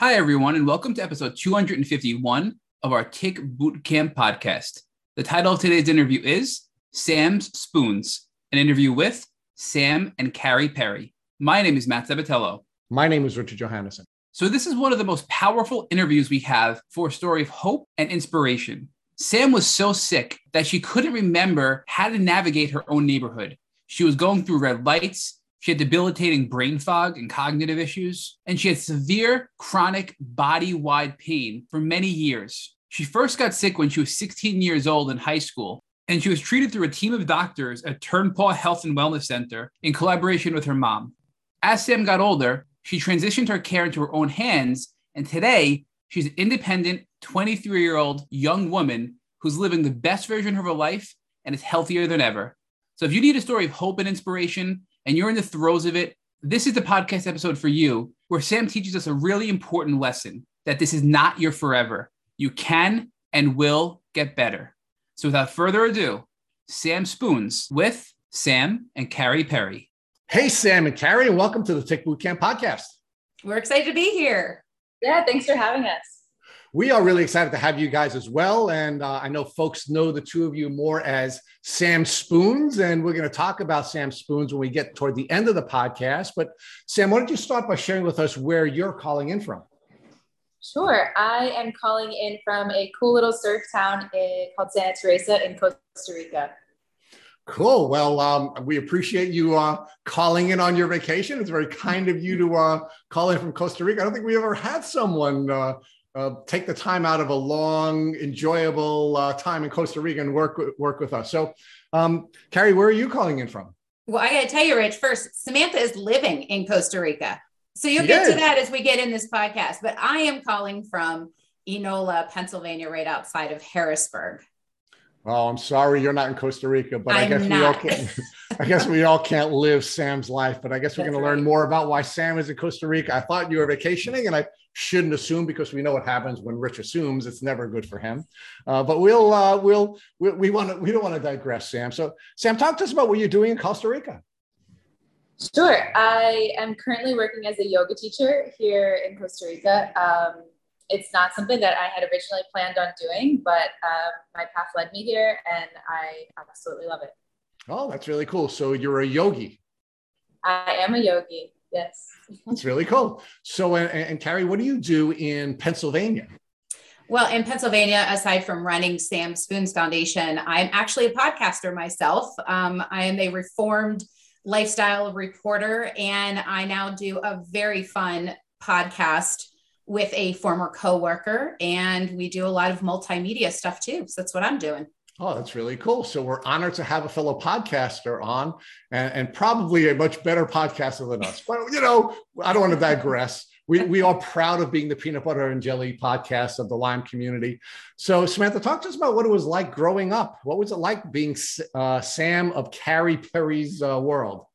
Hi, everyone, and welcome to episode 251 of our Tick Bootcamp podcast. The title of today's interview is Sam's Spoons, an interview with Sam and Carrie Perry. My name is Matt Sabatello. My name is Richard Johannesson. So, this is one of the most powerful interviews we have for a story of hope and inspiration. Sam was so sick that she couldn't remember how to navigate her own neighborhood. She was going through red lights, she had debilitating brain fog and cognitive issues, and she had severe chronic body wide pain for many years. She first got sick when she was 16 years old in high school, and she was treated through a team of doctors at Turnpaw Health and Wellness Center in collaboration with her mom. As Sam got older, she transitioned her care into her own hands, and today she's an independent 23 year old young woman who's living the best version of her life and is healthier than ever. So if you need a story of hope and inspiration, and you're in the throes of it, this is the podcast episode for you where Sam teaches us a really important lesson that this is not your forever. You can and will get better. So without further ado, Sam Spoons with Sam and Carrie Perry. Hey, Sam and Carrie, and welcome to the Tick Bootcamp podcast. We're excited to be here. Yeah, thanks for having us we are really excited to have you guys as well. And uh, I know folks know the two of you more as Sam Spoons, and we're going to talk about Sam Spoons when we get toward the end of the podcast. But Sam, why don't you start by sharing with us where you're calling in from? Sure. I am calling in from a cool little surf town in, called Santa Teresa in Costa Rica. Cool. Well, um, we appreciate you uh, calling in on your vacation. It's very kind of you to uh, call in from Costa Rica. I don't think we ever had someone uh, uh, take the time out of a long, enjoyable uh, time in Costa Rica and work work with us. So, um, Carrie, where are you calling in from? Well, I got to tell you, Rich. First, Samantha is living in Costa Rica, so you'll she get is. to that as we get in this podcast. But I am calling from Enola, Pennsylvania, right outside of Harrisburg. Oh, I'm sorry you're not in Costa Rica, but I'm i guess not. we all can't. I guess we all can't live Sam's life. But I guess we're going to learn more about why Sam is in Costa Rica. I thought you were vacationing, and I shouldn't assume because we know what happens when Rich assumes. It's never good for him. Uh, but we'll uh, we'll we, we want to we don't want to digress, Sam. So Sam, talk to us about what you're doing in Costa Rica. Sure, I am currently working as a yoga teacher here in Costa Rica. Um, it's not something that I had originally planned on doing, but um, my path led me here, and I absolutely love it. Oh, that's really cool. So you're a yogi. I am a yogi. Yes. That's really cool. So, and, and Carrie, what do you do in Pennsylvania? Well, in Pennsylvania, aside from running Sam Spoons Foundation, I'm actually a podcaster myself. Um, I am a reformed lifestyle reporter, and I now do a very fun podcast with a former coworker, and we do a lot of multimedia stuff too. So that's what I'm doing. Oh, that's really cool. So we're honored to have a fellow podcaster on and, and, probably a much better podcaster than us. But, you know, I don't want to digress. We, we are proud of being the peanut butter and jelly podcast of the Lyme community. So, Samantha, talk to us about what it was like growing up. What was it like being uh, Sam of Carrie Perry's uh, world?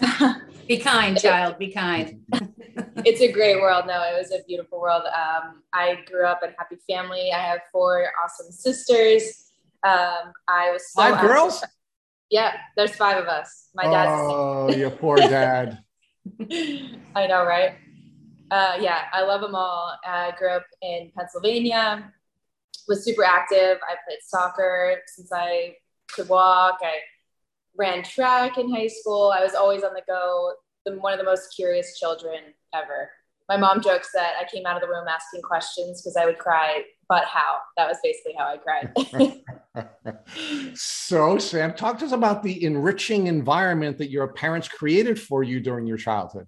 be kind, child. Be kind. it's a great world. No, it was a beautiful world. Um, I grew up in a happy family. I have four awesome sisters. Um, I was so five girls. Yeah, there's five of us. My dad. Oh, your poor dad. I know, right? Uh, yeah, I love them all. I grew up in Pennsylvania. Was super active. I played soccer since I could walk. I ran track in high school. I was always on the go. The, one of the most curious children ever. My mom jokes that I came out of the room asking questions because I would cry but how? That was basically how I cried. so, Sam, talk to us about the enriching environment that your parents created for you during your childhood.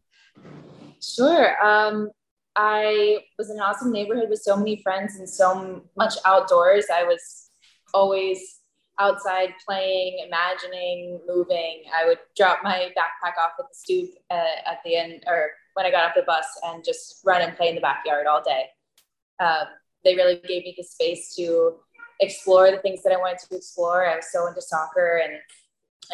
Sure. Um, I was in an awesome neighborhood with so many friends and so much outdoors. I was always outside playing, imagining, moving. I would drop my backpack off at the stoop uh, at the end or when I got off the bus and just run and play in the backyard all day. Um, they really gave me the space to explore the things that I wanted to explore. I was so into soccer and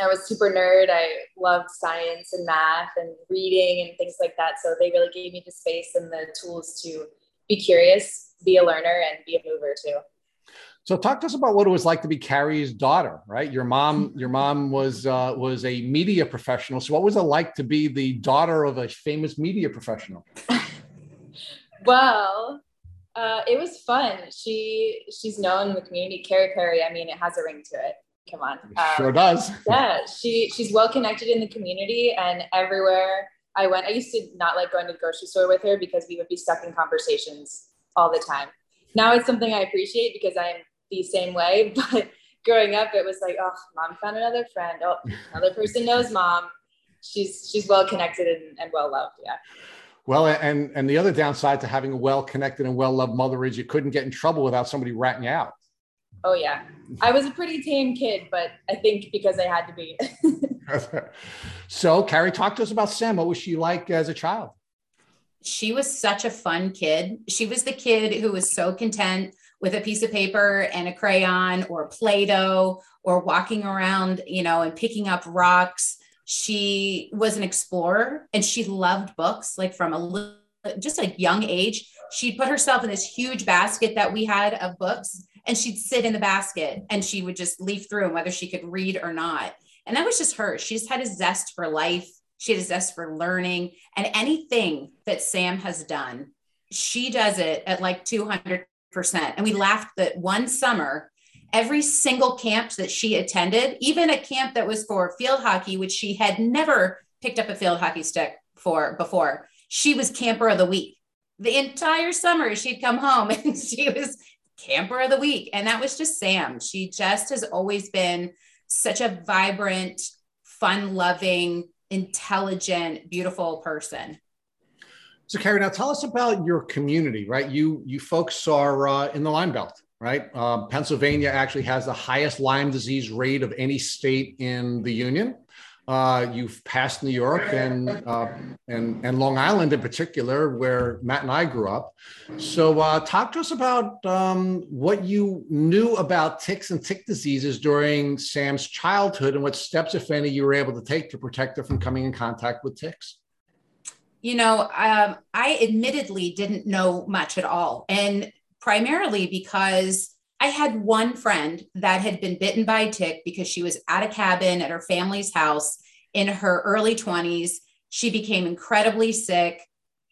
I was super nerd. I loved science and math and reading and things like that. So they really gave me the space and the tools to be curious, be a learner, and be a mover too. So talk to us about what it was like to be Carrie's daughter, right? Your mom, your mom was uh, was a media professional. So what was it like to be the daughter of a famous media professional? well, uh, it was fun. She she's known in the community. Carrie Perry. I mean, it has a ring to it. Come on. Um, sure does. Yeah, she she's well connected in the community, and everywhere I went, I used to not like going to the grocery store with her because we would be stuck in conversations all the time. Now it's something I appreciate because I'm the same way. But growing up, it was like, oh, mom found another friend. Oh, another person knows mom. She's she's well connected and, and well loved. Yeah. Well, and and the other downside to having a well connected and well loved mother is you couldn't get in trouble without somebody ratting you out. Oh yeah, I was a pretty tame kid, but I think because I had to be. so, Carrie, talk to us about Sam. What was she like as a child? She was such a fun kid. She was the kid who was so content with a piece of paper and a crayon or Play-Doh or walking around, you know, and picking up rocks. She was an explorer and she loved books like from a little, just a young age. She'd put herself in this huge basket that we had of books and she'd sit in the basket and she would just leaf through them, whether she could read or not. And that was just her. She just had a zest for life. She had a zest for learning. And anything that Sam has done, she does it at like 200%. And we laughed that one summer, every single camp that she attended, even a camp that was for field hockey, which she had never picked up a field hockey stick for before, she was camper of the week. The entire summer, she'd come home and she was camper of the week. And that was just Sam. She just has always been such a vibrant, fun loving, intelligent, beautiful person. So, Carrie, now tell us about your community, right? You you folks are uh, in the Lyme Belt, right? Uh, Pennsylvania actually has the highest Lyme disease rate of any state in the union. Uh, you've passed New York and, uh, and, and Long Island in particular, where Matt and I grew up. So, uh, talk to us about um, what you knew about ticks and tick diseases during Sam's childhood and what steps, if any, you were able to take to protect her from coming in contact with ticks. You know, um, I admittedly didn't know much at all. And primarily because I had one friend that had been bitten by a tick because she was at a cabin at her family's house in her early 20s. She became incredibly sick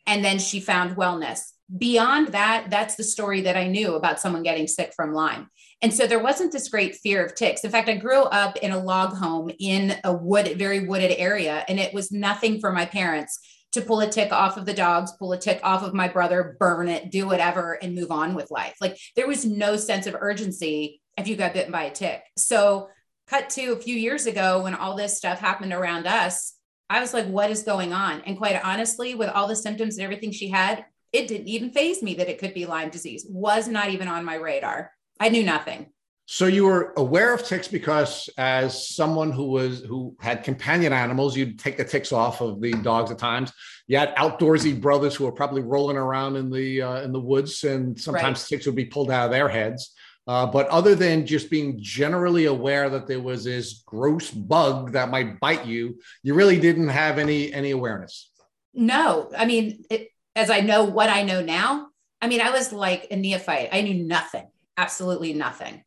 and then she found wellness. Beyond that, that's the story that I knew about someone getting sick from Lyme. And so there wasn't this great fear of ticks. In fact, I grew up in a log home in a wood, very wooded area, and it was nothing for my parents to pull a tick off of the dogs, pull a tick off of my brother, burn it, do whatever, and move on with life. Like there was no sense of urgency if you got bitten by a tick. So, cut to a few years ago when all this stuff happened around us, I was like, what is going on? And quite honestly, with all the symptoms and everything she had, it didn't even phase me that it could be Lyme disease, was not even on my radar. I knew nothing. So you were aware of ticks because as someone who was who had companion animals, you'd take the ticks off of the dogs at times. You had outdoorsy brothers who were probably rolling around in the uh, in the woods, and sometimes right. ticks would be pulled out of their heads. Uh, but other than just being generally aware that there was this gross bug that might bite you, you really didn't have any any awareness. No, I mean, it, as I know what I know now, I mean, I was like a neophyte. I knew nothing, absolutely nothing.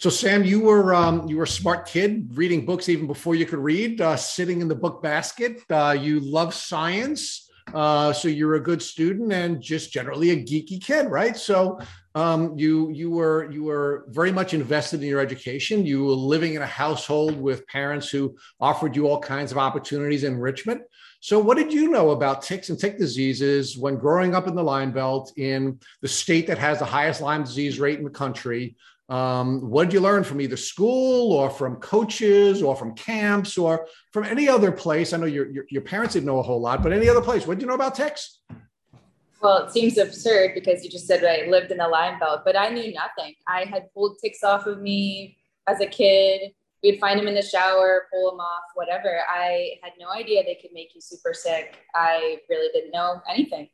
So, Sam, you were um, you were a smart kid, reading books even before you could read, uh, sitting in the book basket. Uh, you love science, uh, so you're a good student and just generally a geeky kid, right? So, um, you you were you were very much invested in your education. You were living in a household with parents who offered you all kinds of opportunities and enrichment. So, what did you know about ticks and tick diseases when growing up in the Lyme Belt in the state that has the highest Lyme disease rate in the country? Um, what did you learn from either school or from coaches or from camps or from any other place? I know your, your, your parents didn't know a whole lot, but any other place. What did you know about ticks? Well, it seems absurd because you just said I lived in the Lyme Belt, but I knew nothing. I had pulled ticks off of me as a kid. We'd find them in the shower, pull them off, whatever. I had no idea they could make you super sick. I really didn't know anything.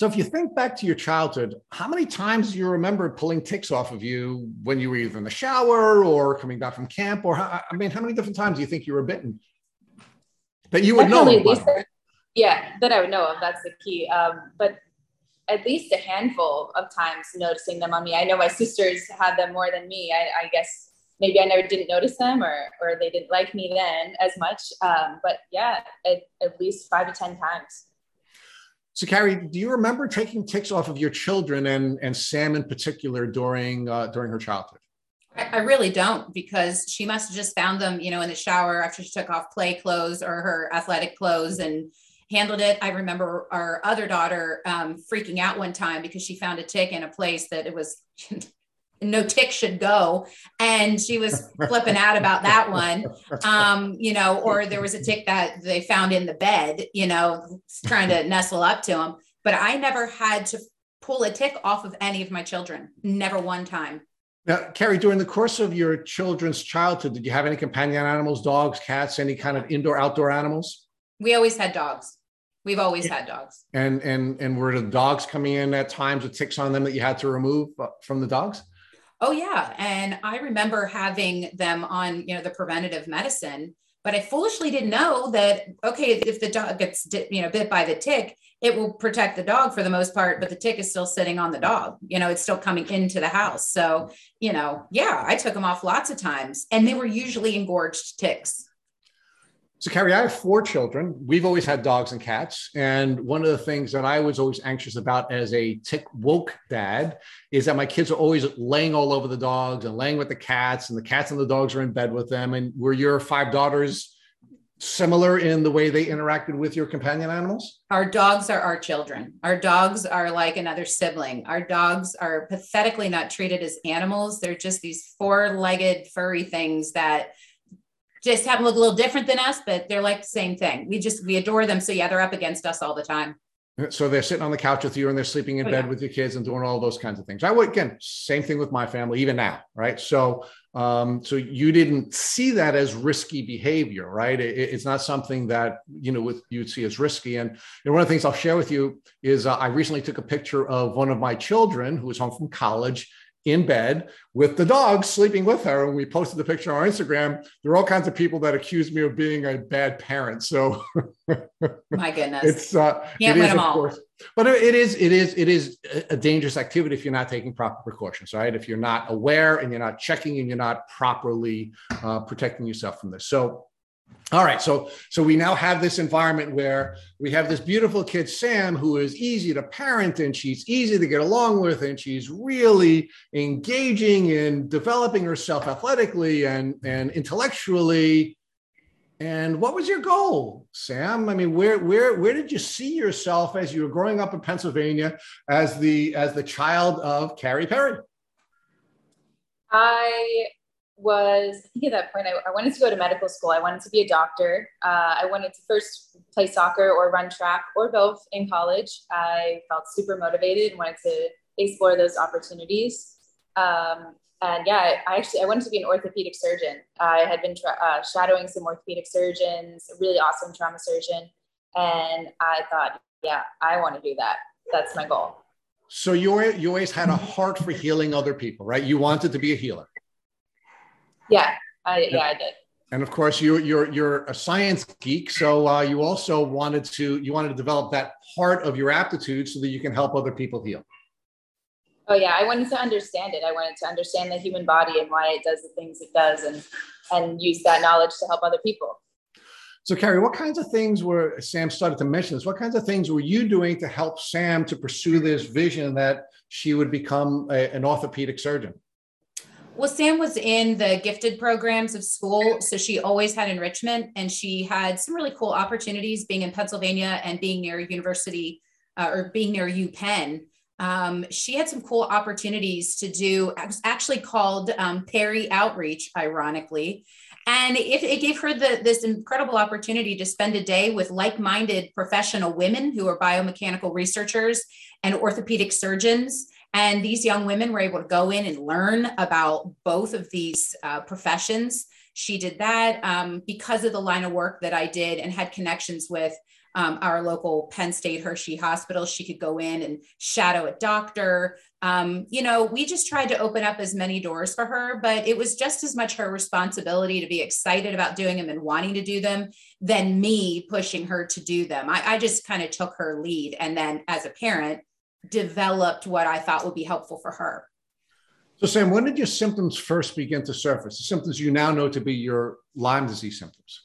So if you think back to your childhood, how many times do you remember pulling ticks off of you when you were either in the shower or coming back from camp? Or I mean, how many different times do you think you were bitten? That you would Definitely know. Of, yeah, that I would know of. That's the key. Um, but at least a handful of times noticing them on me. I know my sisters had them more than me. I, I guess maybe I never didn't notice them or or they didn't like me then as much. Um, but yeah, at, at least five to ten times. So, Carrie, do you remember taking ticks off of your children and and Sam in particular during uh, during her childhood? I really don't because she must have just found them, you know, in the shower after she took off play clothes or her athletic clothes and handled it. I remember our other daughter um, freaking out one time because she found a tick in a place that it was no tick should go. And she was flipping out about that one. Um, you know, or there was a tick that they found in the bed, you know, trying to nestle up to him. But I never had to pull a tick off of any of my children, never one time. Now, Carrie, during the course of your children's childhood, did you have any companion animals, dogs, cats, any kind of indoor, outdoor animals? We always had dogs. We've always had dogs. And and and were the dogs coming in at times with ticks on them that you had to remove uh, from the dogs? Oh yeah, and I remember having them on, you know, the preventative medicine, but I foolishly didn't know that okay, if the dog gets you know bit by the tick, it will protect the dog for the most part, but the tick is still sitting on the dog. You know, it's still coming into the house. So, you know, yeah, I took them off lots of times, and they were usually engorged ticks. So, Carrie, I have four children. We've always had dogs and cats. And one of the things that I was always anxious about as a tick woke dad is that my kids are always laying all over the dogs and laying with the cats, and the cats and the dogs are in bed with them. And were your five daughters similar in the way they interacted with your companion animals? Our dogs are our children. Our dogs are like another sibling. Our dogs are pathetically not treated as animals. They're just these four legged, furry things that just have them look a little different than us, but they're like the same thing. We just we adore them. So yeah, they're up against us all the time. So they're sitting on the couch with you and they're sleeping in oh, bed yeah. with your kids and doing all those kinds of things. I would again, same thing with my family, even now, right? So um, so you didn't see that as risky behavior, right? It, it's not something that you know with you'd see as risky. And, and one of the things I'll share with you is uh, I recently took a picture of one of my children who was home from college in bed with the dog sleeping with her. And we posted the picture on our Instagram. There are all kinds of people that accuse me of being a bad parent. So my goodness, it's uh, Can't it is, of all. course, but it is it is it is a dangerous activity if you're not taking proper precautions, right? If you're not aware and you're not checking and you're not properly uh, protecting yourself from this. So all right, so so we now have this environment where we have this beautiful kid Sam who is easy to parent and she's easy to get along with and she's really engaging in developing herself athletically and and intellectually. And what was your goal, Sam? I mean, where where where did you see yourself as you were growing up in Pennsylvania as the as the child of Carrie Perry? I was I think at that point I, I, wanted to go to medical school. I wanted to be a doctor. Uh, I wanted to first play soccer or run track or both in college. I felt super motivated and wanted to explore those opportunities. Um, and yeah, I actually I wanted to be an orthopedic surgeon. I had been tra- uh, shadowing some orthopedic surgeons, a really awesome trauma surgeon, and I thought, yeah, I want to do that. That's my goal. So you you always had a heart for healing other people, right? You wanted to be a healer. Yeah, I, yeah, I did. And of course, you, you're you're a science geek, so uh, you also wanted to you wanted to develop that part of your aptitude so that you can help other people heal. Oh yeah, I wanted to understand it. I wanted to understand the human body and why it does the things it does, and and use that knowledge to help other people. So, Carrie, what kinds of things were Sam started to mention this? What kinds of things were you doing to help Sam to pursue this vision that she would become a, an orthopedic surgeon? Well, Sam was in the gifted programs of school. So she always had enrichment and she had some really cool opportunities being in Pennsylvania and being near university uh, or being near UPenn. Um, she had some cool opportunities to do, actually called um, Perry Outreach, ironically. And it, it gave her the, this incredible opportunity to spend a day with like minded professional women who are biomechanical researchers and orthopedic surgeons and these young women were able to go in and learn about both of these uh, professions. She did that um, because of the line of work that I did and had connections with um, our local Penn State Hershey Hospital. She could go in and shadow a doctor. Um, you know, we just tried to open up as many doors for her, but it was just as much her responsibility to be excited about doing them and wanting to do them than me pushing her to do them. I, I just kind of took her lead. And then as a parent, developed what I thought would be helpful for her. So, Sam, when did your symptoms first begin to surface? The symptoms you now know to be your Lyme disease symptoms.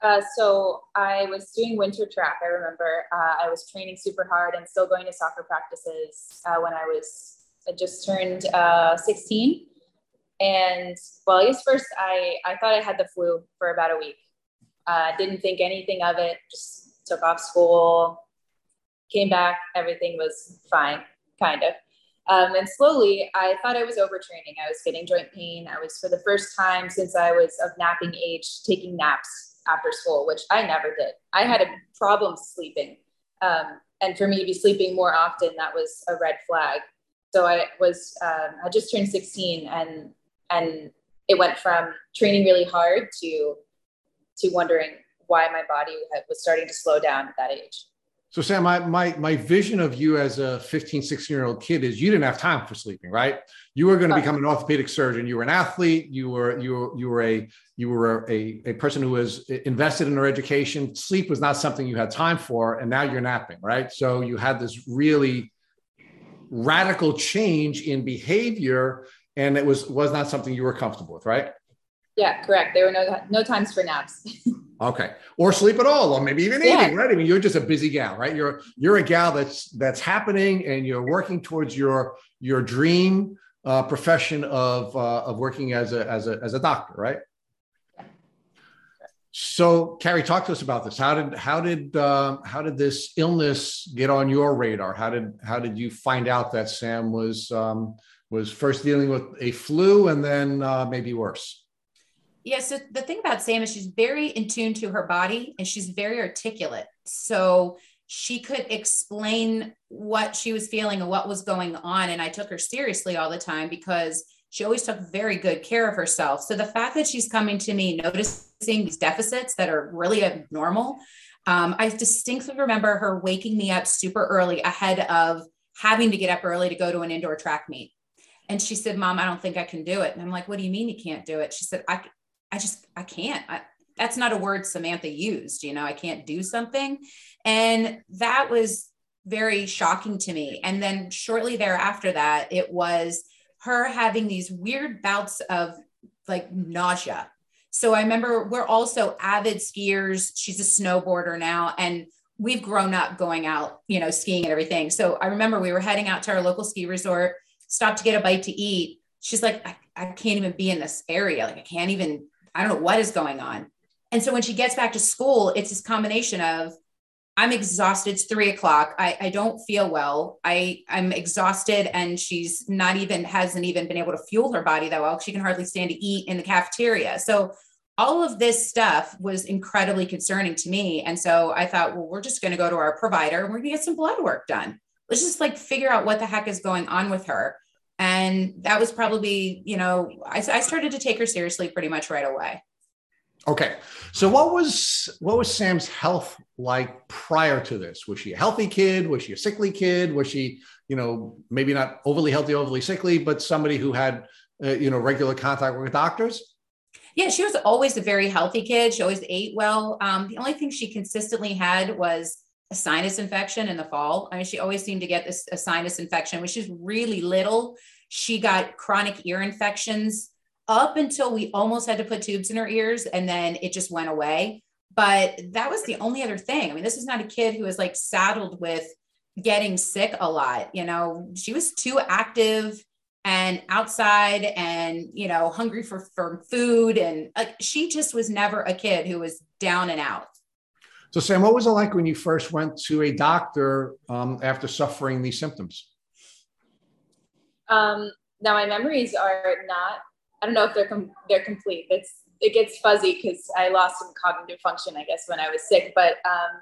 Uh, so I was doing winter track. I remember uh, I was training super hard and still going to soccer practices uh, when I was I just turned uh, 16. And well, I guess first I I thought I had the flu for about a week. Uh, didn't think anything of it. Just took off school, came back. Everything was fine, kind of. Um, and slowly, I thought I was overtraining. I was getting joint pain. I was, for the first time since I was of napping age, taking naps after school, which I never did. I had a problem sleeping. Um, and for me to be sleeping more often, that was a red flag. So I was, um, I just turned 16 and, and it went from training really hard to, to wondering why my body was starting to slow down at that age. So Sam, my, my, my vision of you as a 15, 16 year old kid is you didn't have time for sleeping, right? You were going to become an orthopedic surgeon. You were an athlete. You were, you were, you were a, you were a, a person who was invested in her education. Sleep was not something you had time for. And now you're napping, right? So you had this really radical change in behavior and it was, was not something you were comfortable with, right? Yeah, correct. There were no, no times for naps. Okay. Or sleep at all, or maybe even yeah. eating, right? I mean, you're just a busy gal, right? You're you're a gal that's that's happening and you're working towards your your dream uh, profession of uh, of working as a as a as a doctor, right? So, Carrie, talk to us about this. How did how did uh, how did this illness get on your radar? How did how did you find out that Sam was um, was first dealing with a flu and then uh, maybe worse? Yeah. So the thing about Sam is she's very in tune to her body and she's very articulate. So she could explain what she was feeling and what was going on. And I took her seriously all the time because she always took very good care of herself. So the fact that she's coming to me noticing these deficits that are really abnormal, um, I distinctly remember her waking me up super early ahead of having to get up early to go to an indoor track meet. And she said, Mom, I don't think I can do it. And I'm like, What do you mean you can't do it? She said, I, I just, I can't. I, that's not a word Samantha used, you know, I can't do something. And that was very shocking to me. And then shortly thereafter that, it was her having these weird bouts of like nausea. So I remember we're also avid skiers. She's a snowboarder now. And we've grown up going out, you know, skiing and everything. So I remember we were heading out to our local ski resort, stopped to get a bite to eat. She's like, I, I can't even be in this area. Like I can't even I don't know what is going on. And so when she gets back to school, it's this combination of I'm exhausted. It's three o'clock. I, I don't feel well. I, I'm exhausted and she's not even, hasn't even been able to fuel her body that well. She can hardly stand to eat in the cafeteria. So all of this stuff was incredibly concerning to me. And so I thought, well, we're just going to go to our provider and we're going to get some blood work done. Let's just like figure out what the heck is going on with her and that was probably you know I, I, started to take her seriously pretty much right away. Okay. So what was what was sam's health like prior to this? Was she a healthy kid? Was she a sickly kid? Was she you know maybe not overly healthy overly sickly but somebody who had uh, you know regular contact with doctors? Yeah she was always a very healthy kid. She always ate well. Um, the only thing she consistently had was a sinus infection in the fall. I mean, she always seemed to get this a sinus infection when she's really little. She got chronic ear infections up until we almost had to put tubes in her ears, and then it just went away. But that was the only other thing. I mean, this is not a kid who was like saddled with getting sick a lot. You know, she was too active and outside and you know hungry for, for food and like she just was never a kid who was down and out so, Sam, what was it like when you first went to a doctor um, after suffering these symptoms? Um, now, my memories are not. I don't know if they're com- they're complete. It's it gets fuzzy because I lost some cognitive function, I guess, when I was sick. But um,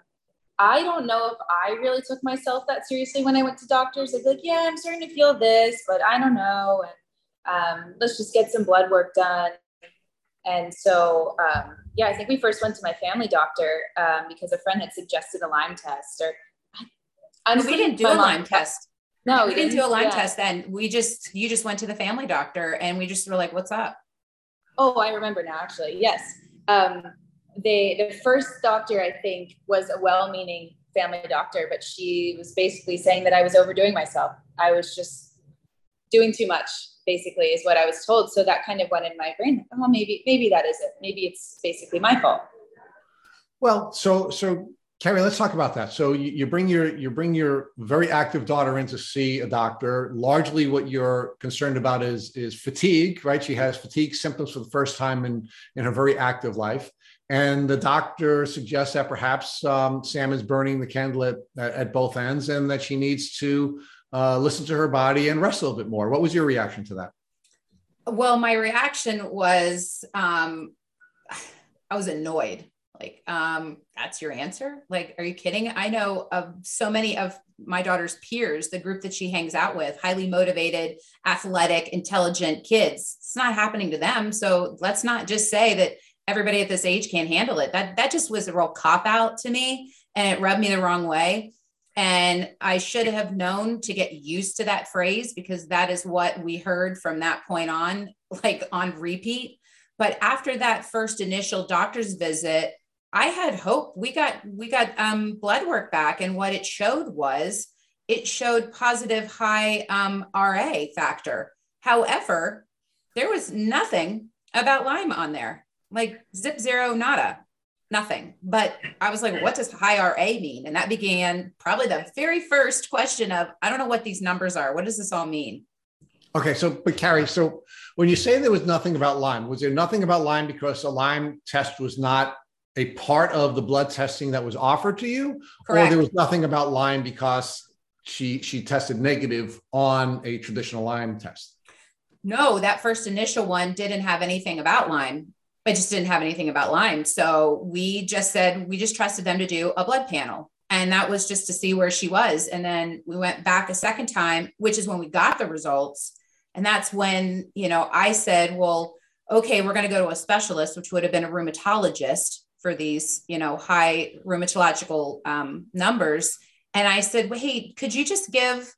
I don't know if I really took myself that seriously when I went to doctors. I'd be like, "Yeah, I'm starting to feel this, but I don't know." And um, let's just get some blood work done. And so, um, yeah, I think we first went to my family doctor um, because a friend had suggested a Lyme test. Or we didn't do a Lyme test. No, we, we didn't, didn't, do a Lyme yeah. test then. We just you just went to the family doctor and we just were like, "What's up?" Oh, I remember now. Actually, yes. Um, they the first doctor I think was a well-meaning family doctor, but she was basically saying that I was overdoing myself. I was just doing too much basically is what I was told. So that kind of went in my brain. Oh, maybe, maybe that is it. Maybe it's basically my fault. Well, so so Carrie, let's talk about that. So you, you, bring your you bring your very active daughter in to see a doctor. Largely, what you're concerned about is is fatigue, right? She has fatigue symptoms for the first time in in her very active life, and the doctor suggests that perhaps um, Sam is burning the candle at, at both ends, and that she needs to uh, listen to her body and rest a little bit more. What was your reaction to that? Well, my reaction was um, I was annoyed like, um, that's your answer? Like, are you kidding? I know of so many of my daughter's peers, the group that she hangs out with, highly motivated, athletic, intelligent kids. It's not happening to them. So let's not just say that everybody at this age can't handle it. That that just was a real cop out to me and it rubbed me the wrong way. And I should have known to get used to that phrase because that is what we heard from that point on, like on repeat. But after that first initial doctor's visit, I had hope. We got we got um, blood work back, and what it showed was it showed positive high um, RA factor. However, there was nothing about Lyme on there, like zip zero nada, nothing. But I was like, what does high RA mean? And that began probably the very first question of, I don't know what these numbers are. What does this all mean? Okay, so but Carrie, so when you say there was nothing about Lyme, was there nothing about Lyme because a Lyme test was not a part of the blood testing that was offered to you, Correct. or there was nothing about Lyme because she she tested negative on a traditional Lyme test? No, that first initial one didn't have anything about Lyme. It just didn't have anything about Lyme. So we just said we just trusted them to do a blood panel. And that was just to see where she was. And then we went back a second time, which is when we got the results. And that's when, you know, I said, well, okay, we're going to go to a specialist, which would have been a rheumatologist for these, you know, high rheumatological um, numbers. And I said, well, hey, could you just give,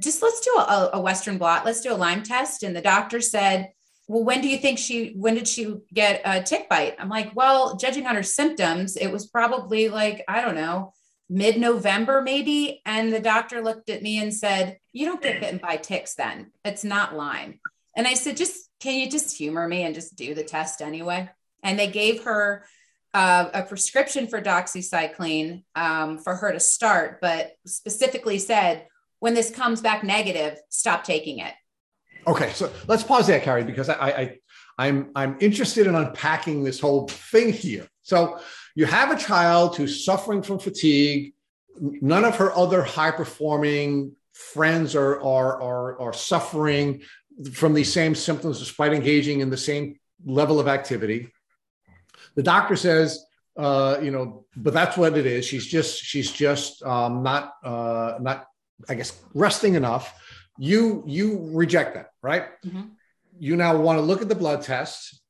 just let's do a, a Western blot, let's do a Lyme test. And the doctor said, well, when do you think she, when did she get a tick bite? I'm like, well, judging on her symptoms, it was probably like, I don't know, mid November, maybe. And the doctor looked at me and said, you don't get bitten by ticks then. It's not Lyme. And I said, just, can you just humor me and just do the test anyway? And they gave her uh, a prescription for doxycycline um, for her to start, but specifically said, when this comes back negative, stop taking it. Okay, so let's pause there, Carrie, because I, I I'm I'm interested in unpacking this whole thing here. So you have a child who's suffering from fatigue. None of her other high performing friends are, are, are, are suffering from these same symptoms despite engaging in the same level of activity. The doctor says, uh, you know, but that's what it is. She's just she's just um, not uh, not I guess resting enough. You you reject that, right? Mm-hmm. You now want to look at the blood test.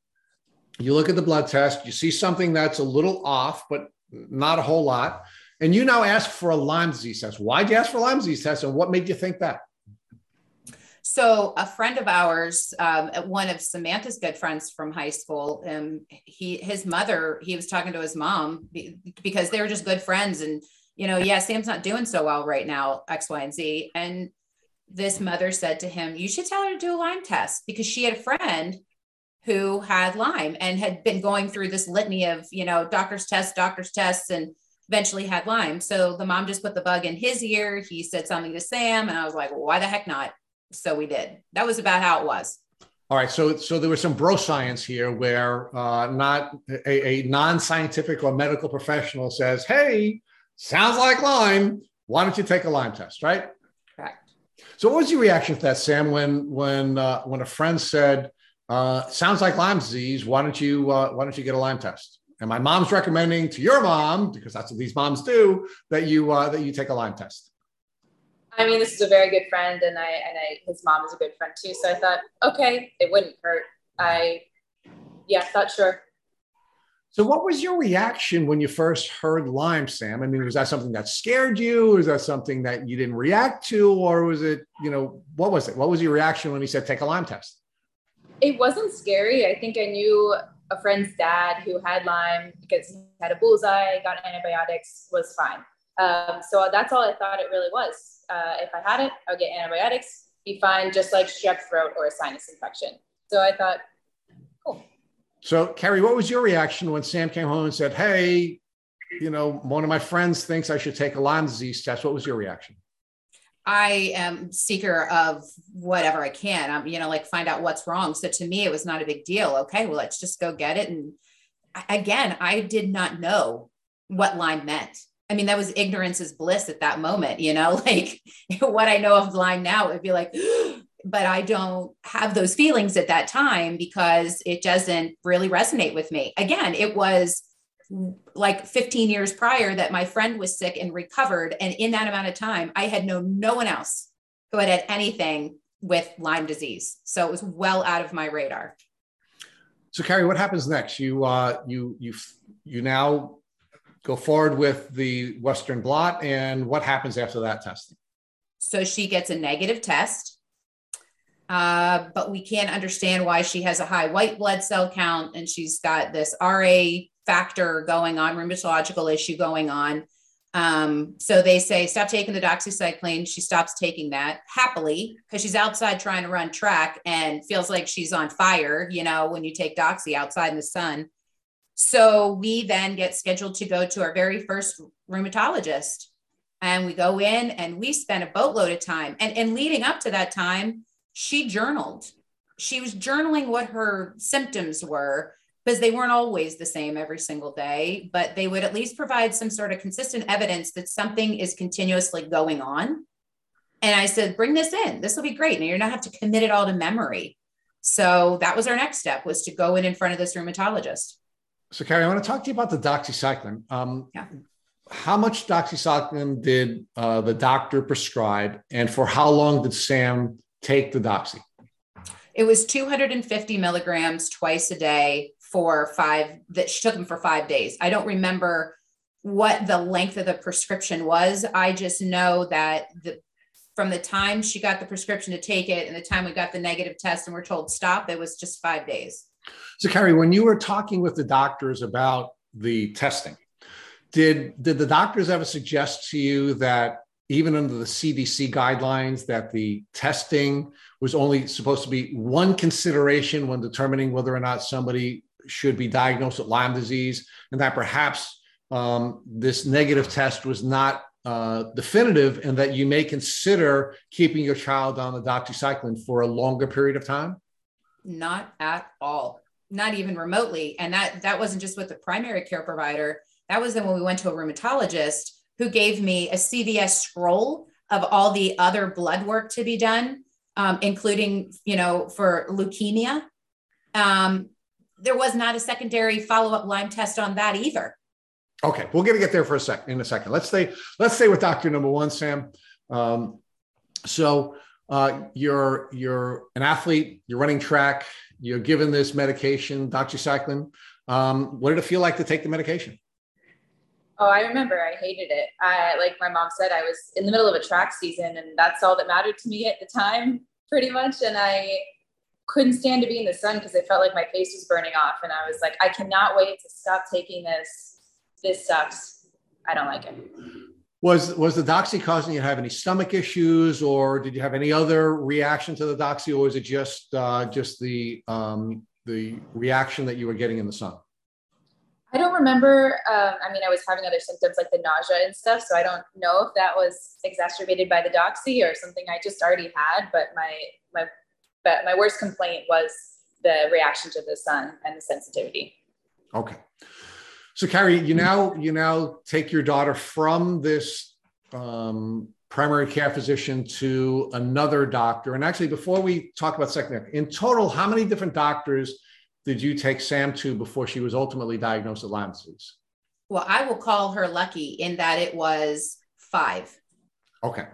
You look at the blood test. You see something that's a little off, but not a whole lot. And you now ask for a Lyme disease test. Why'd you ask for a Lyme disease test, and what made you think that? So a friend of ours, um, one of Samantha's good friends from high school, um, he his mother, he was talking to his mom because they were just good friends, and you know, yeah, Sam's not doing so well right now, X, Y, and Z, and this mother said to him, "You should tell her to do a Lyme test because she had a friend who had Lyme and had been going through this litany of you know doctor's tests, doctor's tests, and." eventually had Lyme. So the mom just put the bug in his ear. He said something to Sam, and I was like, well, why the heck not? so we did. That was about how it was. All right, so so there was some bro science here, where uh, not a, a non-scientific or medical professional says, "Hey, sounds like Lyme. Why don't you take a Lyme test?" Right? So, what was your reaction to that, Sam? When when uh, when a friend said, uh, "Sounds like Lyme disease. Why don't you uh, Why don't you get a Lyme test?" And my mom's recommending to your mom, because that's what these moms do, that you uh, that you take a Lyme test. I mean, this is a very good friend, and I and I his mom is a good friend too. So I thought, okay, it wouldn't hurt. I, yeah, thought sure. So, what was your reaction when you first heard Lyme, Sam? I mean, was that something that scared you? Was that something that you didn't react to, or was it, you know, what was it? What was your reaction when he said take a Lyme test? It wasn't scary. I think I knew a friend's dad who had Lyme because he had a bullseye, got antibiotics, was fine. Um, so that's all I thought it really was. Uh, if I had it, I would get antibiotics, be fine, just like strep throat or a sinus infection. So I thought. So, Carrie, what was your reaction when Sam came home and said, Hey, you know, one of my friends thinks I should take a Lyme disease test. What was your reaction? I am seeker of whatever I can. I'm, you know, like find out what's wrong. So to me, it was not a big deal. Okay, well, let's just go get it. And again, I did not know what Lyme meant. I mean, that was ignorance is bliss at that moment, you know, like what I know of Lyme now, it'd be like, but I don't have those feelings at that time because it doesn't really resonate with me. Again, it was like 15 years prior that my friend was sick and recovered. And in that amount of time, I had known no one else who had had anything with Lyme disease. So it was well out of my radar. So Carrie, what happens next? You uh, you you you now go forward with the Western blot, and what happens after that testing? So she gets a negative test, uh, but we can't understand why she has a high white blood cell count and she's got this RA factor going on, rheumatological issue going on. Um, so they say, stop taking the doxycycline. She stops taking that happily because she's outside trying to run track and feels like she's on fire, you know, when you take doxy outside in the sun. So we then get scheduled to go to our very first rheumatologist. And we go in and we spend a boatload of time. And, and leading up to that time, she journaled. She was journaling what her symptoms were because they weren't always the same every single day, but they would at least provide some sort of consistent evidence that something is continuously going on. And I said, bring this in. This will be great. Now you're not have to commit it all to memory. So that was our next step was to go in in front of this rheumatologist. So Carrie, I want to talk to you about the doxycycline. Um, yeah. How much doxycycline did uh, the doctor prescribe, and for how long did Sam take the doxy? It was 250 milligrams twice a day for five that she took them for five days. I don't remember what the length of the prescription was. I just know that the from the time she got the prescription to take it and the time we got the negative test and we're told stop, it was just five days. So Carrie, when you were talking with the doctors about the testing, did did the doctors ever suggest to you that even under the CDC guidelines that the testing was only supposed to be one consideration when determining whether or not somebody should be diagnosed with Lyme disease, and that perhaps um, this negative test was not uh, definitive, and that you may consider keeping your child on the doxycycline for a longer period of time? Not at all, not even remotely. And that that wasn't just with the primary care provider. That was then when we went to a rheumatologist who gave me a CVS scroll of all the other blood work to be done, um, including you know for leukemia. Um, there was not a secondary follow-up Lyme test on that either. Okay, we're going to get there for a second in a second. Let's stay. Let's stay with doctor number one, Sam. Um, so uh, you're you're an athlete. You're running track. You're given this medication, doxycycline. Um, what did it feel like to take the medication? Oh, I remember. I hated it. I like my mom said. I was in the middle of a track season, and that's all that mattered to me at the time, pretty much. And I couldn't stand to be in the sun because it felt like my face was burning off. And I was like, I cannot wait to stop taking this. This sucks. I don't like it. Was was the doxy causing you to have any stomach issues, or did you have any other reaction to the doxy, or was it just uh, just the um, the reaction that you were getting in the sun? I don't remember. Um, I mean, I was having other symptoms like the nausea and stuff, so I don't know if that was exacerbated by the doxy or something I just already had. But my my but my worst complaint was the reaction to the sun and the sensitivity. Okay. So Carrie, you now you now take your daughter from this um, primary care physician to another doctor. And actually, before we talk about secondary, in total, how many different doctors did you take Sam to before she was ultimately diagnosed with Lyme disease? Well, I will call her lucky in that it was five. Okay.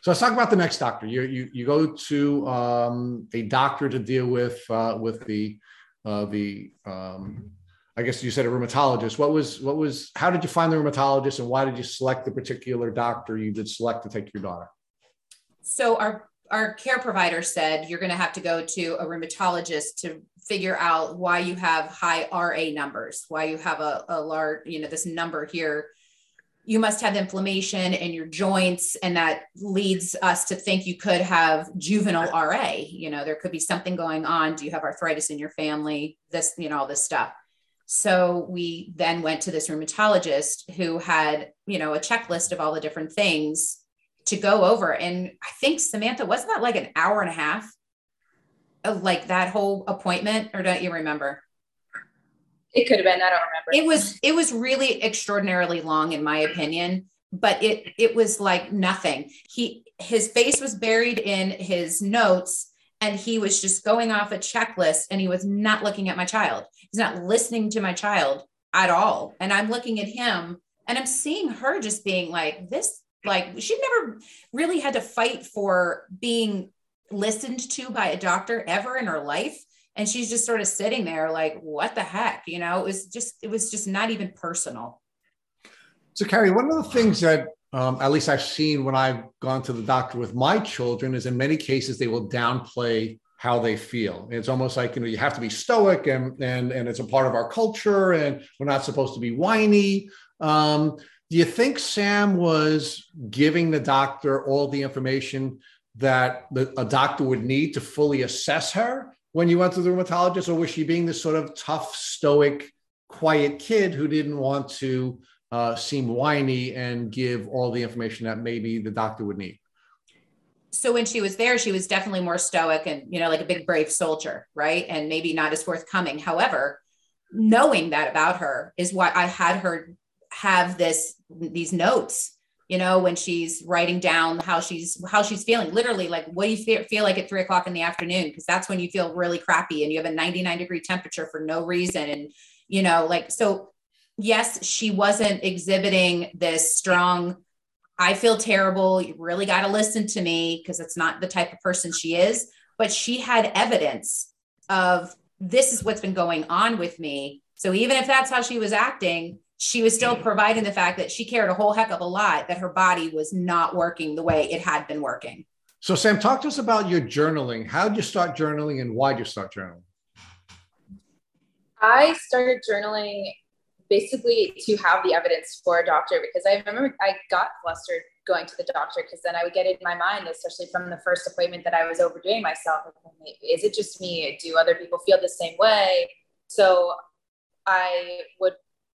So let's talk about the next doctor. You you, you go to um, a doctor to deal with uh, with the uh, the um, I guess you said a rheumatologist. What was what was how did you find the rheumatologist and why did you select the particular doctor you did select to take your daughter? So our our care provider said you're going to have to go to a rheumatologist to figure out why you have high RA numbers, why you have a, a large, you know, this number here. You must have inflammation in your joints and that leads us to think you could have juvenile ra you know there could be something going on. Do you have arthritis in your family? This you know all this stuff. So we then went to this rheumatologist who had, you know, a checklist of all the different things to go over. And I think Samantha, wasn't that like an hour and a half Uh, like that whole appointment? Or don't you remember? It could have been. I don't remember. It was it was really extraordinarily long, in my opinion. But it it was like nothing. He his face was buried in his notes and he was just going off a checklist and he was not looking at my child. He's not listening to my child at all. And I'm looking at him and I'm seeing her just being like, this, like, she never really had to fight for being listened to by a doctor ever in her life. And she's just sort of sitting there like, what the heck? You know, it was just, it was just not even personal. So, Carrie, one of the things that um, at least I've seen when I've gone to the doctor with my children, is in many cases they will downplay how they feel. It's almost like you know you have to be stoic, and and and it's a part of our culture, and we're not supposed to be whiny. Um, do you think Sam was giving the doctor all the information that the, a doctor would need to fully assess her when you went to the rheumatologist, or was she being this sort of tough, stoic, quiet kid who didn't want to uh, seem whiny and give all the information that maybe the doctor would need. So when she was there, she was definitely more stoic and, you know, like a big brave soldier, right? And maybe not as forthcoming. However, knowing that about her is why I had her have this these notes you know when she's writing down how she's how she's feeling literally like what do you feel, like at three o'clock in the afternoon because that's when you feel really crappy and you have a 99 degree temperature for no reason and you know like so yes, she wasn't exhibiting this strong, I feel terrible. You really got to listen to me because it's not the type of person she is. But she had evidence of this is what's been going on with me. So even if that's how she was acting, she was still mm. providing the fact that she cared a whole heck of a lot that her body was not working the way it had been working. So, Sam, talk to us about your journaling. How did you start journaling and why did you start journaling? I started journaling basically to have the evidence for a doctor because I remember I got flustered going to the doctor because then I would get in my mind, especially from the first appointment that I was overdoing myself. Is it just me? Do other people feel the same way? So I would,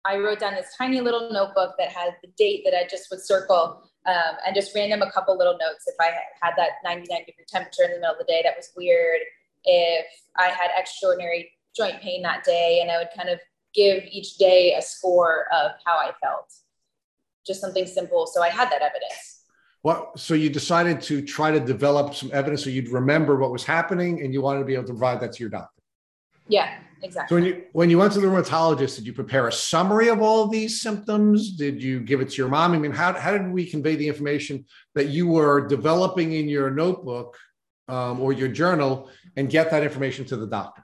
I wrote down this tiny little notebook that had the date that I just would circle um, and just random a couple little notes. If I had that 99 degree temperature in the middle of the day, that was weird. If I had extraordinary joint pain that day, and I would kind of give each day a score of how I felt. Just something simple. So I had that evidence. Well, so you decided to try to develop some evidence so you'd remember what was happening and you wanted to be able to provide that to your doctor. Yeah, exactly. So when you when you went to the rheumatologist, did you prepare a summary of all of these symptoms? Did you give it to your mom? I mean, how, how did we convey the information that you were developing in your notebook um, or your journal and get that information to the doctor?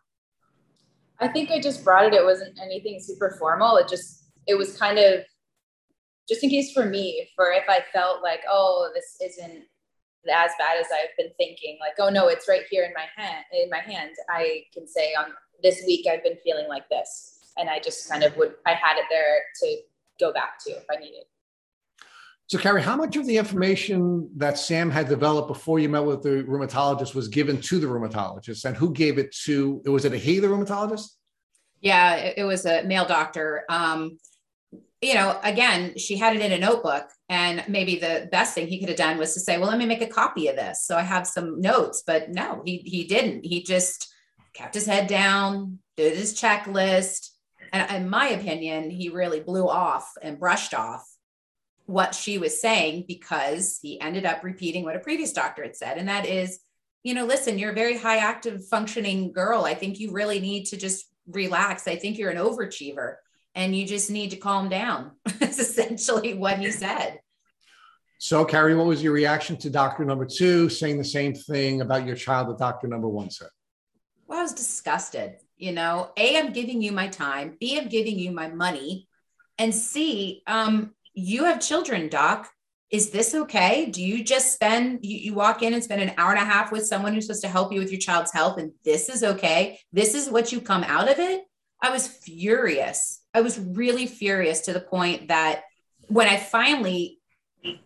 I think I just brought it. It wasn't anything super formal. It just, it was kind of just in case for me, for if I felt like, oh, this isn't as bad as I've been thinking, like, oh no, it's right here in my hand, in my hand. I can say on this week I've been feeling like this. And I just kind of would, I had it there to go back to if I needed. So, Carrie, how much of the information that Sam had developed before you met with the rheumatologist was given to the rheumatologist, and who gave it to? Was it a he, the rheumatologist? Yeah, it, it was a male doctor. Um, you know, again, she had it in a notebook, and maybe the best thing he could have done was to say, "Well, let me make a copy of this, so I have some notes." But no, he he didn't. He just kept his head down, did his checklist, and in my opinion, he really blew off and brushed off what she was saying because he ended up repeating what a previous doctor had said. And that is, you know, listen, you're a very high active functioning girl. I think you really need to just relax. I think you're an overachiever and you just need to calm down. That's essentially what he said. So, Carrie, what was your reaction to doctor number two saying the same thing about your child that doctor number one said? Well, I was disgusted. You know, A, I'm giving you my time. B, I'm giving you my money. And C, um, you have children, doc. Is this okay? Do you just spend, you, you walk in and spend an hour and a half with someone who's supposed to help you with your child's health, and this is okay? This is what you come out of it? I was furious. I was really furious to the point that when I finally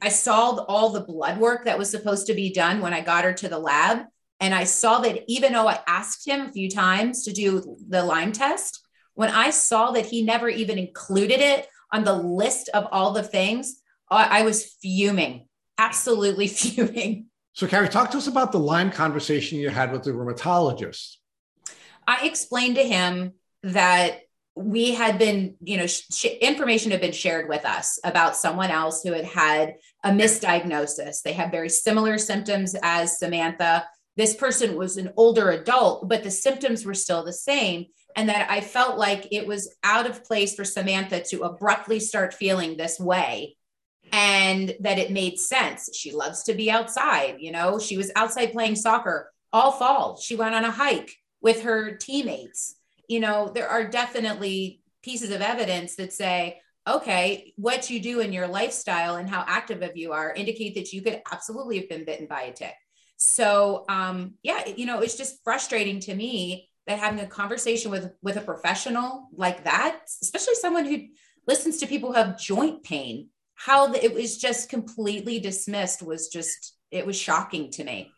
I saw all the blood work that was supposed to be done when I got her to the lab. And I saw that even though I asked him a few times to do the Lyme test, When I saw that he never even included it on the list of all the things, I was fuming, absolutely fuming. So, Carrie, talk to us about the Lyme conversation you had with the rheumatologist. I explained to him that we had been, you know, sh- information had been shared with us about someone else who had had a misdiagnosis. They had very similar symptoms as Samantha. This person was an older adult, but the symptoms were still the same. And that I felt like it was out of place for Samantha to abruptly start feeling this way and that it made sense. She loves to be outside. You know, she was outside playing soccer all fall. She went on a hike with her teammates you know, there are definitely pieces of evidence that say, okay, what you do in your lifestyle and how active of you are indicate that you could absolutely have been bitten by a tick. So, um, yeah, you know, it's just frustrating to me that having a conversation with with a professional like that, especially someone who listens to people who have joint pain, how it was just completely dismissed was just it was shocking to me.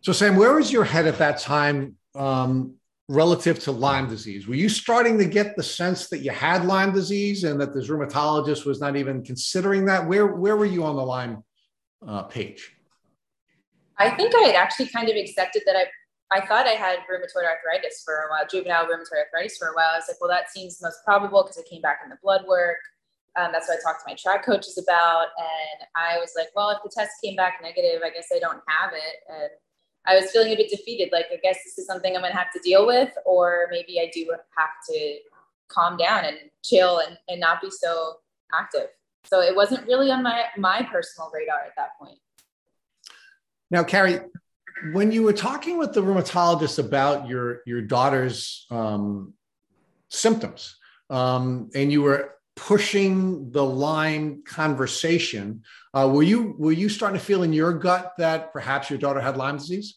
So, Sam, where was your head at that time? Um, relative to Lyme disease? Were you starting to get the sense that you had Lyme disease and that this rheumatologist was not even considering that? Where where were you on the Lyme uh, page? I think I had actually kind of accepted that I I thought I had rheumatoid arthritis for a while, juvenile rheumatoid arthritis for a while. I was like, well, that seems most probable because it came back in the blood work. Um, that's what I talked to my track coaches about. And I was like, well, if the test came back negative, I guess I don't have it. And I was feeling a bit defeated. Like, I guess this is something I'm going to have to deal with, or maybe I do have to calm down and chill and, and not be so active. So it wasn't really on my, my personal radar at that point. Now, Carrie, when you were talking with the rheumatologist about your, your daughter's um, symptoms, um, and you were pushing the Lyme conversation. Uh, were you were you starting to feel in your gut that perhaps your daughter had Lyme disease?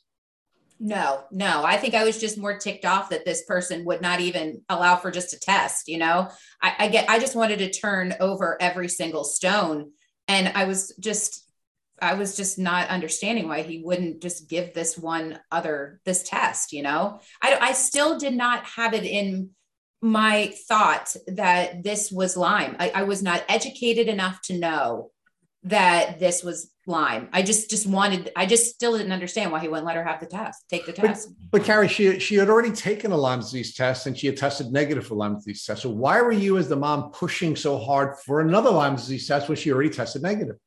No, no. I think I was just more ticked off that this person would not even allow for just a test. You know, I, I get. I just wanted to turn over every single stone, and I was just, I was just not understanding why he wouldn't just give this one other this test. You know, I I still did not have it in my thought that this was Lyme. I, I, was not educated enough to know that this was Lyme. I just just wanted. I just still didn't understand why he wouldn't let her have the test, take the test. But, but Carrie, she she had already taken a Lyme disease test and she had tested negative for Lyme disease test. So why were you, as the mom, pushing so hard for another Lyme disease test when she already tested negative?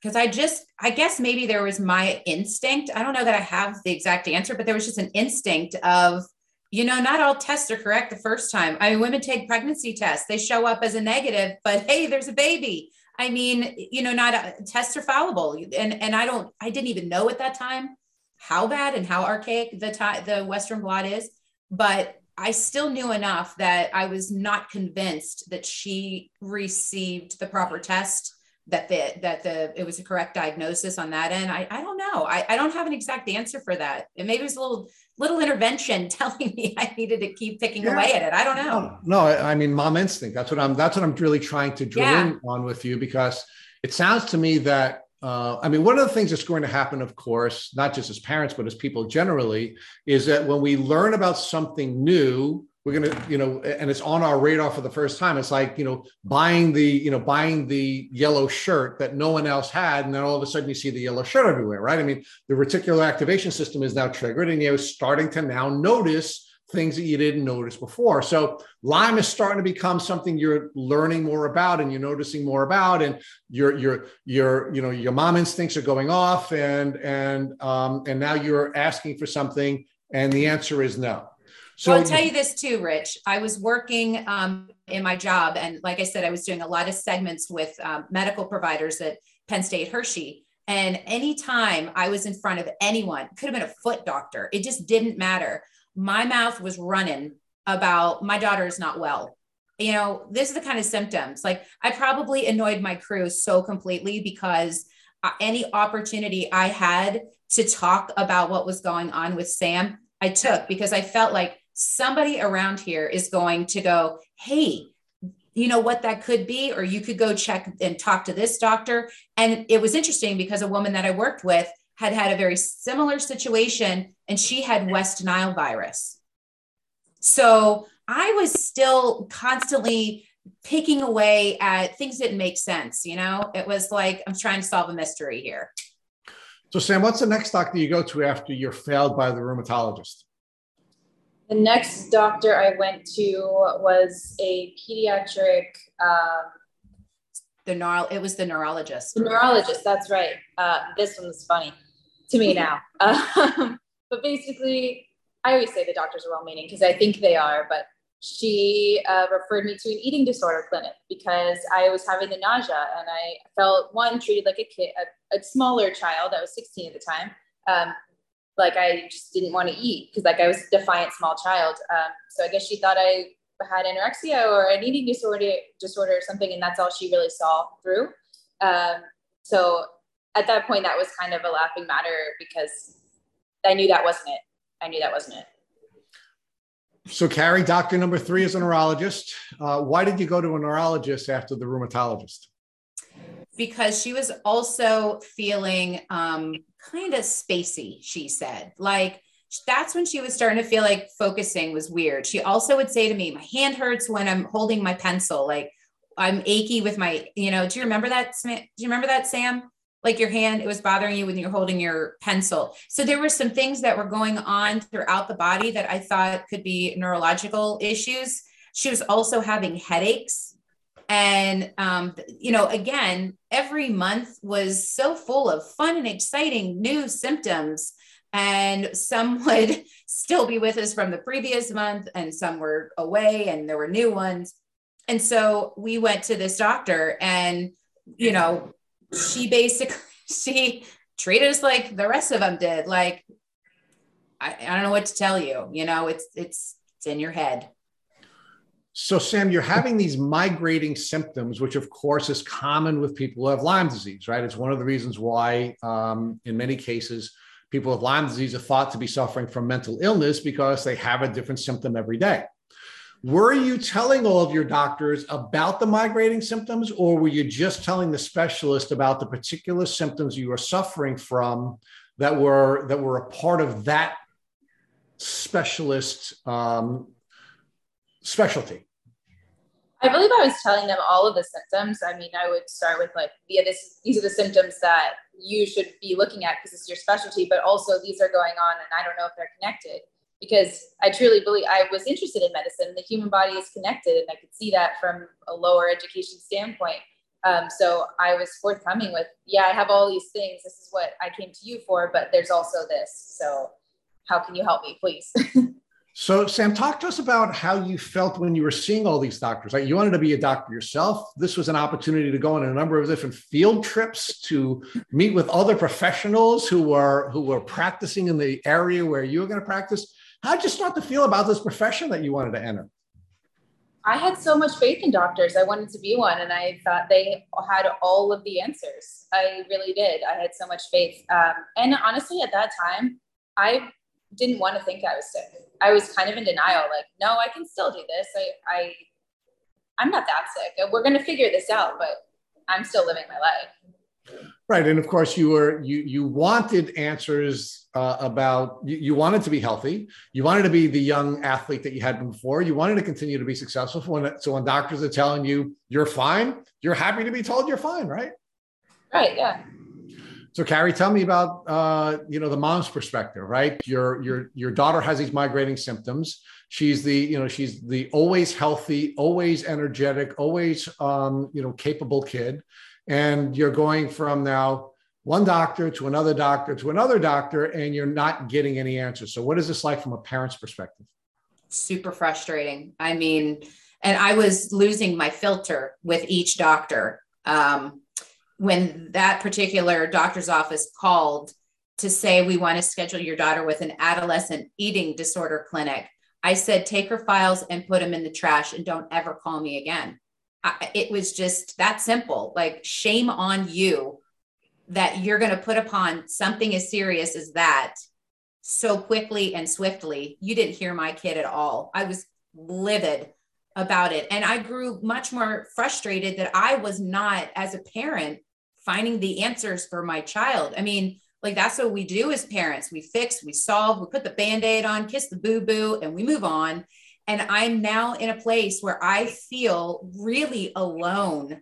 Because I just, I guess maybe there was my instinct. I don't know that I have the exact answer, but there was just an instinct of you know, not all tests are correct the first time. I mean, women take pregnancy tests, they show up as a negative, but hey, there's a baby. I mean, you know, not a, tests are fallible. And and I don't, I didn't even know at that time how bad and how archaic the t- the Western blot is, but I still knew enough that I was not convinced that she received the proper test that the that the it was a correct diagnosis on that end. I, I don't know. I, I don't have an exact answer for that. And maybe it was a little little intervention telling me I needed to keep picking yeah. away at it. I don't know. No, I mean mom instinct. That's what I'm that's what I'm really trying to drill yeah. in on with you because it sounds to me that uh, I mean, one of the things that's going to happen, of course, not just as parents, but as people generally, is that when we learn about something new, we're going to you know and it's on our radar for the first time. It's like you know buying the you know buying the yellow shirt that no one else had and then all of a sudden you see the yellow shirt everywhere right? I mean the reticular activation system is now triggered and you're starting to now notice things that you didn't notice before. So lyme is starting to become something you're learning more about and you're noticing more about and your your your you know your mom instincts are going off and and um and now you're asking for something and the answer is no so I'll tell you this too, Rich. I was working um, in my job, and like I said, I was doing a lot of segments with um, medical providers at Penn State Hershey. And anytime I was in front of anyone, could have been a foot doctor, it just didn't matter. My mouth was running about my daughter is not well. You know, this is the kind of symptoms. Like I probably annoyed my crew so completely because uh, any opportunity I had to talk about what was going on with Sam, I took because I felt like somebody around here is going to go, hey, you know what that could be, or you could go check and talk to this doctor. And it was interesting because a woman that I worked with had had a very similar situation and she had West Nile virus. So I was still constantly picking away at things didn't make sense. You know, it was like I'm trying to solve a mystery here. So, Sam, what's the next doctor you go to after you're failed by the rheumatologist? The next doctor I went to was a pediatric. Um, the neuro, it was the neurologist. The neurologist, that's right. Uh, this one's funny to me now. Um, but basically, I always say the doctors are well meaning because I think they are, but she uh, referred me to an eating disorder clinic because I was having the nausea and I felt one treated like a kid, a, a smaller child. I was 16 at the time. Um, like I just didn't want to eat because like I was a defiant small child. Um, so I guess she thought I had anorexia or an eating disorder, disorder or something, and that's all she really saw through. Um, so at that point, that was kind of a laughing matter because I knew that wasn't it. I knew that wasn't it. So, Carrie, doctor number three is a neurologist. Uh, why did you go to a neurologist after the rheumatologist? Because she was also feeling um, kind of spacey, she said. Like, that's when she was starting to feel like focusing was weird. She also would say to me, My hand hurts when I'm holding my pencil. Like, I'm achy with my, you know, do you remember that? Do you remember that, Sam? like your hand, it was bothering you when you're holding your pencil. So there were some things that were going on throughout the body that I thought could be neurological issues. She was also having headaches. And, um, you know, again, every month was so full of fun and exciting new symptoms. And some would still be with us from the previous month, and some were away, and there were new ones. And so we went to this doctor, and, you know, she basically she treated us like the rest of them did. Like I, I don't know what to tell you. You know, it's it's it's in your head. So, Sam, you're having these migrating symptoms, which of course is common with people who have Lyme disease, right? It's one of the reasons why, um, in many cases, people with Lyme disease are thought to be suffering from mental illness because they have a different symptom every day. Were you telling all of your doctors about the migrating symptoms, or were you just telling the specialist about the particular symptoms you were suffering from that were that were a part of that specialist um, specialty? I believe I was telling them all of the symptoms. I mean, I would start with like, yeah, this these are the symptoms that you should be looking at because it's your specialty, but also these are going on, and I don't know if they're connected because I truly believe I was interested in medicine. The human body is connected, and I could see that from a lower education standpoint. Um, so I was forthcoming with, yeah, I have all these things. This is what I came to you for, but there's also this. So how can you help me, please? so, Sam, talk to us about how you felt when you were seeing all these doctors. Like you wanted to be a doctor yourself. This was an opportunity to go on a number of different field trips to meet with other professionals who were who were practicing in the area where you were going to practice How'd you start to feel about this profession that you wanted to enter? I had so much faith in doctors. I wanted to be one, and I thought they had all of the answers. I really did. I had so much faith. Um, and honestly, at that time, I didn't want to think I was sick. I was kind of in denial, like, no, I can still do this. I, I I'm not that sick. We're going to figure this out, but I'm still living my life. Right, and of course, you were you you wanted answers uh, about you, you, wanted to be healthy. You wanted to be the young athlete that you had been before. You wanted to continue to be successful. When, so when doctors are telling you you're fine, you're happy to be told you're fine, right? Right. Yeah. So Carrie, tell me about uh, you know the mom's perspective, right? Your your your daughter has these migrating symptoms. She's the you know she's the always healthy, always energetic, always um, you know capable kid, and you're going from now one doctor to another doctor to another doctor, and you're not getting any answers. So, what is this like from a parent's perspective? Super frustrating. I mean, and I was losing my filter with each doctor. Um, when that particular doctor's office called to say, We want to schedule your daughter with an adolescent eating disorder clinic, I said, Take her files and put them in the trash and don't ever call me again. I, it was just that simple. Like, shame on you that you're going to put upon something as serious as that so quickly and swiftly. You didn't hear my kid at all. I was livid about it. And I grew much more frustrated that I was not, as a parent, finding the answers for my child. I mean, like that's what we do as parents. We fix, we solve, we put the band aid on, kiss the boo boo, and we move on. And I'm now in a place where I feel really alone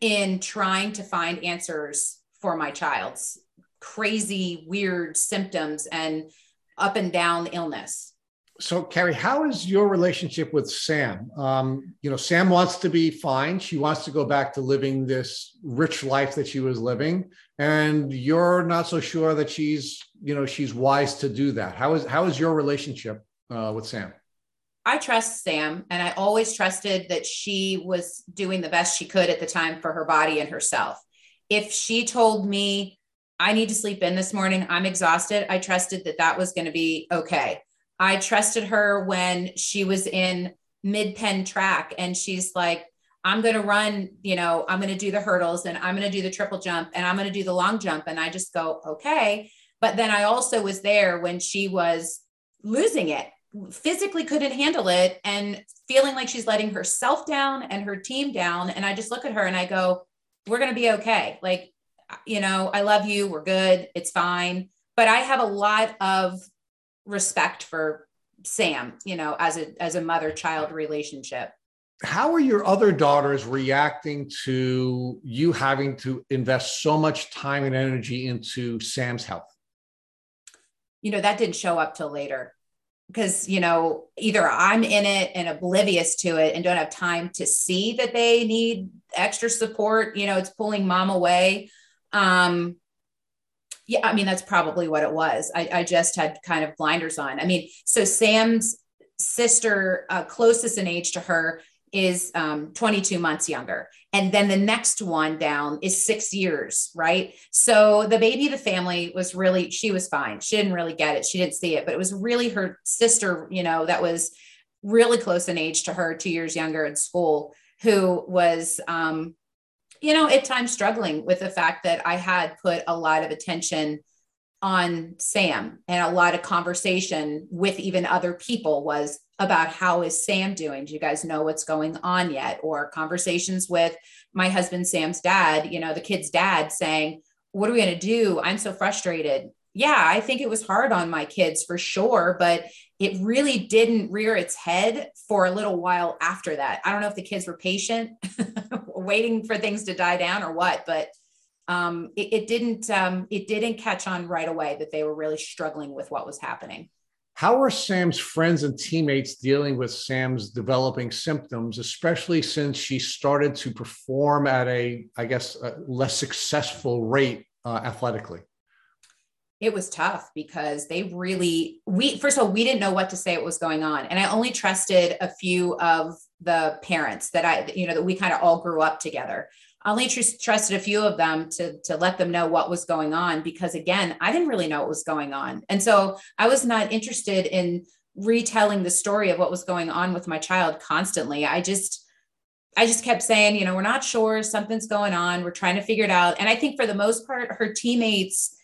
in trying to find answers for my child's crazy, weird symptoms and up and down illness. So, Carrie, how is your relationship with Sam? Um, you know, Sam wants to be fine. She wants to go back to living this rich life that she was living, and you're not so sure that she's, you know, she's wise to do that. How is how is your relationship uh, with Sam? I trust Sam, and I always trusted that she was doing the best she could at the time for her body and herself. If she told me I need to sleep in this morning, I'm exhausted, I trusted that that was going to be okay I trusted her when she was in mid pen track and she's like, I'm going to run, you know, I'm going to do the hurdles and I'm going to do the triple jump and I'm going to do the long jump. And I just go, okay. But then I also was there when she was losing it, physically couldn't handle it and feeling like she's letting herself down and her team down. And I just look at her and I go, we're going to be okay. Like, you know, I love you. We're good. It's fine. But I have a lot of respect for Sam, you know, as a as a mother child relationship. How are your other daughters reacting to you having to invest so much time and energy into Sam's health? You know, that didn't show up till later because, you know, either I'm in it and oblivious to it and don't have time to see that they need extra support, you know, it's pulling mom away. Um, yeah, I mean, that's probably what it was. I, I just had kind of blinders on. I mean, so Sam's sister, uh, closest in age to her, is um, 22 months younger. And then the next one down is six years, right? So the baby, the family was really, she was fine. She didn't really get it. She didn't see it, but it was really her sister, you know, that was really close in age to her, two years younger in school, who was, um, you know, at times struggling with the fact that I had put a lot of attention on Sam and a lot of conversation with even other people was about how is Sam doing? Do you guys know what's going on yet? Or conversations with my husband Sam's dad, you know, the kid's dad saying, What are we going to do? I'm so frustrated. Yeah, I think it was hard on my kids for sure, but it really didn't rear its head for a little while after that. I don't know if the kids were patient, waiting for things to die down or what, but um, it, it, didn't um, it didn't catch on right away that they were really struggling with what was happening. How are Sam's friends and teammates dealing with Sam's developing symptoms, especially since she started to perform at a, I guess, a less successful rate uh, athletically? it was tough because they really we first of all we didn't know what to say what was going on and i only trusted a few of the parents that i you know that we kind of all grew up together I only tr- trusted a few of them to to let them know what was going on because again i didn't really know what was going on and so i was not interested in retelling the story of what was going on with my child constantly i just I just kept saying, you know, we're not sure something's going on. We're trying to figure it out. And I think for the most part, her teammates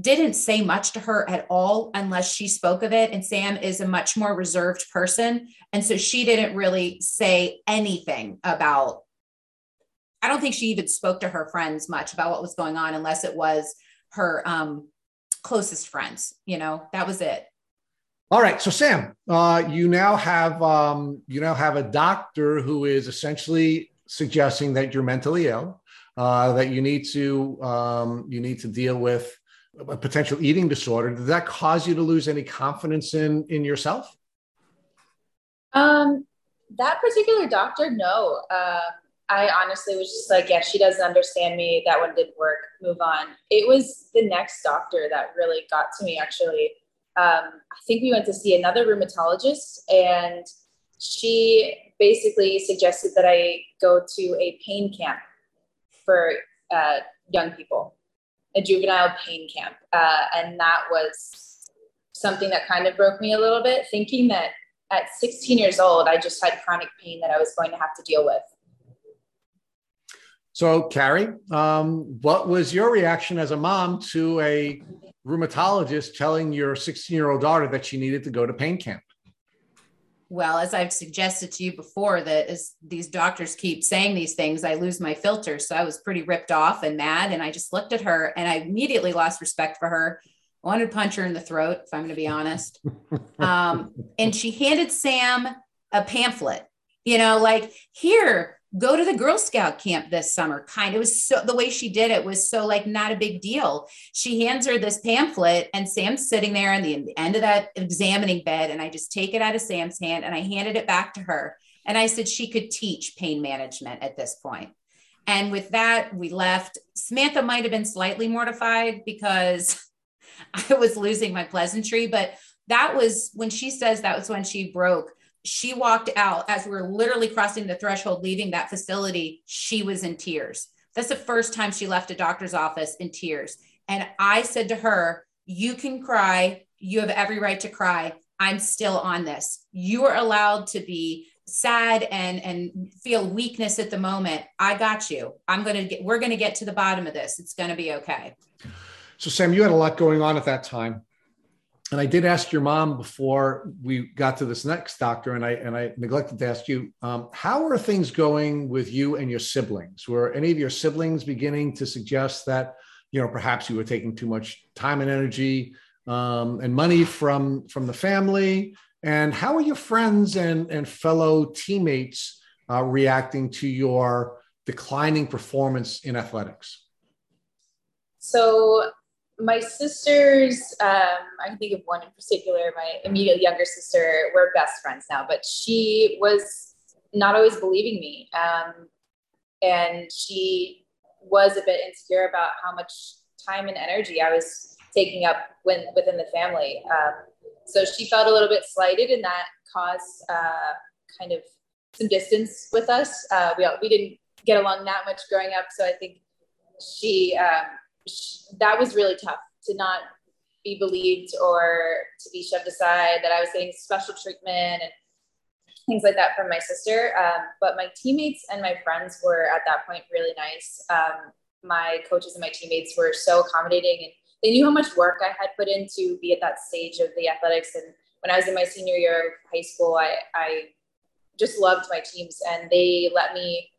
didn't say much to her at all unless she spoke of it. And Sam is a much more reserved person. And so she didn't really say anything about, I don't think she even spoke to her friends much about what was going on unless it was her um, closest friends. You know, that was it. All right, so Sam, uh, you now have um, you now have a doctor who is essentially suggesting that you're mentally ill, uh, that you need to um, you need to deal with a potential eating disorder, did that cause you to lose any confidence in in yourself? Um, that particular doctor, no. Uh, I honestly was just like, yeah, she doesn't understand me. That one didn't work. Move on. It was the next doctor that really got to me. Actually, um, I think we went to see another rheumatologist, and she basically suggested that I go to a pain camp for uh, young people a juvenile pain camp. Uh, and that was something that kind of broke me a little bit, thinking that at 16 years old, I just had chronic pain that I was going to have to deal with. So, Carrie, um, what was your reaction as a mom to a rheumatologist telling your 16 year old daughter that she needed to go to pain camp? Well as i've suggested to you before that as these doctors keep saying these things i lose my filter. So i was pretty ripped off and mad and i just looked at her and i immediately lost respect for her. I wanted to punch her in the throat if i'm going to be honest. Um, and she handed sam a pamphlet, you know, like here, go to the Girl Scout camp this summer. Kind of was so the way she did it was so like not a big deal. She hands her this pamphlet, and Sam's sitting there in the end of that examining bed. And I just take it out of Sam's hand and I handed it back to her. And I said she could teach pain management at this point. And with that, we left. Samantha might have been slightly mortified because I was losing my pleasantry, but that was when she says that was when she broke she walked out as we were literally crossing the threshold, leaving that facility. She was in tears. That's the first time she left a doctor's office in tears. And I said to her, You can cry. You have every right to cry. I'm still on this. You are allowed to be sad and and feel weakness at the moment. I got you. I'm going to get we're going to get to the bottom of this. It's going to be okay. So Sam, you had a lot going on at that time and I did ask your mom before we got to this next doctor, and I and I neglected to ask you, um, how are things going with you and your siblings? Were any of your siblings beginning to suggest that you know perhaps you were taking too much time and energy um, and money from from the family? And how are your friends and and fellow teammates uh, reacting to your declining performance in athletics? So my sisters, um, I can think of one in particular, my immediate younger sister, we're best friends now, but she was not always believing me. Um, and she was a bit insecure about how much time and energy I was taking up when, within the family. Um, so she felt a little bit slighted, and that caused uh, kind of some distance with us. Uh, we, we didn't get along that much growing up. So I think she, um, that was really tough to not be believed or to be shoved aside, that I was getting special treatment and things like that from my sister. Um, but my teammates and my friends were at that point really nice. Um, my coaches and my teammates were so accommodating and they knew how much work I had put in to be at that stage of the athletics. And when I was in my senior year of high school, I, I just loved my teams and they let me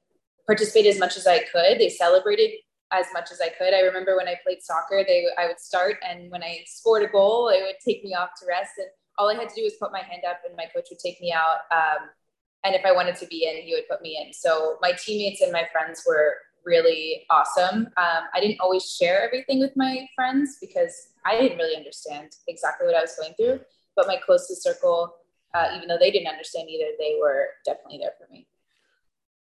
participate as much as I could. They celebrated as much as I could. I remember when I played soccer, they I would start, and when I scored a goal, it would take me off to rest, and all I had to do was put my hand up, and my coach would take me out. Um, and if I wanted to be in, he would put me in. So my teammates and my friends were really awesome. Um, I didn't always share everything with my friends because I didn't really understand exactly what I was going through. But my closest circle, uh, even though they didn't understand either, they were definitely there for me.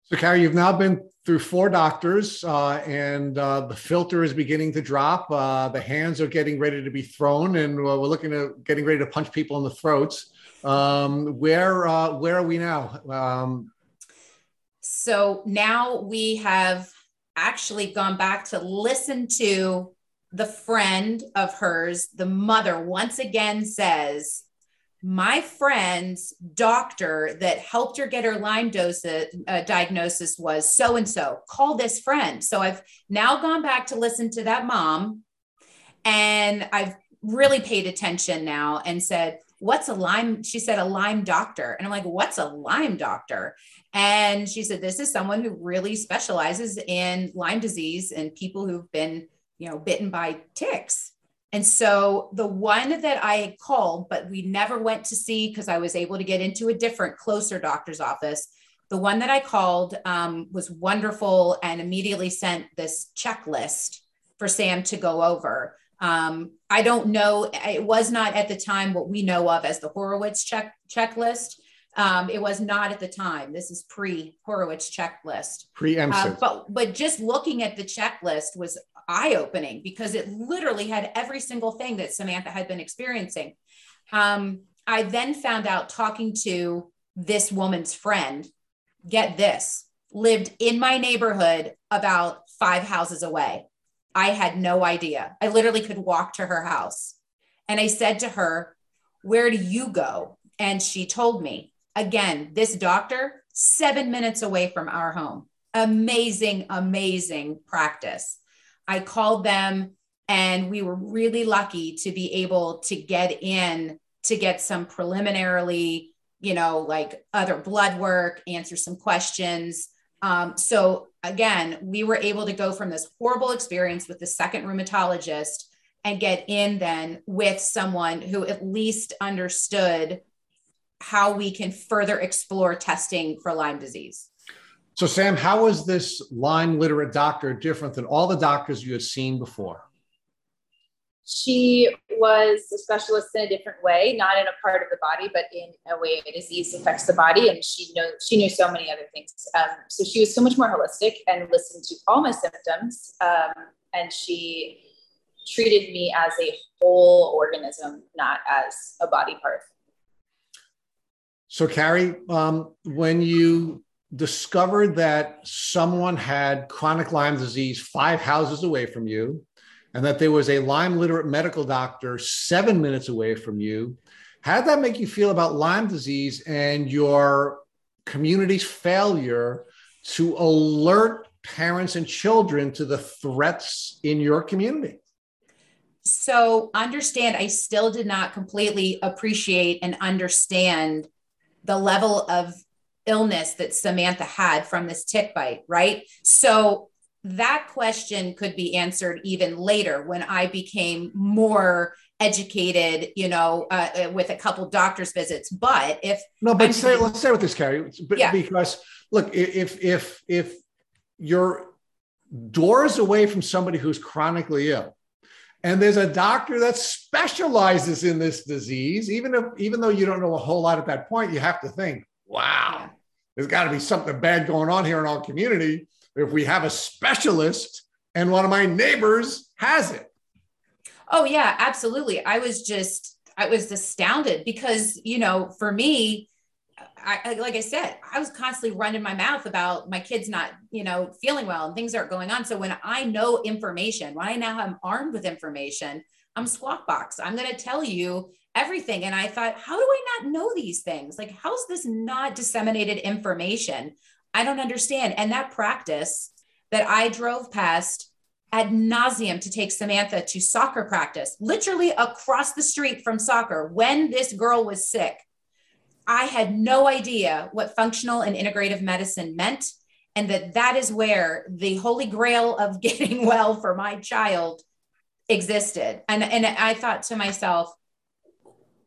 So, Carrie, you've now been through four doctors, uh, and uh, the filter is beginning to drop. Uh, the hands are getting ready to be thrown, and we're looking at getting ready to punch people in the throats. Um, where uh, where are we now? Um, so now we have actually gone back to listen to the friend of hers. The mother once again says my friend's doctor that helped her get her Lyme dose, uh, diagnosis was so and so. Call this friend. So I've now gone back to listen to that mom, and I've really paid attention now and said, "What's a Lyme?" She said, "A Lyme doctor," and I'm like, "What's a Lyme doctor?" And she said, "This is someone who really specializes in Lyme disease and people who've been, you know, bitten by ticks." And so the one that I had called, but we never went to see because I was able to get into a different, closer doctor's office. The one that I called um, was wonderful and immediately sent this checklist for Sam to go over. Um, I don't know, it was not at the time what we know of as the Horowitz check checklist. Um, it was not at the time. This is pre Horowitz checklist. Pre uh, but but just looking at the checklist was eye opening because it literally had every single thing that Samantha had been experiencing. Um, I then found out talking to this woman's friend, get this, lived in my neighborhood about five houses away. I had no idea. I literally could walk to her house. And I said to her, Where do you go? And she told me, again, this doctor, seven minutes away from our home. Amazing, amazing practice. I called them and we were really lucky to be able to get in to get some preliminarily, you know, like other blood work, answer some questions. Um, so again, we were able to go from this horrible experience with the second rheumatologist and get in then with someone who at least understood how we can further explore testing for Lyme disease. So, Sam, how is this Lyme literate doctor different than all the doctors you have seen before? She was a specialist in a different way, not in a part of the body, but in a way a disease affects the body. And she knew she knew so many other things. Um, so she was so much more holistic and listened to all my symptoms. Um, and she treated me as a whole organism, not as a body part. So, Carrie, um, when you discovered that someone had chronic Lyme disease five houses away from you, and that there was a Lyme literate medical doctor seven minutes away from you, how did that make you feel about Lyme disease and your community's failure to alert parents and children to the threats in your community? So, understand, I still did not completely appreciate and understand the level of illness that Samantha had from this tick bite, right? So, that question could be answered even later when I became more educated, you know, uh, uh with a couple doctor's visits. But if no, but say, let's stay with this, Carrie, yeah. because look, if if if you're doors away from somebody who's chronically ill, and there's a doctor that specializes in this disease, even if even though you don't know a whole lot at that point, you have to think, wow, there's got to be something bad going on here in our community if we have a specialist and one of my neighbors has it. Oh yeah, absolutely. I was just I was astounded because, you know, for me, I, like I said, I was constantly running my mouth about my kids not, you know, feeling well and things aren't going on. So when I know information, when I now am armed with information, I'm squawk box. I'm going to tell you everything. And I thought, how do I not know these things? Like, how's this not disseminated information? I don't understand. And that practice that I drove past ad nauseum to take Samantha to soccer practice, literally across the street from soccer when this girl was sick I had no idea what functional and integrative medicine meant, and that that is where the holy grail of getting well for my child existed. And, and I thought to myself,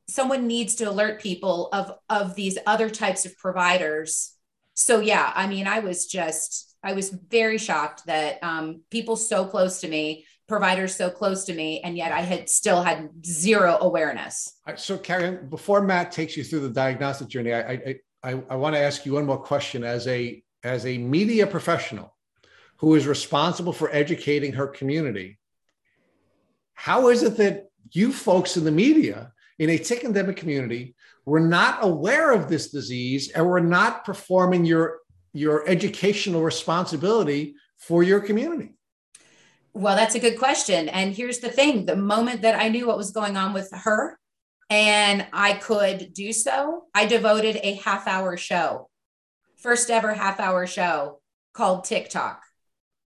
someone needs to alert people of, of these other types of providers. So, yeah, I mean, I was just, I was very shocked that um, people so close to me providers so close to me and yet i had still had zero awareness so karen before matt takes you through the diagnostic journey i i i, I want to ask you one more question as a as a media professional who is responsible for educating her community how is it that you folks in the media in a tick endemic community, we're not aware of this disease and we're not performing your your educational responsibility for your community well, that's a good question. And here's the thing the moment that I knew what was going on with her and I could do so, I devoted a half hour show, first ever half hour show called TikTok.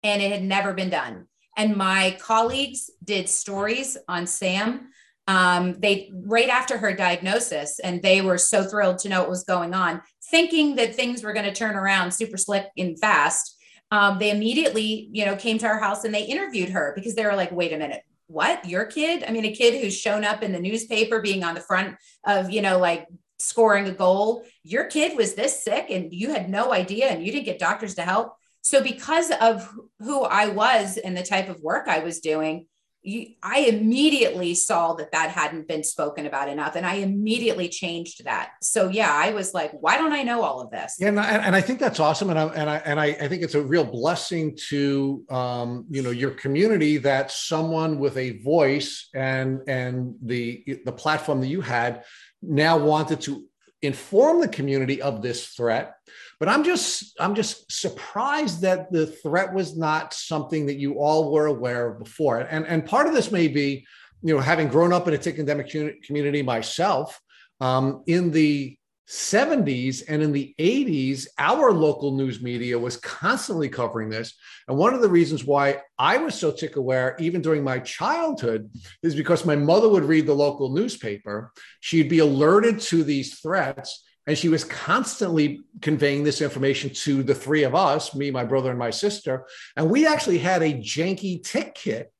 And it had never been done. And my colleagues did stories on Sam. Um, they right after her diagnosis, and they were so thrilled to know what was going on, thinking that things were going to turn around super slick and fast um, they immediately, you know, came to our house and they interviewed her because they were like, wait a minute, what? Your kid? I mean, a kid who's shown up in the newspaper being on the front of, you know, like scoring a goal. Your kid was this sick and you had no idea and you didn't get doctors to help. So, because of who I was and the type of work I was doing, you, I immediately saw that that hadn't been spoken about enough, and I immediately changed that. So yeah, I was like, why don't I know all of this? Yeah, and I, and I think that's awesome, and I and I and I, I think it's a real blessing to um, you know your community that someone with a voice and and the the platform that you had now wanted to inform the community of this threat but i'm just i'm just surprised that the threat was not something that you all were aware of before and and part of this may be you know having grown up in a tick endemic community myself um, in the 70s and in the 80s, our local news media was constantly covering this. And one of the reasons why I was so tick aware, even during my childhood, is because my mother would read the local newspaper. She'd be alerted to these threats. And she was constantly conveying this information to the three of us, me, my brother, and my sister. And we actually had a janky tick kit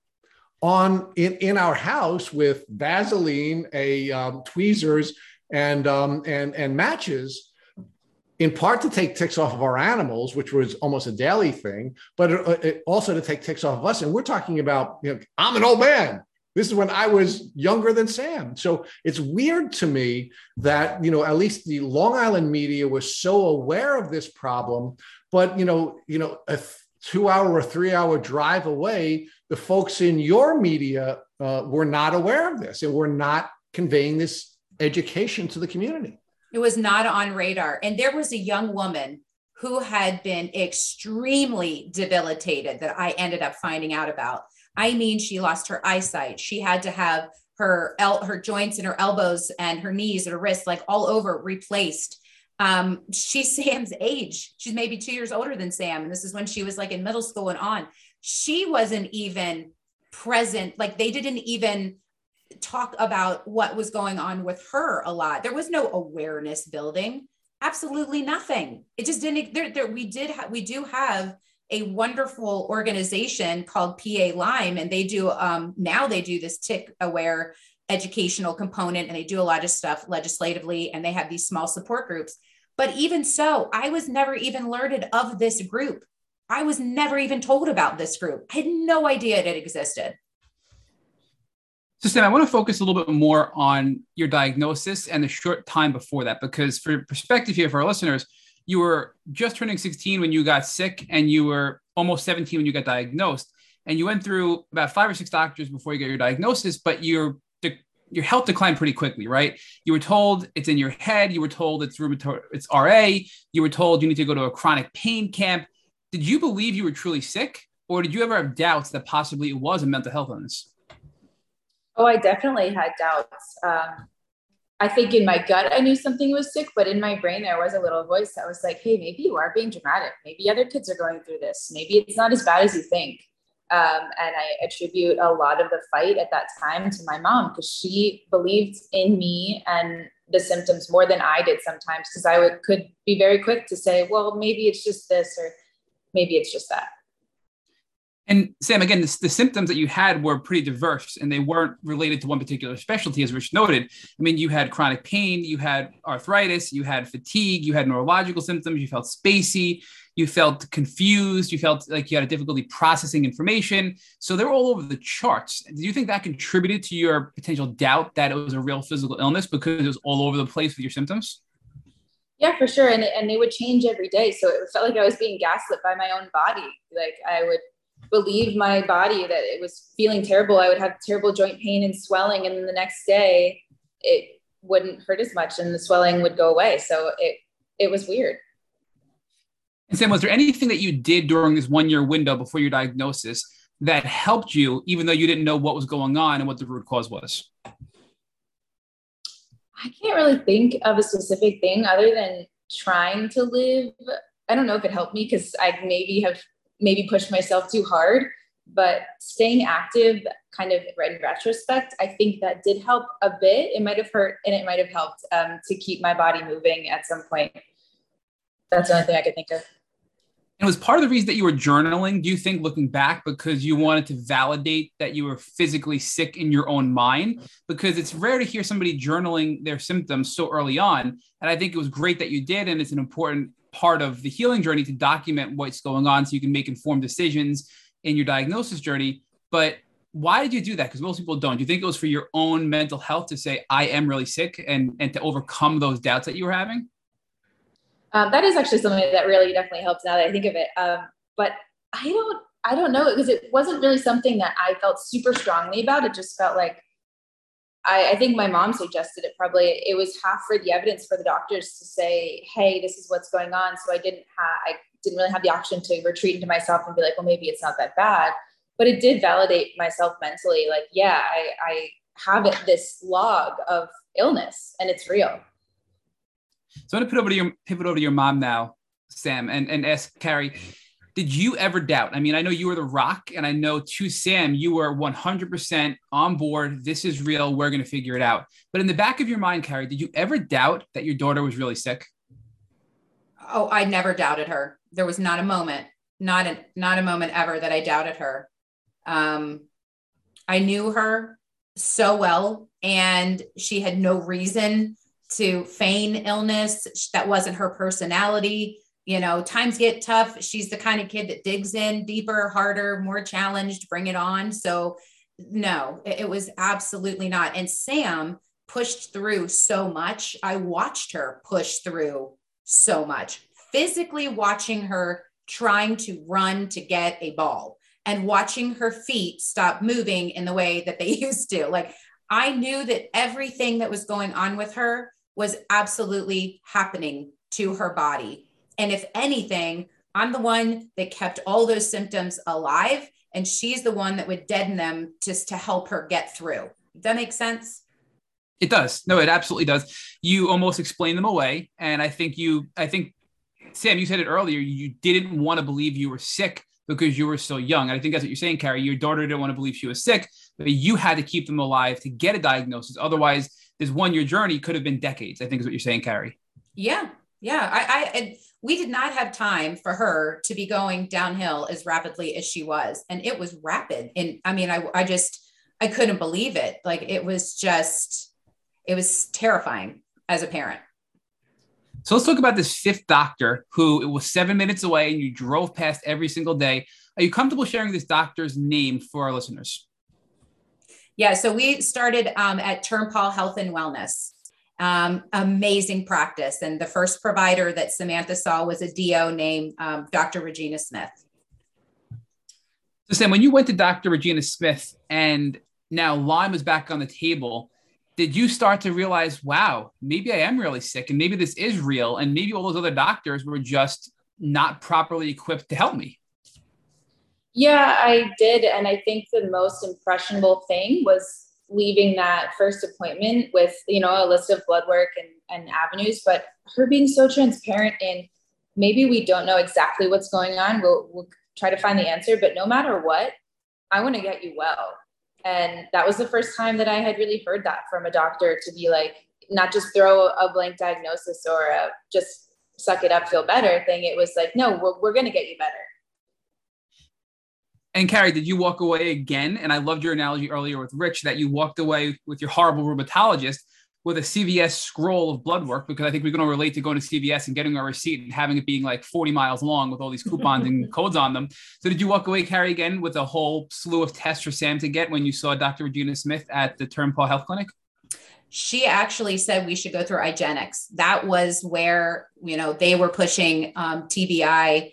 on in, in our house with Vaseline, a um, tweezers, and um, and and matches in part to take ticks off of our animals, which was almost a daily thing, but it, also to take ticks off of us. And we're talking about, you know, I'm an old man. This is when I was younger than Sam. So it's weird to me that, you know, at least the Long Island media was so aware of this problem, but, you know, you know, a two hour or three hour drive away, the folks in your media uh, were not aware of this and were not conveying this education to the community. It was not on radar. And there was a young woman who had been extremely debilitated that I ended up finding out about. I mean, she lost her eyesight. She had to have her el- her joints and her elbows and her knees and her wrists like all over replaced. Um, she's Sam's age. She's maybe two years older than Sam, and this is when she was like in middle school and on. She wasn't even present. Like they didn't even talk about what was going on with her a lot. There was no awareness building. Absolutely nothing. It just didn't. There, there we did. Ha- we do have a wonderful organization called PA Lyme, and they do um, now they do this tick aware educational component, and they do a lot of stuff legislatively, and they have these small support groups. But even so, I was never even alerted of this group. I was never even told about this group. I had no idea it existed. So, Sam, I want to focus a little bit more on your diagnosis and the short time before that, because for perspective here for our listeners, you were just turning 16 when you got sick, and you were almost 17 when you got diagnosed. And you went through about five or six doctors before you got your diagnosis, but your your health declined pretty quickly, right? You were told it's in your head. You were told it's rheumatoid, it's RA. You were told you need to go to a chronic pain camp. Did you believe you were truly sick, or did you ever have doubts that possibly it was a mental health illness? Oh, I definitely had doubts. Um, I think in my gut, I knew something was sick, but in my brain, there was a little voice that was like, hey, maybe you are being dramatic. Maybe other kids are going through this. Maybe it's not as bad as you think. Um, and I attribute a lot of the fight at that time to my mom because she believed in me and the symptoms more than I did sometimes because I would, could be very quick to say, well, maybe it's just this or maybe it's just that. And Sam, again, the, symptoms that you had were pretty diverse and they weren't related to one particular specialty, as Rich noted. I mean, you had chronic pain, you had arthritis, you had fatigue, you had neurological symptoms, you felt spacey, you felt confused, you felt like you had a difficulty processing information. So they were all over the charts. Do you think that contributed to your potential doubt that it was a real physical illness because it was all over the place with your symptoms? Yeah, for sure. And, and they would change every day. So it felt like I was being gaslit by my own body. Like I would believe my body that it was feeling terrible. I would have terrible joint pain and swelling. And then the next day it wouldn't hurt as much and the swelling would go away. So it, it was weird. And Sam, was there anything that you did during this one year window before your diagnosis that helped you, even though you didn't know what was going on and what the root cause was? I can't really think of a specific thing other than trying to live. I don't know if it helped me because I maybe have maybe pushed myself too hard, but staying active kind of right in retrospect, I think that did help a bit. It might have hurt and it might have helped um, to keep my body moving at some point. That's the only thing I could think of. And was part of the reason that you were journaling, do you think, looking back, because you wanted to validate that you were physically sick in your own mind? Because it's rare to hear somebody journaling their symptoms so early on. And I think it was great that you did. And it's an important part of the healing journey to document what's going on so you can make informed decisions in your diagnosis journey. But why did you do that? Because most people don't. Do you think it was for your own mental health to say, I am really sick and, and to overcome those doubts that you were having? Um, that is actually something that really definitely helps now that I think of it. Um, but I don't, I don't know because it wasn't really something that I felt super strongly about. It just felt like I, I, think my mom suggested it probably it was half for the evidence for the doctors to say hey this is what's going on. So i didn't have i didn't really have the option to retreat into myself and be like well maybe it's not that bad. But it did validate myself mentally like yeah i i have it, this log of illness and it's real. So i'm going to put over your pivot over to your mom now sam and and ask carrie did you ever doubt? I mean, I know you were the rock, and I know to Sam, you were 100% on board. This is real. We're going to figure it out. But in the back of your mind, Carrie, did you ever doubt that your daughter was really sick? Oh, I never doubted her. There was not a moment, not a, not a moment ever that I doubted her. Um, I knew her so well, and she had no reason to feign illness. That wasn't her personality. You know, times get tough. She's the kind of kid that digs in deeper, harder, more challenged, bring it on. So, no, it, it was absolutely not. And Sam pushed through so much. I watched her push through so much, physically watching her trying to run to get a ball and watching her feet stop moving in the way that they used to. Like, I knew that everything that was going on with her was absolutely happening to her body. And if anything, I'm the one that kept all those symptoms alive, and she's the one that would deaden them just to help her get through. Does that make sense? It does. No, it absolutely does. You almost explain them away. And I think you, I think, Sam, you said it earlier, you didn't want to believe you were sick because you were still young. And I think that's what you're saying, Carrie. Your daughter didn't want to believe she was sick, but you had to keep them alive to get a diagnosis. Otherwise, this one year journey could have been decades, I think is what you're saying, Carrie. Yeah. Yeah. I, I, we did not have time for her to be going downhill as rapidly as she was. And it was rapid. And I mean, I, I just, I couldn't believe it. Like it was just, it was terrifying as a parent. So let's talk about this fifth doctor who it was seven minutes away and you drove past every single day. Are you comfortable sharing this doctor's name for our listeners? Yeah, so we started um, at Turnpaugh Health and Wellness. Um, amazing practice. And the first provider that Samantha saw was a DO named um, Dr. Regina Smith. So, Sam, when you went to Dr. Regina Smith and now Lyme was back on the table, did you start to realize, wow, maybe I am really sick and maybe this is real and maybe all those other doctors were just not properly equipped to help me? Yeah, I did. And I think the most impressionable thing was leaving that first appointment with, you know, a list of blood work and, and avenues, but her being so transparent and maybe we don't know exactly what's going on. We'll, we'll try to find the answer, but no matter what, I want to get you well. And that was the first time that I had really heard that from a doctor to be like, not just throw a blank diagnosis or a just suck it up, feel better thing. It was like, no, we're, we're going to get you better. And Carrie, did you walk away again? And I loved your analogy earlier with Rich that you walked away with your horrible rheumatologist with a CVS scroll of blood work because I think we're going to relate to going to CVS and getting our receipt and having it being like 40 miles long with all these coupons and codes on them. So did you walk away, Carrie, again with a whole slew of tests for Sam to get when you saw Dr. Regina Smith at the Turnpaugh Health Clinic? She actually said we should go through IGeneX. That was where, you know, they were pushing um, TBI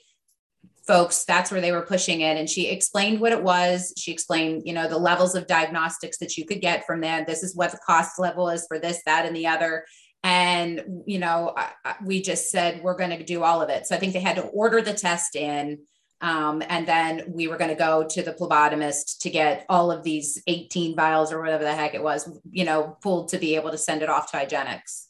folks that's where they were pushing it. And she explained what it was. She explained you know the levels of diagnostics that you could get from that this is what the cost level is for this that and the other. And you know I, I, we just said we're going to do all of it. So i think they had to order the test in um, and then we were going to go to the phlebotomist to get all of these 18 vials or whatever the heck it was you know pulled to be able to send it off to IGeneX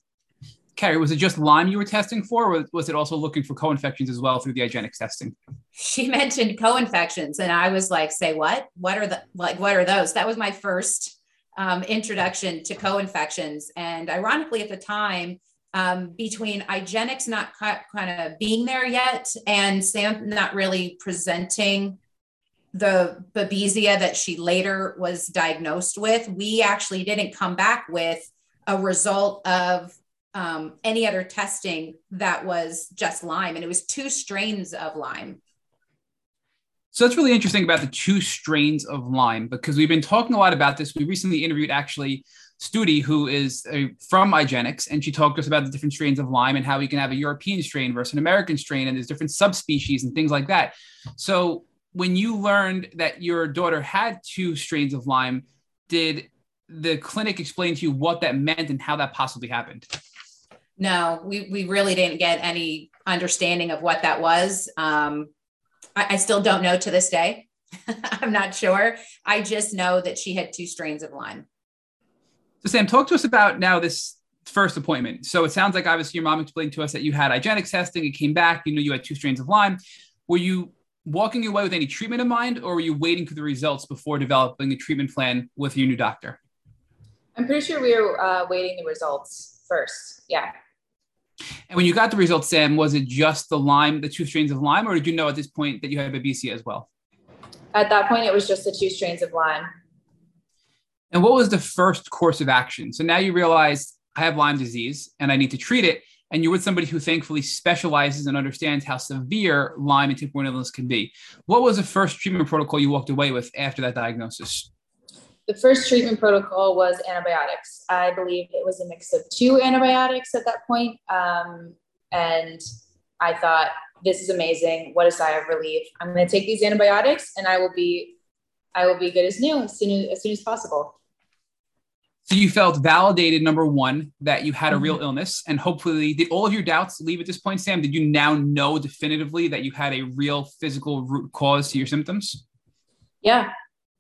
Carrie, was it just Lyme you were testing for, or was it also looking for co-infections as well through the IGeneX testing? She mentioned co-infections, and I was like, "Say what? What are the like? What are those?" That was my first um, introduction to co-infections, and ironically, at the time, um, between IGeneX not kind of being there yet and Sam not really presenting the babesia that she later was diagnosed with, we actually didn't come back with a result of um, any other testing that was just Lyme, and it was two strains of Lyme. So that's really interesting about the two strains of Lyme because we've been talking a lot about this. We recently interviewed actually Studi, who is uh, from IGeneX, and she talked to us about the different strains of Lyme and how we can have a European strain versus an American strain, and there's different subspecies and things like that. So when you learned that your daughter had two strains of Lyme, did the clinic explain to you what that meant and how that possibly happened? No, we, we really didn't get any understanding of what that was. Um, I, I still don't know to this day. I'm not sure. I just know that she had two strains of Lyme. So, Sam, talk to us about now this first appointment. So, it sounds like obviously your mom explained to us that you had IGeneX testing, it came back, you know, you had two strains of Lyme. Were you walking away with any treatment in mind, or were you waiting for the results before developing a treatment plan with your new doctor? I'm pretty sure we were uh, waiting the results first. Yeah. And when you got the results, Sam, was it just the Lyme, the two strains of Lyme, or did you know at this point that you had babesia as well? At that point, it was just the two strains of Lyme. And what was the first course of action? So now you realize I have Lyme disease and I need to treat it. And you're with somebody who thankfully specializes and understands how severe Lyme and tick-borne illness can be. What was the first treatment protocol you walked away with after that diagnosis? The first treatment protocol was antibiotics. I believe it was a mix of two antibiotics at that point. Um, and I thought, this is amazing. What a sigh of relief. I'm going to take these antibiotics and I will be, I will be good as new as soon as, as soon as possible. So you felt validated, number one, that you had a real mm-hmm. illness, and hopefully, did all of your doubts leave at this point, Sam? Did you now know definitively that you had a real physical root cause to your symptoms? Yeah,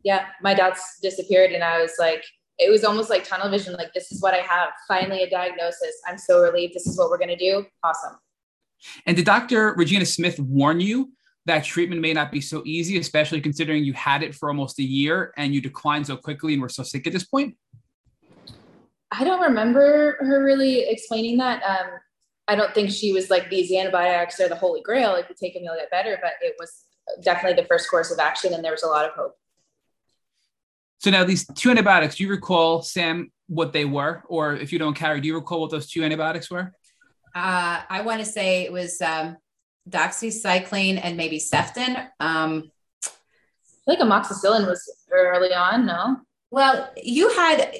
yeah. My doubts disappeared, and I was like, it was almost like tunnel vision. Like, this is what I have. Finally, a diagnosis. I'm so relieved. This is what we're gonna do. Awesome. And did Dr. Regina Smith warn you that treatment may not be so easy, especially considering you had it for almost a year and you declined so quickly and were so sick at this point? I don't remember her really explaining that. Um, I don't think she was like these antibiotics are the holy grail. If you take them, you'll get better. But it was definitely the first course of action, and there was a lot of hope. So now these two antibiotics, do you recall, Sam, what they were, or if you don't Carrie, do you recall what those two antibiotics were? Uh, I want to say it was um, doxycycline and maybe Ceftin. Um, I think amoxicillin was early on. No. Well, you had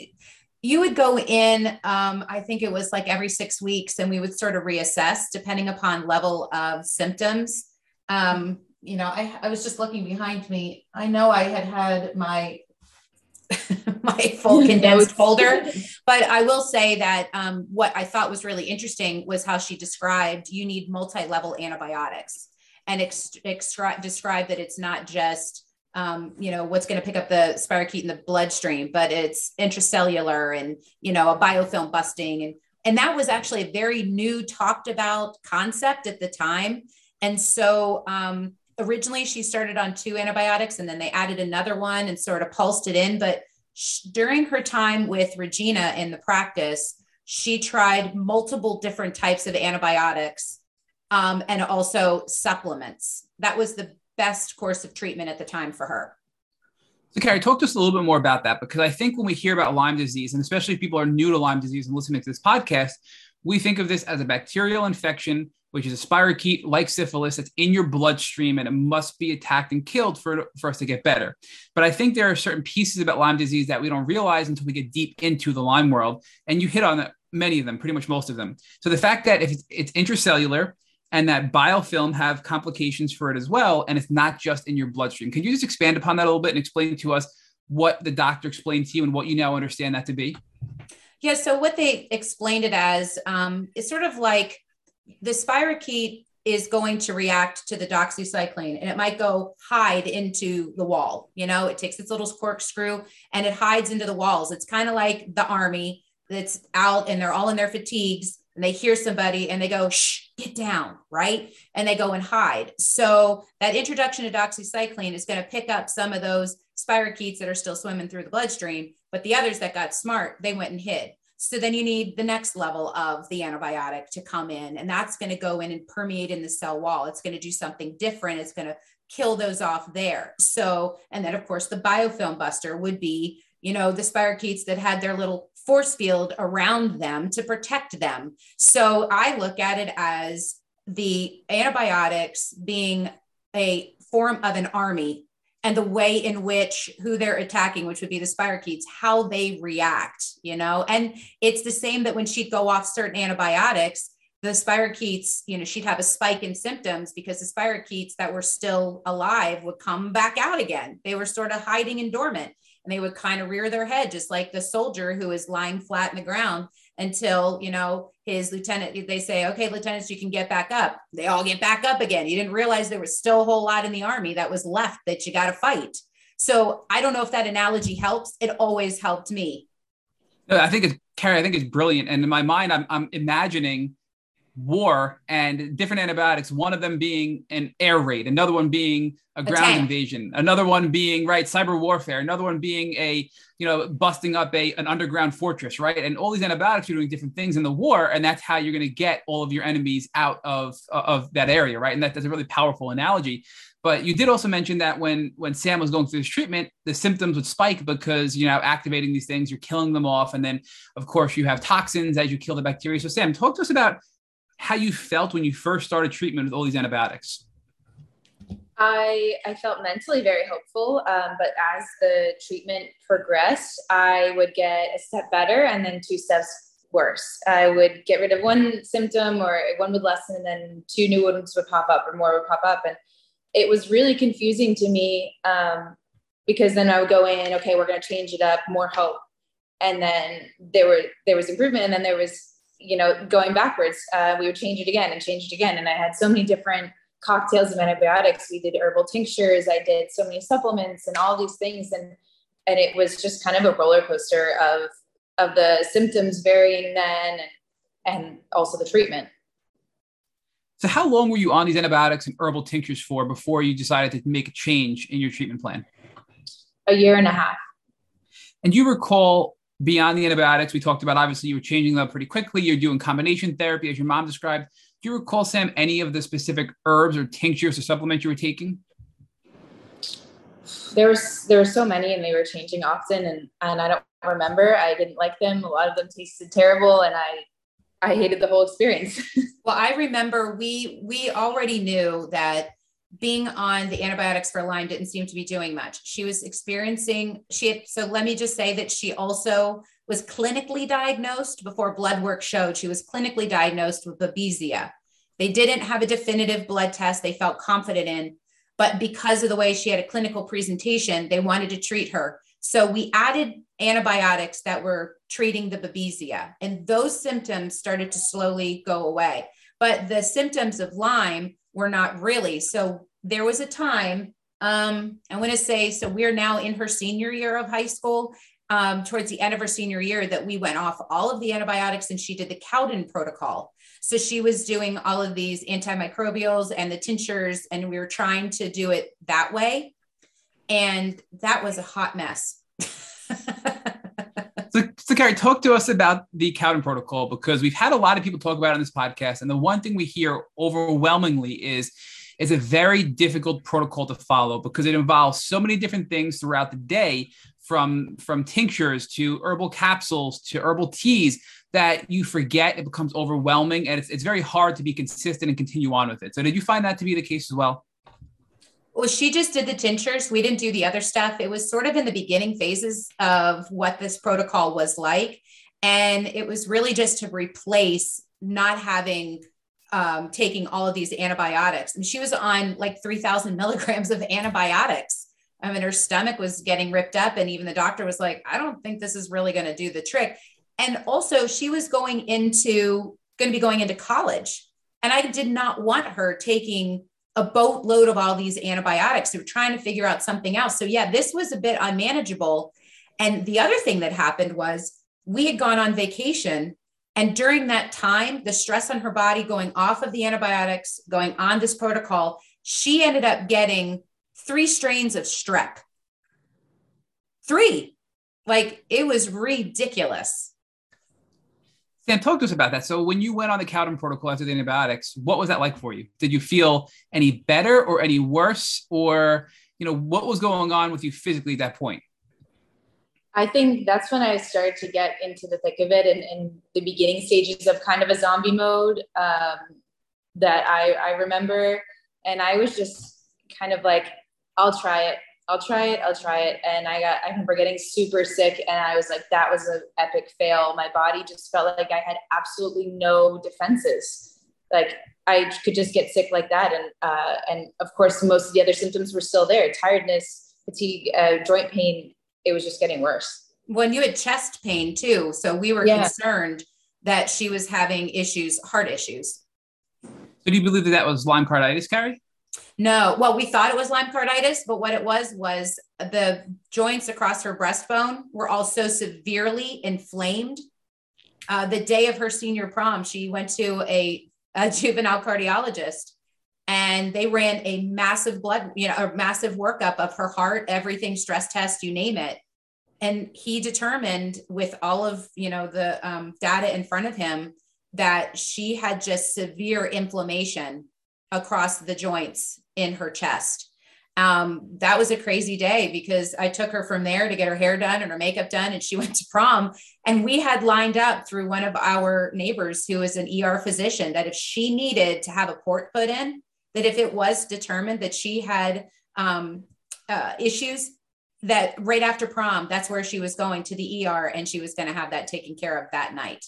you would go in um, i think it was like every six weeks and we would sort of reassess depending upon level of symptoms um, you know I, I was just looking behind me i know i had had my my full condensed folder but i will say that um, what i thought was really interesting was how she described you need multi-level antibiotics and ex- extra- described that it's not just um, you know, what's going to pick up the spirochete in the bloodstream, but it's intracellular and, you know, a biofilm busting. And, and that was actually a very new talked about concept at the time. And so um, originally she started on two antibiotics and then they added another one and sort of pulsed it in. But sh- during her time with Regina in the practice, she tried multiple different types of antibiotics um, and also supplements. That was the best course of treatment at the time for her. So, Carrie, talk to us a little bit more about that because I think when we hear about Lyme disease, and especially if people are new to Lyme disease and listening to this podcast, we think of this as a bacterial infection, which is a spirochete like syphilis that's in your bloodstream and it must be attacked and killed for, for us to get better. But I think there are certain pieces about Lyme disease that we don't realize until we get deep into the Lyme world. And you hit on many of them, pretty much most of them. So the fact that if it's, it's intracellular, and that biofilm have complications for it as well. And it's not just in your bloodstream. Can you just expand upon that a little bit and explain to us what the doctor explained to you and what you now understand that to be? Yeah. So what they explained it as um, is sort of like the spirochete is going to react to the doxycycline and it might go hide into the wall. You know, it takes its little corkscrew and it hides into the walls. It's kind of like the army that's out and they're all in their fatigues and they hear somebody and they go, shh, get down, right? And they go and hide. So that introduction to doxycycline is going to pick up some of those spirochetes that are still swimming through the bloodstream, but the others that got smart, they went and hid. So then you need the next level of the antibiotic to come in, and that's going to go in and permeate in the cell wall. It's going to do something different. It's going to kill those off there. So, and then of course, the biofilm buster would be, you know, the spirochetes that had their little force field around them to protect them. So I look at it as the antibiotics being a form of an army and the way in which who they're attacking, which would be the spirochetes, how they react, you know. And it's the same that when she'd go off certain antibiotics, the spirochetes, you know, she'd have a spike in symptoms because the spirochetes that were still alive would come back out again. They were sort of hiding and dormant and they would kind of rear their head, just like the soldier who is lying flat in the ground until, you know, his lieutenant, they say, okay, lieutenants, you can get back up. They all get back up again. You didn't realize there was still a whole lot in the army that was left that you got to fight. So I don't know if that analogy helps. It always helped me. No, I think it's Carrie. I think it's brilliant. And in my mind, I'm, I'm imagining war and different antibiotics, one of them being an air raid, another one being a ground invasion, another one being right cyber warfare, another one being a you know busting up a an underground fortress, right? And all these antibiotics are doing different things in the war, and that's how you're going to get all of your enemies out of of that area, right? And that, that's a really powerful analogy. But you did also mention that when when Sam was going through this treatment, the symptoms would spike because you know activating these things, you're killing them off, and then of course you have toxins as you kill the bacteria. So Sam, talk to us about how you felt when you first started treatment with all these antibiotics. I I felt mentally very hopeful, um, but as the treatment progressed, I would get a step better and then two steps worse. I would get rid of one symptom or one would lessen, and then two new ones would pop up or more would pop up, and it was really confusing to me um, because then I would go in, okay, we're going to change it up, more hope, and then there were there was improvement, and then there was you know going backwards. Uh, we would change it again and change it again, and I had so many different cocktails of antibiotics. We did herbal tinctures. I did so many supplements and all these things, and and it was just kind of a roller coaster of of the symptoms varying then, and, and also the treatment. So, how long were you on these antibiotics and herbal tinctures for before you decided to make a change in your treatment plan? A year and a half. And you recall beyond the antibiotics, we talked about obviously you were changing them pretty quickly. You're doing combination therapy, as your mom described. Do you recall, Sam, any of the specific herbs or tinctures or supplements you were taking? There was there were so many, and they were changing often, and and I don't remember. I didn't like them. A lot of them tasted terrible, and I I hated the whole experience. well, I remember we we already knew that being on the antibiotics for Lyme didn't seem to be doing much. She was experiencing she had, so let me just say that she also was clinically diagnosed before blood work showed she was clinically diagnosed with babesia. They didn't have a definitive blood test they felt confident in, but because of the way she had a clinical presentation, they wanted to treat her. So we added antibiotics that were treating the babesia, and those symptoms started to slowly go away. But the symptoms of Lyme were not really. So there was a time, um, I want to say, so we're now in her senior year of high school. Um, towards the end of her senior year, that we went off all of the antibiotics and she did the Cowden protocol. So she was doing all of these antimicrobials and the tinctures, and we were trying to do it that way. And that was a hot mess. so, Carrie, talk to us about the Cowden protocol because we've had a lot of people talk about it on this podcast, and the one thing we hear overwhelmingly is it's a very difficult protocol to follow because it involves so many different things throughout the day, from from tinctures to herbal capsules to herbal teas that you forget. It becomes overwhelming, and it's it's very hard to be consistent and continue on with it. So, did you find that to be the case as well? Well, she just did the tinctures. We didn't do the other stuff. It was sort of in the beginning phases of what this protocol was like. And it was really just to replace not having um, taking all of these antibiotics. And she was on like 3,000 milligrams of antibiotics. I mean, her stomach was getting ripped up. And even the doctor was like, I don't think this is really going to do the trick. And also, she was going into, going to be going into college. And I did not want her taking a boatload of all these antibiotics. They were trying to figure out something else. So, yeah, this was a bit unmanageable. And the other thing that happened was we had gone on vacation. And during that time, the stress on her body going off of the antibiotics, going on this protocol, she ended up getting three strains of strep. Three. Like it was ridiculous. Sam, talk to us about that. So, when you went on the Cowden protocol after the antibiotics, what was that like for you? Did you feel any better or any worse, or you know what was going on with you physically at that point? I think that's when I started to get into the thick of it, and in the beginning stages of kind of a zombie mode um, that I, I remember, and I was just kind of like, I'll try it. I'll try it. I'll try it. And I got, I remember getting super sick and I was like, that was an epic fail. My body just felt like I had absolutely no defenses. Like I could just get sick like that. And, uh, and of course, most of the other symptoms were still there tiredness, fatigue, uh, joint pain. It was just getting worse. When you had chest pain too. So we were yeah. concerned that she was having issues, heart issues. So do you believe that that was Lyme carditis, Carrie? No, well, we thought it was Lyme carditis, but what it was was the joints across her breastbone were also severely inflamed. Uh, the day of her senior prom, she went to a a juvenile cardiologist and they ran a massive blood, you know, a massive workup of her heart, everything, stress test, you name it. And he determined with all of, you know, the um, data in front of him that she had just severe inflammation across the joints in her chest. Um, that was a crazy day because I took her from there to get her hair done and her makeup done, and she went to prom. And we had lined up through one of our neighbors who is an ER physician that if she needed to have a port put in, that if it was determined that she had um, uh, issues, that right after prom, that's where she was going to the ER and she was going to have that taken care of that night.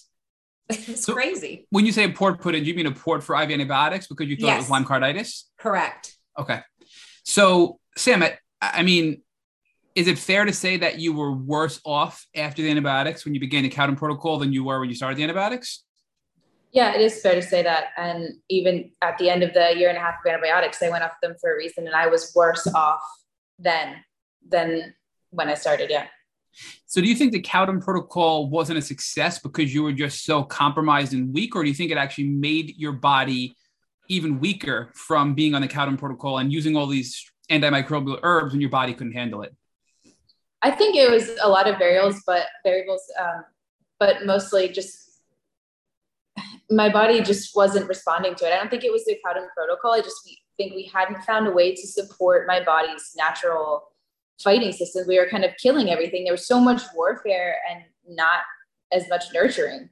it's so crazy. When you say a port put in, do you mean a port for IV antibiotics because you thought yes. it was Lyme carditis? Correct. Okay. So, Sam, I, I mean, is it fair to say that you were worse off after the antibiotics when you began the Cowden protocol than you were when you started the antibiotics? Yeah, it is fair to say that. And even at the end of the year and a half of antibiotics, I went off them for a reason, and I was worse off then than when I started. Yeah. So, do you think the Cowden protocol wasn't a success because you were just so compromised and weak, or do you think it actually made your body even weaker from being on the Cowden protocol and using all these antimicrobial herbs when your body couldn't handle it? I think it was a lot of variables, but variables, um, but mostly just my body just wasn't responding to it. I don't think it was the Cowden protocol. I just think we hadn't found a way to support my body's natural fighting system. We were kind of killing everything. There was so much warfare and not as much nurturing.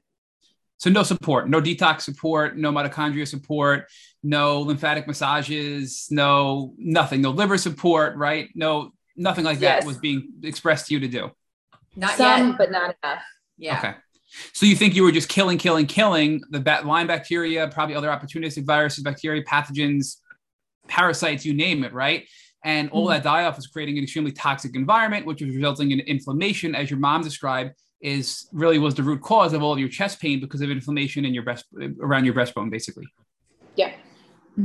So no support, no detox support, no mitochondria support, no lymphatic massages, no nothing, no liver support, right? No nothing like that yes. was being expressed to you to do. Not Some, yet, but not enough. Yeah. Okay. So you think you were just killing, killing, killing the bat- Lyme bacteria, probably other opportunistic viruses, bacteria, pathogens, parasites, you name it, right? And all mm-hmm. that die off is creating an extremely toxic environment, which is resulting in inflammation, as your mom described, is really was the root cause of all of your chest pain because of inflammation in your breast around your breastbone, basically. Yeah.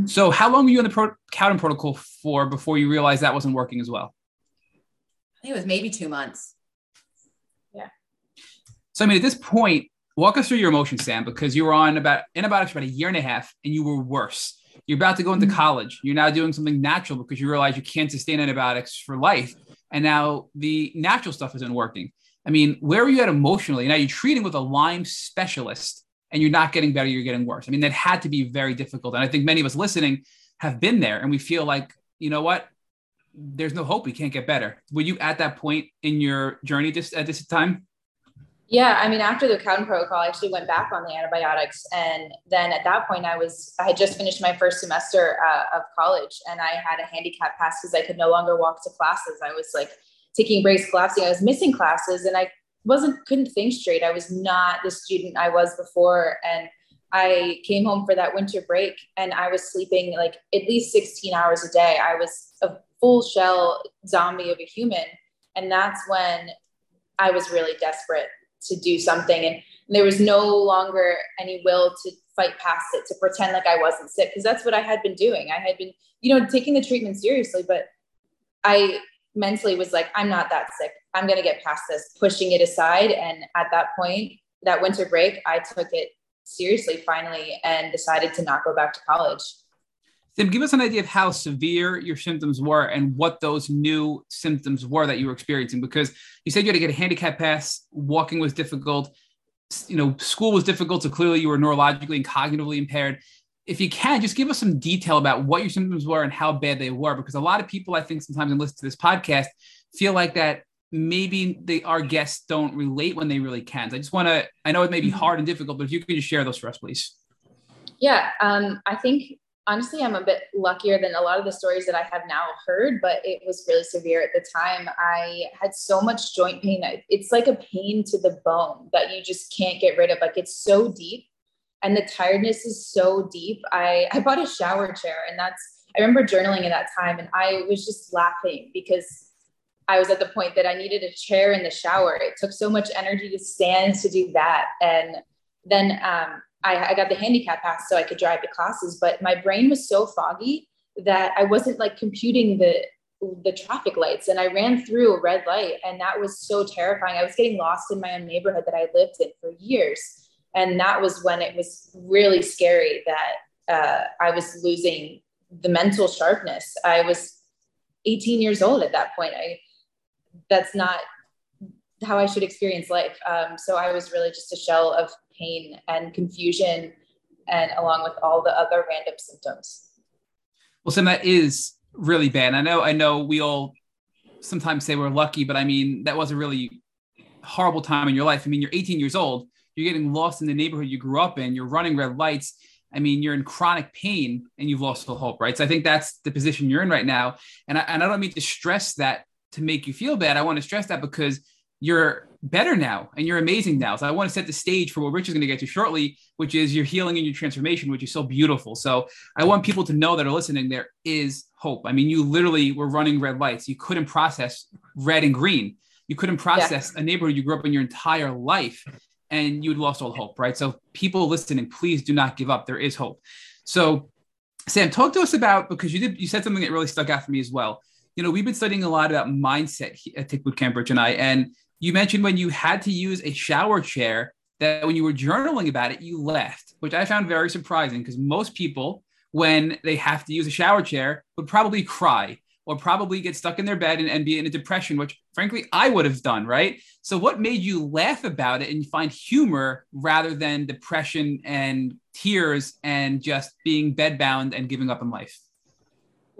So how long were you on the pro- Cowden protocol for before you realized that wasn't working as well? I think it was maybe two months. Yeah. So I mean, at this point, walk us through your emotions, Sam, because you were on about antibiotics for about a year and a half, and you were worse. You're about to go into mm-hmm. college. You're now doing something natural because you realize you can't sustain antibiotics for life, and now the natural stuff isn't working. I mean, where are you at emotionally? Now you're treating with a Lyme specialist, and you're not getting better. You're getting worse. I mean, that had to be very difficult, and I think many of us listening have been there, and we feel like, you know what? There's no hope. We can't get better. Were you at that point in your journey just at this time? Yeah, I mean, after the Cowden protocol, I actually went back on the antibiotics, and then at that point, I was I had just finished my first semester uh, of college, and I had a handicap pass because I could no longer walk to classes. I was like taking breaks, collapsing. I was missing classes, and I wasn't couldn't think straight. I was not the student I was before, and I came home for that winter break, and I was sleeping like at least 16 hours a day. I was a full shell zombie of a human, and that's when I was really desperate to do something. And, there was no longer any will to fight past it to pretend like i wasn't sick because that's what i had been doing. I had been you know taking the treatment seriously but i mentally was like i'm not that sick. I'm going to get past this pushing it aside. And at that point that winter break i took it seriously finally and decided to not go back to college Tim, give us an idea of how severe your symptoms were and what those new symptoms were that you were experiencing. Because you said you had to get a handicap pass, walking was difficult, you know, school was difficult. So clearly you were neurologically and cognitively impaired. If you can, just give us some detail about what your symptoms were and how bad they were. Because a lot of people, I think, sometimes and listen to this podcast, feel like that maybe they, our guests don't relate when they really can. So I just want to, I know it may be mm-hmm. hard and difficult, but if you could just share those for us, please. Yeah, um, I think honestly, I'm a bit luckier than a lot of the stories that I have now heard, but it was really severe at the time. I had so much joint pain. It's like a pain to the bone that you just can't get rid of. Like it's so deep and the tiredness is so deep. I, I bought a shower chair and that's, I remember journaling at that time and I was just laughing because I was at the point that I needed a chair in the shower. It took so much energy to stand to do that. And then um, I, I got the handicap pass so I could drive to classes, but my brain was so foggy that I wasn't like computing the the traffic lights and I ran through a red light and that was so terrifying. I was getting lost in my own neighborhood that I lived in for years. And that was when it was really scary that uh, I was losing the mental sharpness. I was 18 years old at that point. I, that's not how I should experience life. Um, so I was really just a shell of pain and confusion, and along with all the other random symptoms. Well, Sam, that is really bad. I know, I know, we all sometimes say we're lucky, but I mean that was a really horrible time in your life. I mean, you're 18 years old, you're getting lost in the neighborhood you grew up in, you're running red lights. I mean, you're in chronic pain and you've lost all hope, right? So I think that's the position you're in right now. And I, and I don't mean to stress that to make you feel bad. I want to stress that because you're better now and you're amazing now. So I want to set the stage for what Rich is going to get to shortly, which is your healing and your transformation, which is so beautiful. So I want people to know that are listening there is hope. I mean, you literally were running red lights. You couldn't process red and green. You couldn't process yeah. a neighborhood you grew up in your entire life and you'd lost all hope, right? So people listening, please do not give up. There is hope. So Sam, talk to us about because you did you said something that really stuck out for me as well. You know, we've been studying a lot about mindset at Tick Boot Camp, Rich and I, and you mentioned when you had to use a shower chair that when you were journaling about it, you left, which I found very surprising because most people, when they have to use a shower chair, would probably cry or probably get stuck in their bed and, and be in a depression, which frankly I would have done, right? So, what made you laugh about it and find humor rather than depression and tears and just being bedbound and giving up in life?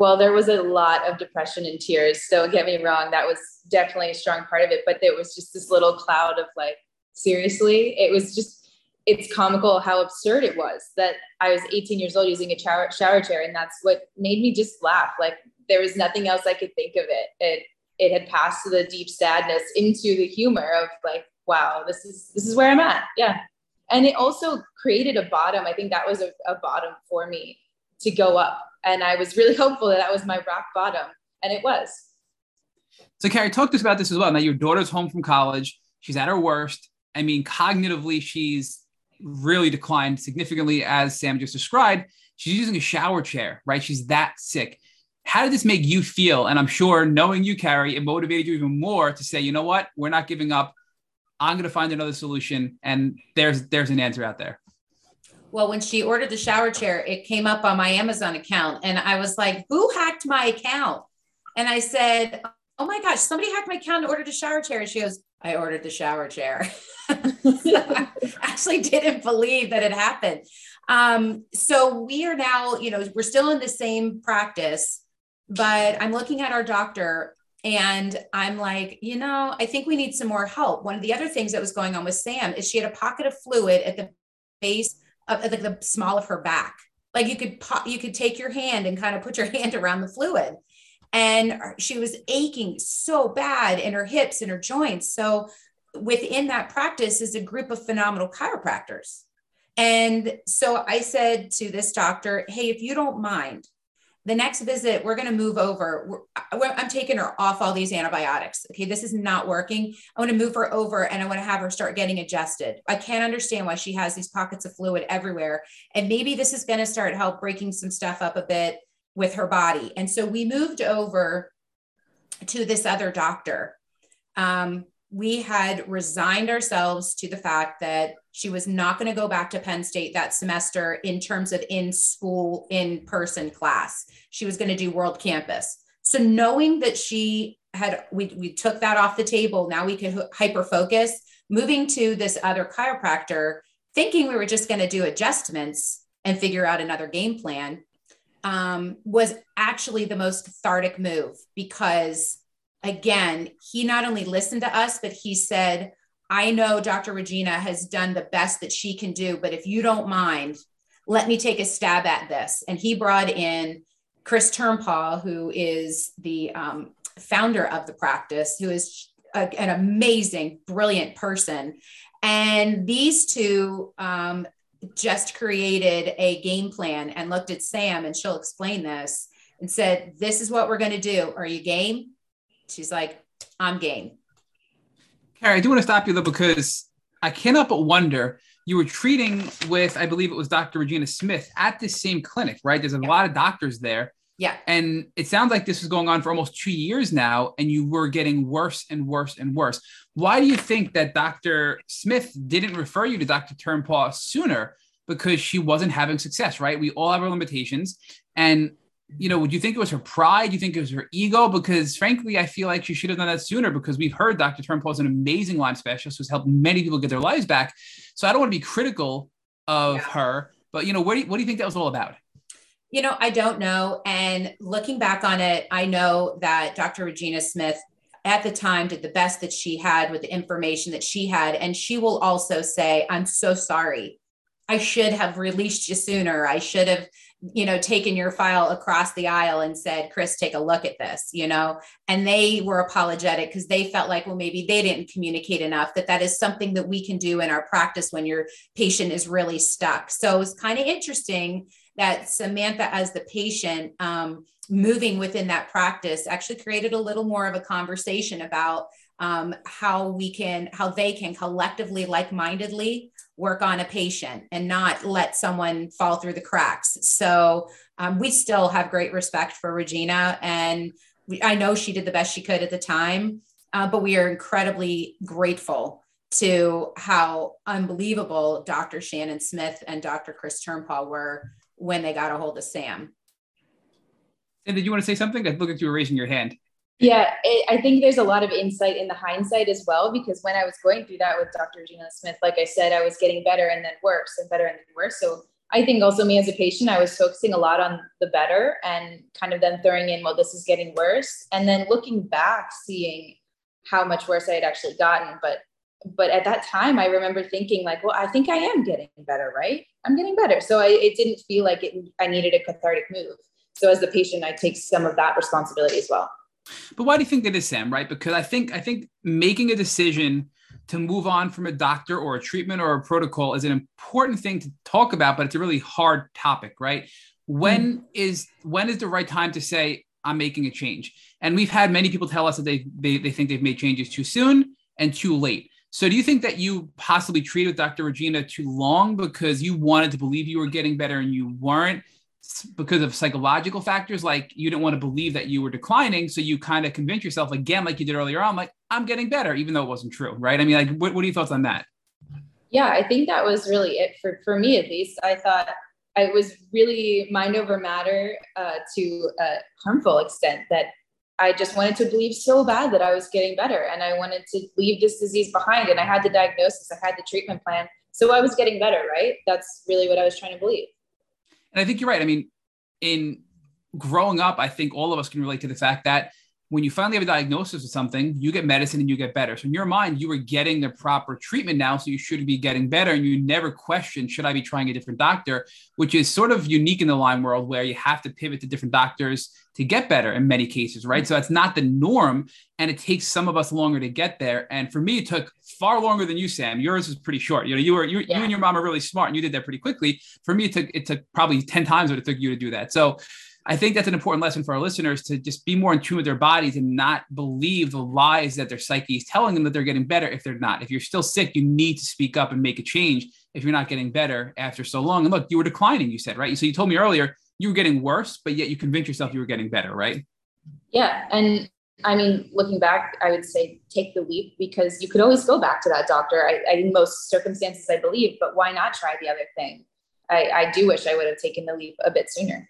Well, there was a lot of depression and tears. Don't get me wrong, that was definitely a strong part of it. But there was just this little cloud of like, seriously, it was just, it's comical how absurd it was that I was 18 years old using a shower, shower chair. And that's what made me just laugh. Like, there was nothing else I could think of it. It, it had passed the deep sadness into the humor of like, wow, this is, this is where I'm at. Yeah. And it also created a bottom. I think that was a, a bottom for me to go up and I was really hopeful that that was my rock bottom, and it was. So, Carrie, talk to us about this as well. Now, your daughter's home from college. She's at her worst. I mean, cognitively, she's really declined significantly, as Sam just described. She's using a shower chair, right? She's that sick. How did this make you feel? And I'm sure knowing you, Carrie, it motivated you even more to say, you know what? We're not giving up. I'm going to find another solution. And there's there's an answer out there. Well, when she ordered the shower chair, it came up on my Amazon account. And I was like, who hacked my account? And I said, oh my gosh, somebody hacked my account and ordered a shower chair. And she goes, I ordered the shower chair. I actually didn't believe that it happened. Um, so we are now, you know, we're still in the same practice, but I'm looking at our doctor and I'm like, you know, I think we need some more help. One of the other things that was going on with Sam is she had a pocket of fluid at the base of like the small of her back. Like you could pop, you could take your hand and kind of put your hand around the fluid. And she was aching so bad in her hips and her joints. So within that practice is a group of phenomenal chiropractors. And so I said to this doctor, Hey, if you don't mind, the next visit we're going to move over. I'm taking her off all these antibiotics okay? This is not working. I want to move her over and i want to have her start getting adjusted. I can't understand why she has these pockets of fluid everywhere. And maybe this is going to start help breaking some stuff up a bit with her body. And so we moved over to this other doctor. Um, we had resigned ourselves to the fact that she was not going to go back to Penn State that semester in terms of in school, in person class. She was going to do world campus. So knowing that she had, we, we took that off the table. Now we could hyper focus, moving to this other chiropractor, thinking we were just going to do adjustments and figure out another game plan um, was actually the most cathartic move because again, he not only listened to us, but he said, I know Dr. Regina has done the best that she can do, but if you don't mind, let me take a stab at this. And he brought in Chris Turnpaugh, who is the um, founder of the practice, who is a, an amazing, brilliant person. And these two um, just created a game plan and looked at Sam, and she'll explain this and said, This is what we're going to do. Are you game? She's like, I'm game. Carrie, I do want to stop you though because I cannot but wonder. You were treating with, I believe it was Dr. Regina Smith at this same clinic, right? There's a lot of doctors there. Yeah. And it sounds like this was going on for almost two years now, and you were getting worse and worse and worse. Why do you think that Dr. Smith didn't refer you to Dr. Turnpaugh sooner? Because she wasn't having success, right? We all have our limitations. And you know, would you think it was her pride? Do you think it was her ego? Because frankly, I feel like she should have done that sooner because we've heard Dr. Turnpaugh is an amazing Lyme specialist who's helped many people get their lives back. So I don't want to be critical of yeah. her, but you know, what do you, what do you think that was all about? You know, I don't know. And looking back on it, I know that Dr. Regina Smith at the time did the best that she had with the information that she had. And she will also say, I'm so sorry. I should have released you sooner. I should have you know, taken your file across the aisle and said, Chris, take a look at this, you know, and they were apologetic because they felt like, well, maybe they didn't communicate enough that that is something that we can do in our practice when your patient is really stuck. So it's kind of interesting that Samantha, as the patient, um, moving within that practice, actually created a little more of a conversation about um, how we can, how they can collectively, like mindedly work on a patient and not let someone fall through the cracks. So um, we still have great respect for Regina, and we, I know she did the best she could at the time, uh, but we are incredibly grateful to how unbelievable Dr. Shannon Smith and Dr. Chris Turnpaugh were when they got a hold of Sam. And did you want to say something? I look at you raising your hand. Yeah, it, I think there's a lot of insight in the hindsight as well, because when I was going through that with Dr. Gina Smith, like I said, I was getting better and then worse and better and then worse. So I think also me as a patient, I was focusing a lot on the better and kind of then throwing in, well, this is getting worse. And then looking back, seeing how much worse I had actually gotten. But but at that time, I remember thinking like, well, I think I am getting better, right? I'm getting better. So I, it didn't feel like it, I needed a cathartic move. So as the patient, I take some of that responsibility as well. But why do you think that is, Sam? Right? Because I think I think making a decision to move on from a doctor or a treatment or a protocol is an important thing to talk about, but it's a really hard topic, right? When mm. is when is the right time to say I'm making a change? And we've had many people tell us that they they, they think they've made changes too soon and too late. So do you think that you possibly treated Dr. Regina too long because you wanted to believe you were getting better and you weren't? Because of psychological factors like you didn't want to believe that you were declining so you kind of convince yourself again like you did earlier on like i'm getting better even though it wasn't true right? I mean like what, what are your thoughts on that? Yeah i think that was really it for, for me at least. I thought it was really mind over matter uh, to a harmful extent that i just wanted to believe so bad that i was getting better and i wanted to leave this disease behind and i had the diagnosis i had the treatment plan so i was getting better right? That's really what i was trying to believe and I think you're right. I mean, in growing up, I think all of us can relate to the fact that when you finally have a diagnosis of something, you get medicine and you get better. So in your mind, you were getting the proper treatment now, so you should be getting better. And you never question, should I be trying a different doctor? Which is sort of unique in the Lyme world where you have to pivot to different doctors to get better in many cases, right? So that's not the norm. And it takes some of us longer to get there. And for me, it took far longer than you, Sam. Yours was pretty short. You know, you were you, yeah. you and your mom are really smart and you did that pretty quickly. For me, it took it took probably 10 times what it took you to do that. So I think that's an important lesson for our listeners to just be more in tune with their bodies and not believe the lies that their psyche is telling them that they're getting better if they're not. If you're still sick, you need to speak up and make a change if you're not getting better after so long. And look, you were declining, you said, right? So you told me earlier you were getting worse, but yet you convinced yourself you were getting better, right? Yeah. And I mean, looking back, I would say take the leap because you could always go back to that doctor. I, I in most circumstances, I believe, but why not try the other thing? I, I do wish I would have taken the leap a bit sooner.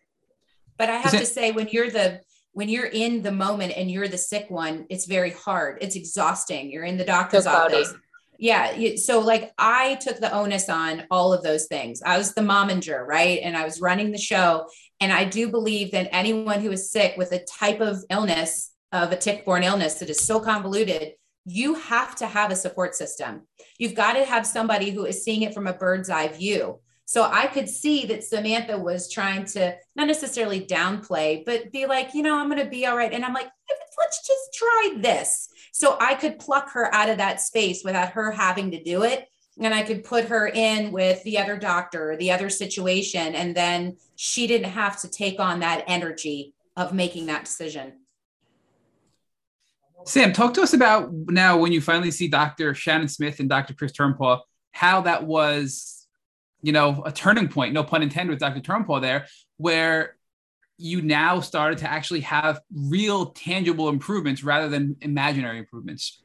But I have to say, when you're the when you're in the moment and you're the sick one, it's very hard. It's exhausting. You're in the doctor's office. Yeah. So like I took the onus on all of those things. I was the momager, right? And I was running the show. And I do believe that anyone who is sick with a type of illness, of a tick-borne illness that is so convoluted, you have to have a support system. You've got to have somebody who is seeing it from a bird's eye view. So I could see that Samantha was trying to not necessarily downplay, but be like, you know, I'm going to be all right. And I'm like, let's just try this. So I could pluck her out of that space without her having to do it. And I could put her in with the other doctor, the other situation. And then she didn't have to take on that energy of making that decision. Sam, talk to us about now when you finally see Dr. Shannon Smith and Dr. Chris Turnpaugh, how that was you know, a turning point, no pun intended with Dr. Turnpaugh there, where you now started to actually have real tangible improvements rather than imaginary improvements.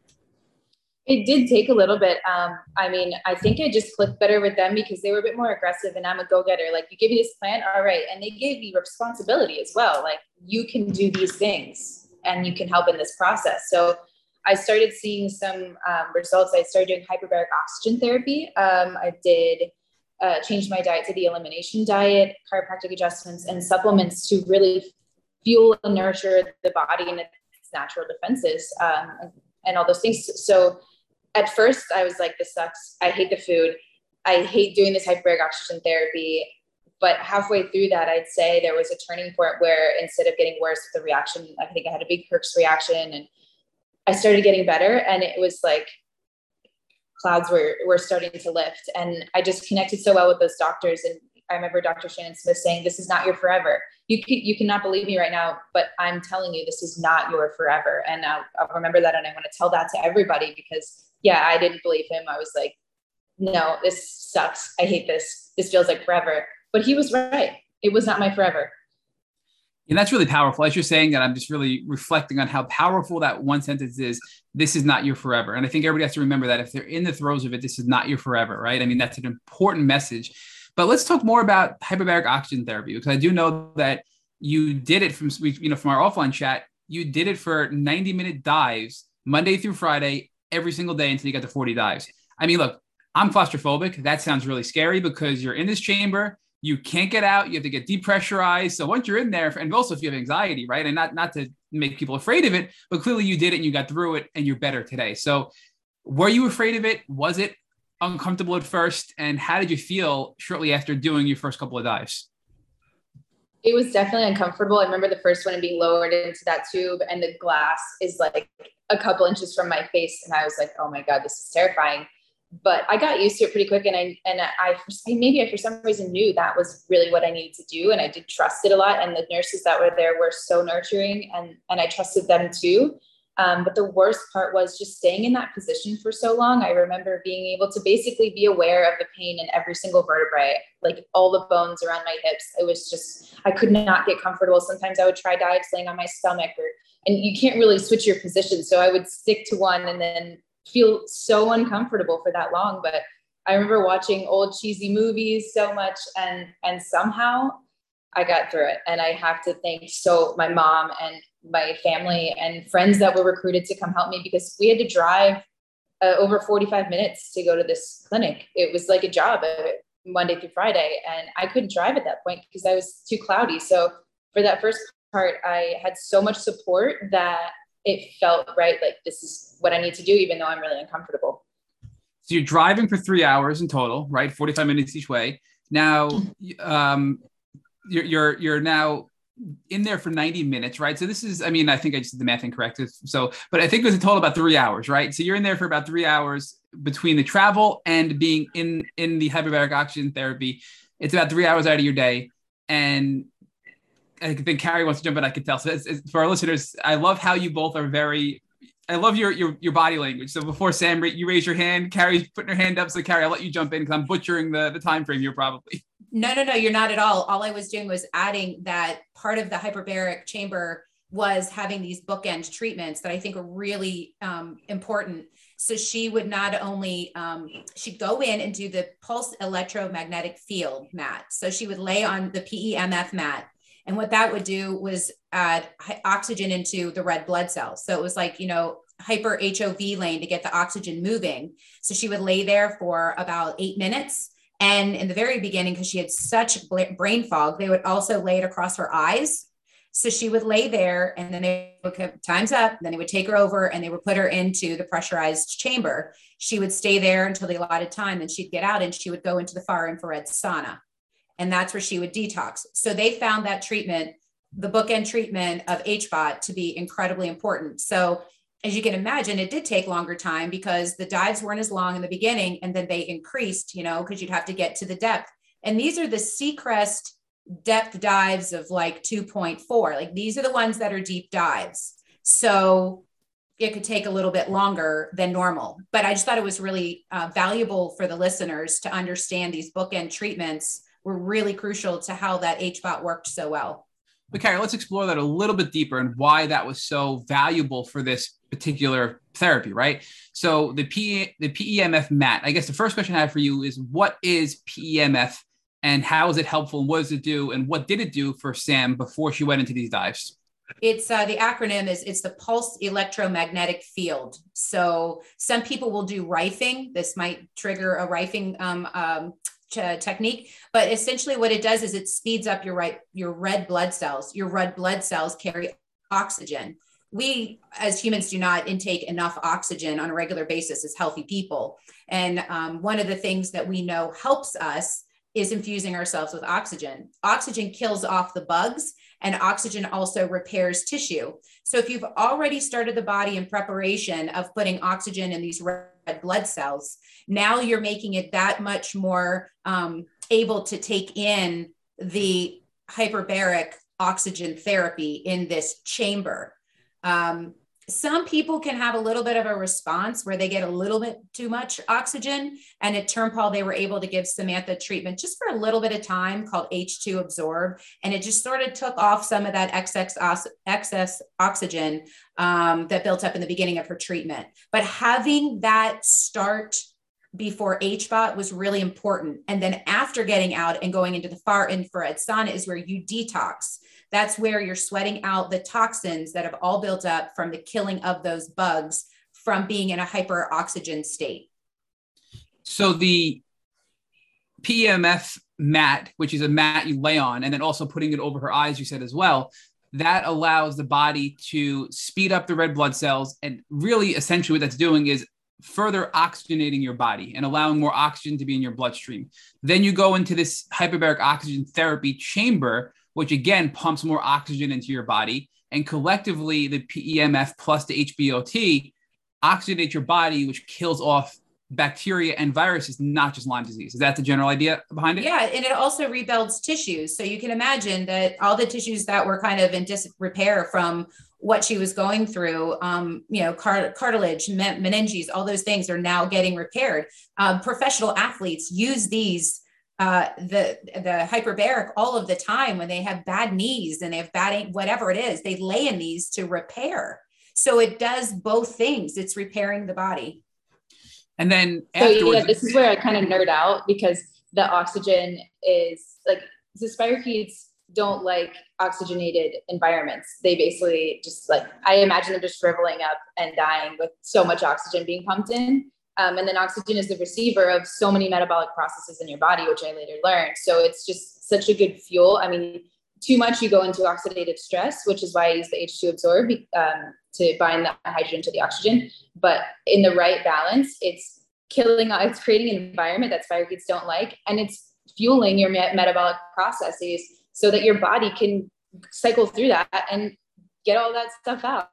It did take a little bit. Um, I mean, I think I just clicked better with them because they were a bit more aggressive and I'm a go getter. Like, you give me this plan, all right. And they gave me responsibility as well. Like, you can do these things and you can help in this process. So I started seeing some um, results. I started doing hyperbaric oxygen therapy. Um, I did uh, change my diet to the elimination diet, chiropractic adjustments, and supplements to really fuel and nurture the body and its natural defenses um, and, and all those things. So at first I was like, this sucks. I hate the food. I hate doing this hyperbaric oxygen therapy. But halfway through that, I'd say there was a turning point where instead of getting worse with the reaction, I think I had a big Herx reaction and I started getting better. And it was like clouds were, were starting to lift. And I just connected so well with those doctors. And I remember Dr. Shannon Smith saying, this is not your forever. You, can, you cannot believe me right now, but I'm telling you, this is not your forever. And I'll, I'll remember that. And I want to tell that to everybody because yeah, I didn't believe him. I was like, no, this sucks. I hate this. This feels like forever. But he was right. It was not my forever. And that's really powerful. As you're saying that, I'm just really reflecting on how powerful that one sentence is. This is not your forever. And I think everybody has to remember that if they're in the throes of it, this is not your forever, right? I mean, that's an important message. But let's talk more about hyperbaric oxygen therapy because I do know that you did it from you know from our offline chat. You did it for 90 minute dives Monday through Friday every single day until you got to 40 dives. I mean, look, I'm claustrophobic. That sounds really scary because you're in this chamber, you can't get out, you have to get depressurized. So once you're in there, and also if you have anxiety, right? And not not to make people afraid of it, but clearly you did it and you got through it and you're better today. So were you afraid of it? Was it uncomfortable at first? And how did you feel shortly after doing your first couple of dives? It was definitely uncomfortable. I remember the first one being lowered into that tube, and the glass is like a couple inches from my face, and I was like, "Oh my god, this is terrifying." But I got used to it pretty quick, and I and I maybe I for some reason knew that was really what I needed to do, and I did trust it a lot. And the nurses that were there were so nurturing, and and I trusted them too. Um, but the worst part was just staying in that position for so long. I remember being able to basically be aware of the pain in every single vertebrae, like all the bones around my hips. It was just, I could not get comfortable. Sometimes I would try dives laying on my stomach, or, and you can't really switch your position. So I would stick to one and then feel so uncomfortable for that long. But I remember watching old cheesy movies so much, and and somehow I got through it. And I have to thank so my mom and my family and friends that were recruited to come help me because we had to drive uh, over 45 minutes to go to this clinic. It was like a job uh, Monday through Friday, and I couldn't drive at that point because I was too cloudy. So for that first part, I had so much support that it felt right. Like this is what I need to do, even though I'm really uncomfortable. So you're driving for three hours in total, right? 45 minutes each way. Now, um, you're, you're, you're now in there for 90 minutes, right? So this is, I mean, I think I just did the math incorrect. So, but I think it was a total about three hours, right? So you're in there for about three hours between the travel and being in in the hyperbaric oxygen therapy. It's about three hours out of your day, and I think Carrie wants to jump in. I can tell. So it's, it's, for our listeners, I love how you both are very. I love your your your body language. So before Sam, you raise your hand. Carrie's putting her hand up. So Carrie, I'll let you jump in because I'm butchering the the time frame here probably. No, no, no, you're not at all. All I was doing was adding that part of the hyperbaric chamber was having these bookend treatments that I think are really um, important. So she would not only um, she'd go in and do the pulse electromagnetic field mat. So she would lay on the PEMF mat, and what that would do was add oxygen into the red blood cells. So it was like you know hyper HOV lane to get the oxygen moving. So she would lay there for about eight minutes and in the very beginning, because she had such brain fog, they would also lay it across her eyes. So she would lay there and then they would come, time's up. Then they would take her over and they would put her into the pressurized chamber. She would stay there until the allotted time. Then she'd get out and she would go into the far infrared sauna. And that's where she would detox. So they found that treatment, the bookend treatment of HBOT, to be incredibly important. So as you can imagine, it did take longer time because the dives weren't as long in the beginning and then they increased, you know, because you'd have to get to the depth. And these are the Seacrest depth dives of like 2.4. Like these are the ones that are deep dives. So it could take a little bit longer than normal. But I just thought it was really uh, valuable for the listeners to understand these bookend treatments were really crucial to how that HBOT worked so well. But Carrie, let's explore that a little bit deeper and why that was so valuable for this particular therapy, right? So the P the PEMF mat. I guess the first question I have for you is what is PEMF and how is it helpful and what does it do and what did it do for Sam before she went into these dives? It's uh, the acronym is it's the pulse electromagnetic field. So some people will do rifing. This might trigger a rifing um, um, technique, but essentially what it does is it speeds up your right your red blood cells. Your red blood cells carry oxygen. We as humans do not intake enough oxygen on a regular basis as healthy people. And um, one of the things that we know helps us is infusing ourselves with oxygen. Oxygen kills off the bugs and oxygen also repairs tissue. So if you've already started the body in preparation of putting oxygen in these red blood cells, now you're making it that much more um, able to take in the hyperbaric oxygen therapy in this chamber. Um, some people can have a little bit of a response where they get a little bit too much oxygen. And at Turnpaugh, they were able to give Samantha treatment just for a little bit of time called H2 Absorb. And it just sort of took off some of that excess, oxygen um, that built up in the beginning of her treatment. But having that start before HBOT was really important. And then after getting out and going into the far infrared sauna is where you detox. That's where you're sweating out the toxins that have all built up from the killing of those bugs from being in a hyper oxygen state. So the PEMF mat, which is a mat you lay on, and then also putting it over her eyes, you said as well, that allows the body to speed up the red blood cells. And really, essentially, what that's doing is further oxygenating your body and allowing more oxygen to be in your bloodstream. Then you go into this hyperbaric oxygen therapy chamber which again pumps more oxygen into your body. And collectively, the PEMF plus the HBOT oxygenate your body, which kills off bacteria and viruses, not just Lyme disease. Is that the general idea behind it? Yeah, and it also rebuilds tissues. So you can imagine that all the tissues that were kind of in disrepair from what she was going through, um, you know, cart- cartilage, meninges, all those things are now getting repaired. Uh, professional athletes use these uh, the the hyperbaric all of the time when they have bad knees and they have bad whatever it is they lay in these to repair. So it does both things. It's repairing the body. And then so yeah this is where i kind of nerd out because the oxygen is like the spirochetes don't like oxygenated environments. They basically just like i imagine them just shriveling up and dying with so much oxygen being pumped in um, and then oxygen is the receiver of so many metabolic processes in your body, which I later learned. So it's just such a good fuel. I mean, too much, you go into oxidative stress, which is why I use the H2 absorb um, to bind the hydrogen to the oxygen. But in the right balance, it's killing, it's creating an environment that spirochetes don't like, and it's fueling your me- metabolic processes so that your body can cycle through that and get all that stuff out.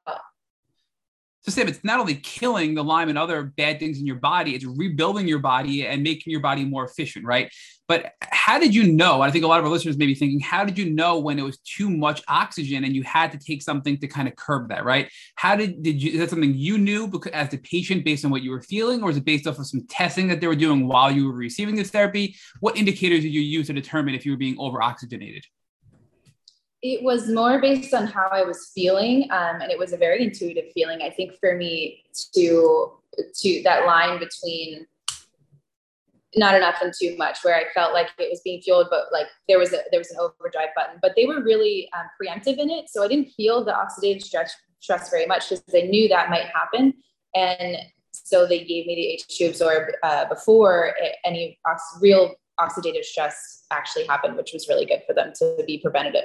So Sam, it's not only killing the Lyme and other bad things in your body, it's rebuilding your body and making your body more efficient, right? But how did you know? I think a lot of our listeners may be thinking, how did you know when it was too much oxygen and you had to take something to kind of curb that, right? How did did you is that something you knew because as the patient based on what you were feeling, or is it based off of some testing that they were doing while you were receiving this therapy? What indicators did you use to determine if you were being over oxygenated? It was more based on how I was feeling, um, and it was a very intuitive feeling. I think for me to to that line between not enough and too much, where I felt like it was being fueled, but like there was a there was an overdrive button. But they were really um, preemptive in it, so I didn't feel the oxidative stress stress very much because I knew that might happen, and so they gave me the H2 absorb uh, before it, any ox- real oxidative stress actually happened, which was really good for them to be preventative.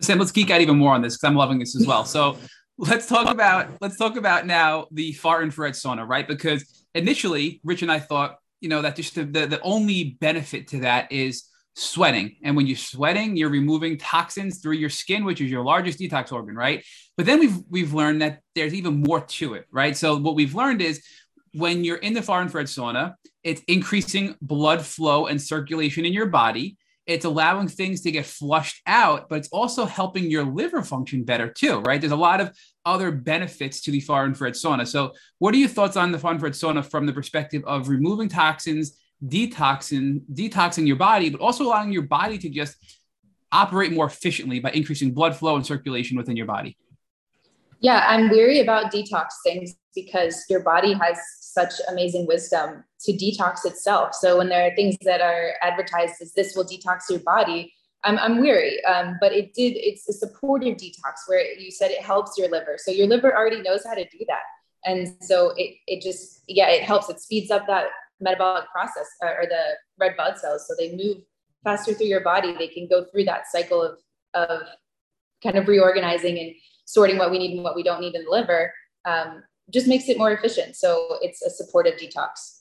Sam, let's geek out even more on this because I'm loving this as well. So let's talk about let's talk about now the far infrared sauna, right? Because initially, Rich and I thought, you know, that just the, the, the only benefit to that is sweating. And when you're sweating, you're removing toxins through your skin, which is your largest detox organ, right? But then we've we've learned that there's even more to it, right? So what we've learned is when you're in the far infrared sauna, it's increasing blood flow and circulation in your body it's allowing things to get flushed out, but it's also helping your liver function better too, right? There's a lot of other benefits to the far infrared sauna. So, what are your thoughts on the far infrared sauna from the perspective of removing toxins, detoxing, detoxing your body, but also allowing your body to just operate more efficiently by increasing blood flow and circulation within your body? Yeah, I'm weary about detox things because your body has such amazing wisdom to detox itself. So when there are things that are advertised as this will detox your body, I'm, I'm weary. Um, but it did, it's a supportive detox where you said it helps your liver. So your liver already knows how to do that. And so it, it just, yeah, it helps. It speeds up that metabolic process or, or the red blood cells. So they move faster through your body. They can go through that cycle of, of kind of reorganizing and sorting what we need and what we don't need in the liver. Um, just makes it more efficient. So it's a supportive detox.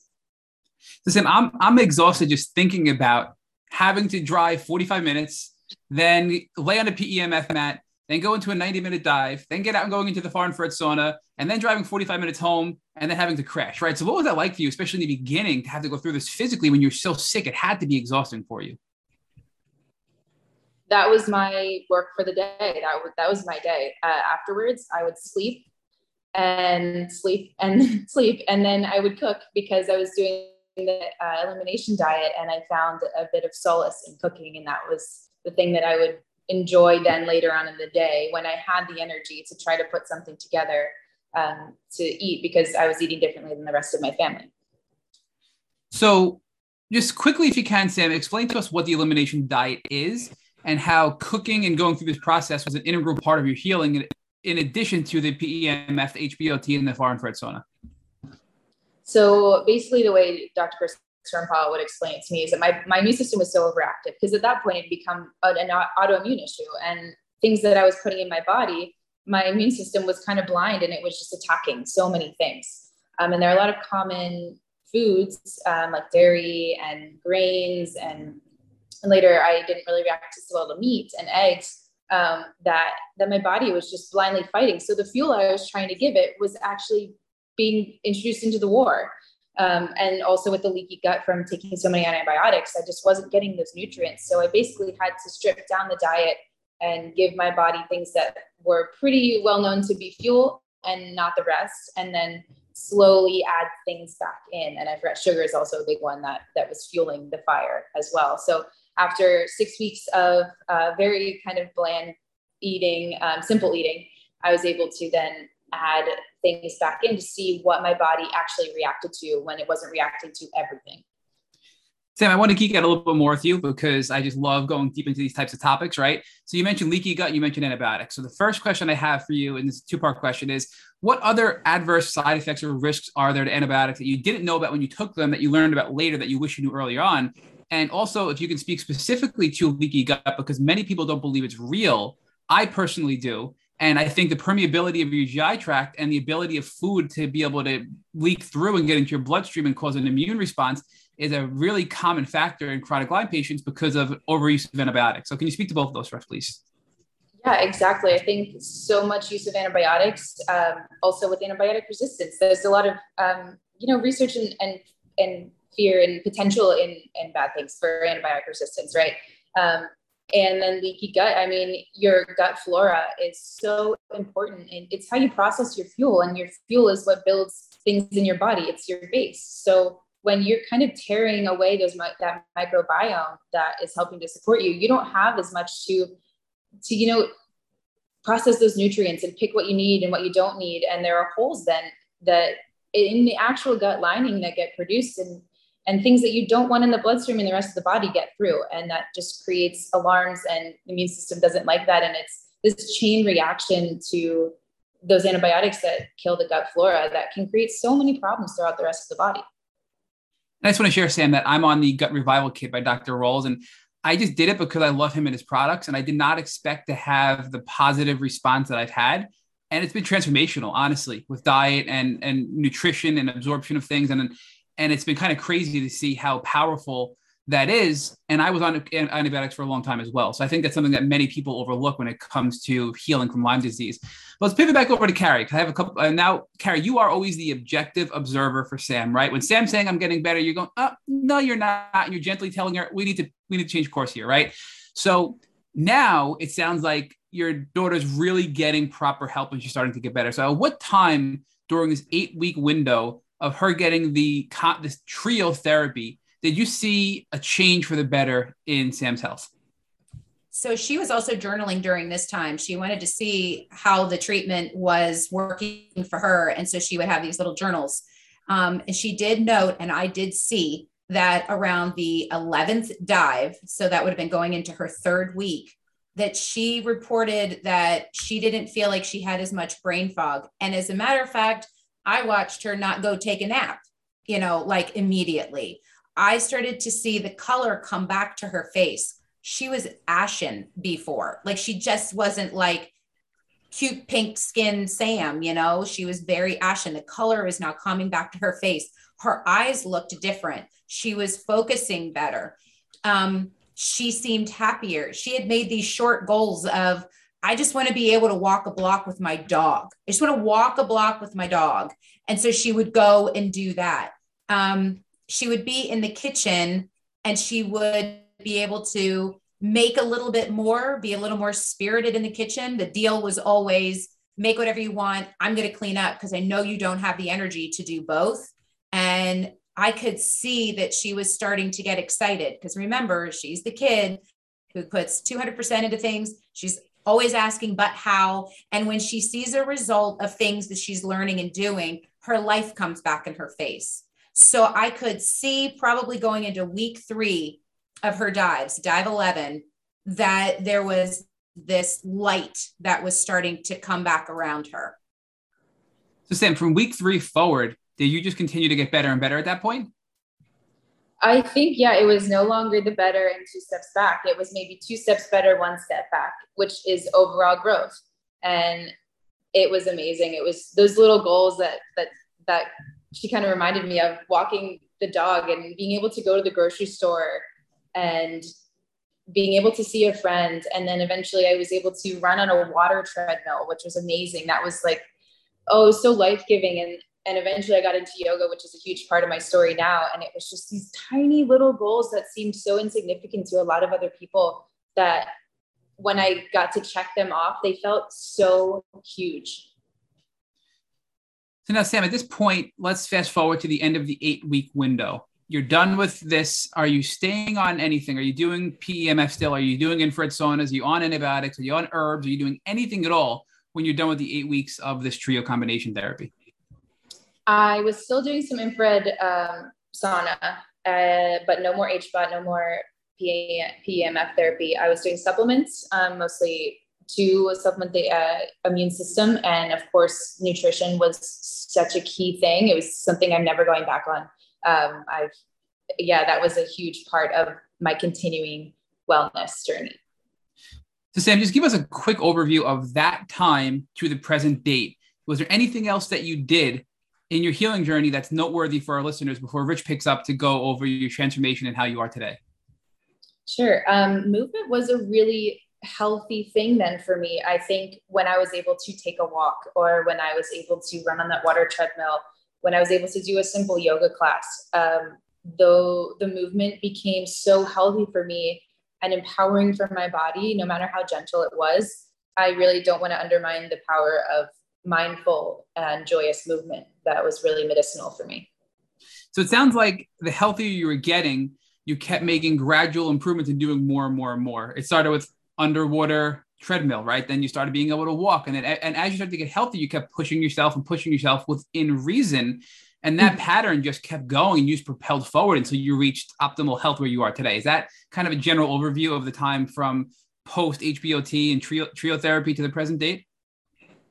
Listen, I'm I'm exhausted just thinking about having to drive 45 minutes, then lay on a PEMF mat, then go into a 90 minute dive, then get out and going into the far infrared sauna, and then driving 45 minutes home and then having to crash, right? So what was that like for you, especially in the beginning, to have to go through this physically when you're so sick? It had to be exhausting for you. That was my work for the day. That was, that was my day. Uh, afterwards, I would sleep and sleep and sleep. And then I would cook because I was doing the uh, elimination diet and I found a bit of solace in cooking. And that was the thing that I would enjoy then later on in the day when I had the energy to try to put something together um, to eat because I was eating differently than the rest of my family. So, just quickly, if you can, Sam, explain to us what the elimination diet is and how cooking and going through this process was an integral part of your healing in addition to the PEMF, the HBOT, and the far infrared sauna? So basically, the way Dr. Chris Turnpaugh would explain it to me is that my, my immune system was so overactive because at that point it become an, an autoimmune issue and things that I was putting in my body, my immune system was kind of blind and it was just attacking so many things. Um, and there are a lot of common foods um, like dairy and grains and, and later I didn't really react to well to meat and eggs um, that that my body was just blindly fighting. So the fuel I was trying to give it was actually being introduced into the war. Um, and also with the leaky gut from taking so many antibiotics, I just wasn't getting those nutrients. So I basically had to strip down the diet and give my body things that were pretty well known to be fuel and not the rest, and then slowly add things back in. And I forgot sugar is also a big one that that was fueling the fire as well. So after six weeks of uh, very kind of bland eating, um, simple eating, I was able to then add things back in to see what my body actually reacted to when it wasn't reacting to everything. Sam, I want to geek out a little bit more with you because I just love going deep into these types of topics, right? So you mentioned leaky gut, you mentioned antibiotics. So the first question I have for you, and this two-part question, is what other adverse side effects or risks are there to antibiotics that you didn't know about when you took them that you learned about later that you wish you knew earlier on? And also, if you can speak specifically to leaky gut, because many people don't believe it's real, I personally do. And I think the permeability of your GI tract and the ability of food to be able to leak through and get into your bloodstream and cause an immune response is a really common factor in chronic Lyme patients because of overuse of antibiotics. So, can you speak to both of those for us, please? Yeah, exactly. I think so much use of antibiotics, um, also with antibiotic resistance. There's a lot of um, you know research and and, and fear and potential in, in bad things for antibiotic resistance, right? Um, and then leaky gut. I mean, your gut flora is so important, and it's how you process your fuel, and your fuel is what builds things in your body. It's your base. So when you're kind of tearing away those that microbiome that is helping to support you, you don't have as much to to you know process those nutrients and pick what you need and what you don't need. And there are holes then that in the actual gut lining that get produced and and things that you don't want in the bloodstream and the rest of the body get through. And that just creates alarms and the immune system doesn't like that. And it's this chain reaction to those antibiotics that kill the gut flora that can create so many problems throughout the rest of the body. I just want to share, Sam, that I'm on the Gut Revival Kit by Dr. Rawls. And I just did it because I love him and his products. And I did not expect to have the positive response that I've had. And it's been transformational, honestly, with diet and, and nutrition and absorption of things. And and it's been kind of crazy to see how powerful that is. And I was on antibiotics for a long time as well. So I think that's something that many people overlook when it comes to healing from Lyme disease. But let's pivot back over to Carrie. I have a couple. Uh, now, Carrie, you are always the objective observer for Sam, right? When Sam's saying I'm getting better, you're going, oh, no, you're not. And you're gently telling her we need to we need to change course here, right? So now it sounds like your daughter's really getting proper help and she's starting to get better. So, at what time during this eight week window of her getting the this trio therapy, did you see a change for the better in Sam's health? so she was also journaling during this time. She wanted to see how the treatment was working for her. And so she would have these little journals. Um, and she did note, and I did see that around the 11th dive, so that would have been going into her third week, that she reported that she didn't feel like she had as much brain fog. And as a matter of fact, I watched her not go take a nap, you know, like immediately. I started to see the color come back to her face she was ashen before. Like she just wasn't like cute pink skin Sam, you know, she was very ashen. The color is now coming back to her face. Her eyes looked different. She was focusing better. Um, she seemed happier. She had made these short goals of, I just want to be able to walk a block with my dog. I just want to walk a block with my dog. And so she would go and do that. Um, she would be in the kitchen and she would be able to make a little bit more, be a little more spirited in the kitchen. The deal was always make whatever you want. I'm going to clean up because I know you don't have the energy to do both. And I could see that she was starting to get excited because remember, she's the kid who puts 200% into things. She's always asking, but how? And when she sees a result of things that she's learning and doing, her life comes back in her face. So I could see probably going into week three of her dives, dive 11, that there was this light that was starting to come back around her. So, Sam, from week three forward, did you just continue to get better and better at that point? I think, yeah, it was no longer the better and two steps back. It was maybe two steps better, one step back, which is overall growth. And it was amazing. It was those little goals that, that, that she kind of reminded me of walking the dog and being able to go to the grocery store and being able to see a friend and then eventually i was able to run on a water treadmill which was amazing that was like oh so life-giving and and eventually i got into yoga which is a huge part of my story now and it was just these tiny little goals that seemed so insignificant to a lot of other people that when i got to check them off they felt so huge so now sam at this point let's fast forward to the end of the eight week window you're done with this. Are you staying on anything? Are you doing PEMF still? Are you doing infrared saunas? Are you on antibiotics? Are you on herbs? Are you doing anything at all when you're done with the eight weeks of this trio combination therapy? I was still doing some infrared um, sauna, uh, but no more HBOT, no more PEMF therapy. I was doing supplements, um, mostly to supplement the uh, immune system. And of course, nutrition was such a key thing. It was something I'm never going back on um, I've, yeah, that was a huge part of my continuing wellness journey. So, Sam, just give us a quick overview of that time to the present date. Was there anything else that you did in your healing journey that's noteworthy for our listeners before Rich picks up to go over your transformation and how you are today? Sure. Um, movement was a really healthy thing then for me. I think when I was able to take a walk or when I was able to run on that water treadmill when I was able to do a simple yoga class, um, though the movement became so healthy for me and empowering for my body, no matter how gentle it was, I really don't want to undermine the power of mindful and joyous movement. That was really medicinal for me. So it sounds like the healthier you were getting, you kept making gradual improvements and doing more and more and more. It started with underwater treadmill, right? Then you started being able to walk. And then, and as you started to get healthy, you kept pushing yourself and pushing yourself within reason. And that mm-hmm. pattern just kept going and you just propelled forward until you reached optimal health where you are today. Is that kind of a general overview of the time from post HBOT and trio, trio therapy to the present date?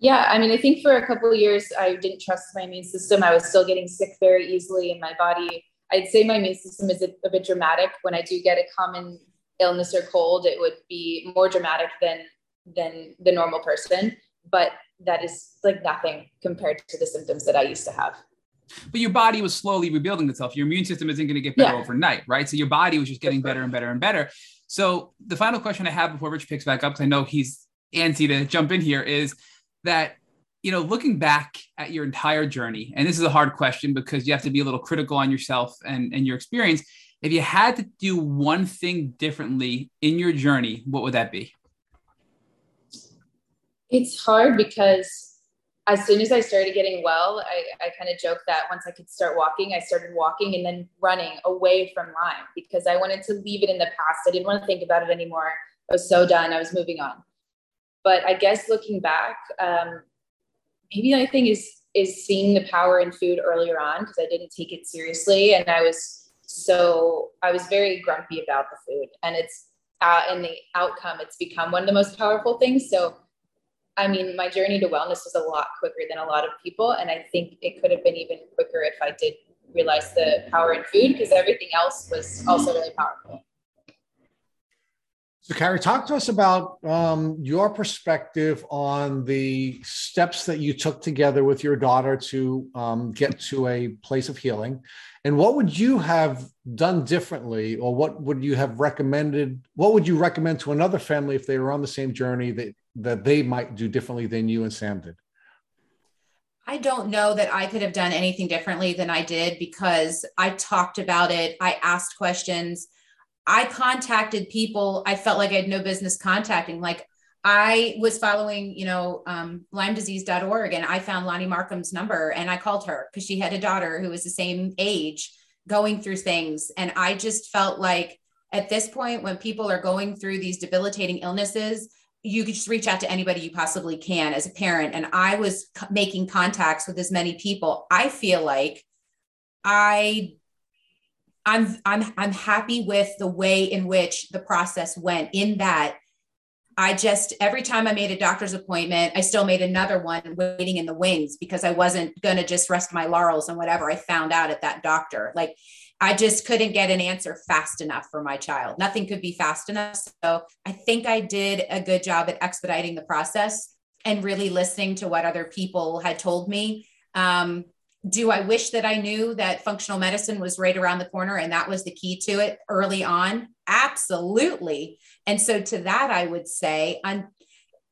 Yeah, I mean, I think for a couple of years, I didn't trust my immune system. I was still getting sick very easily in my body. I'd say my immune system is a, a bit dramatic. When I do get a common illness or cold, it would be more dramatic than than the normal person, but that is like nothing compared to the symptoms that I used to have. But your body was slowly rebuilding itself. Your immune system isn't going to get better yeah. overnight, right? So your body was just getting better and better and better. So the final question I have before Rich picks back up, because I know he's antsy to jump in here, is that you know, looking back at your entire journey, and this is a hard question because you have to be a little critical on yourself and, and your experience. If you had to do one thing differently in your journey, what would that be? It's hard because as soon as I started getting well, I, I kind of joked that once I could start walking, I started walking and then running away from Lyme because I wanted to leave it in the past. I didn't want to think about it anymore. I was so done. I was moving on. But I guess looking back, um, maybe the thing is is seeing the power in food earlier on because I didn't take it seriously and I was so I was very grumpy about the food and it's uh, and the outcome it's become one of the most powerful things. So I mean, my journey to wellness was a lot quicker than a lot of people. And I think it could have been even quicker if I did realize the power in food because everything else was also really powerful. So, Carrie, talk to us about um, your perspective on the steps that you took together with your daughter to um, get to a place of healing. And what would you have done differently, or what would you have recommended? What would you recommend to another family if they were on the same journey that, that they might do differently than you and Sam did? I don't know that I could have done anything differently than I did because I talked about it, I asked questions I contacted people I felt like I had no business contacting. Like I was following, you know, um, LymeDisease.org and I found Lonnie Marcum's number and I called her because she had a daughter who was the same age going through things. And I just felt like at this point, when people are going through these debilitating illnesses, you could just reach out to anybody you possibly can as a parent. And I was making contacts with as many people. I feel like I I'm I'm I'm happy with the way in which the process went in that I just every time I made a doctor's appointment, I still made another one waiting in the wings because I wasn't going to just rest my laurels and whatever I found out at that doctor. Like I just couldn't get an answer fast enough for my child. Nothing could be fast enough. So I think I did a good job at expediting the process and really listening to what other people had told me. Um, do I wish that I knew that functional medicine was right around the corner and that was the key to it early on? Absolutely. And so, to that, I would say,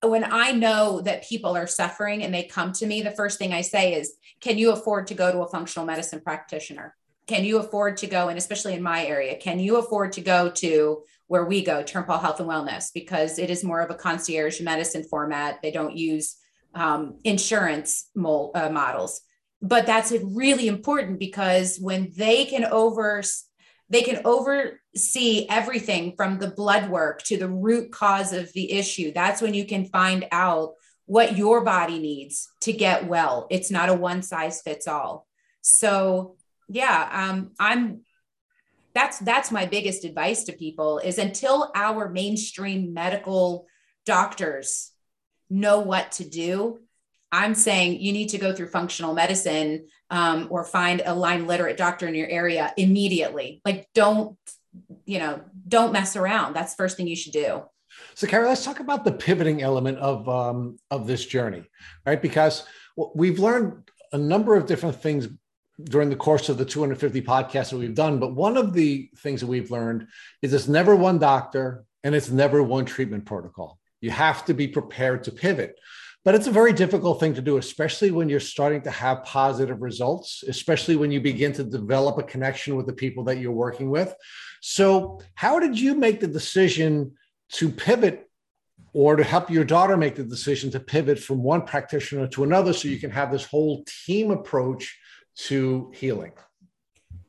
when I know that people are suffering and they come to me, the first thing I say is, Can you afford to go to a functional medicine practitioner? Can you afford to go, and especially in my area, can you afford to go to where we go, Turnpaugh Health and Wellness, because it is more of a concierge medicine format. They don't use um, insurance mo- uh, models but that's really important because when they can over they can oversee everything from the blood work to the root cause of the issue that's when you can find out what your body needs to get well. It's not a one size fits all. So yeah um, i'm that's that's my biggest advice to people is until our mainstream medical doctors know what to do I'm saying you need to go through functional medicine um, or find a Lyme literate doctor in your area immediately. Like, don't, you know, don't mess around. That's first thing you should do. So, Carrie, let's talk about the pivoting element of um, of this journey, right? Because we've learned a number of different things during the course of the 250 podcasts that we've done. But one of the things that we've learned is it's never one doctor and it's never one treatment protocol. You have to be prepared to pivot. But it's a very difficult thing to do, especially when you're starting to have positive results, especially when you begin to develop a connection with the people that you're working with. So, how did you make the decision to pivot or to help your daughter make the decision to pivot from one practitioner to another so you can have this whole team approach to healing?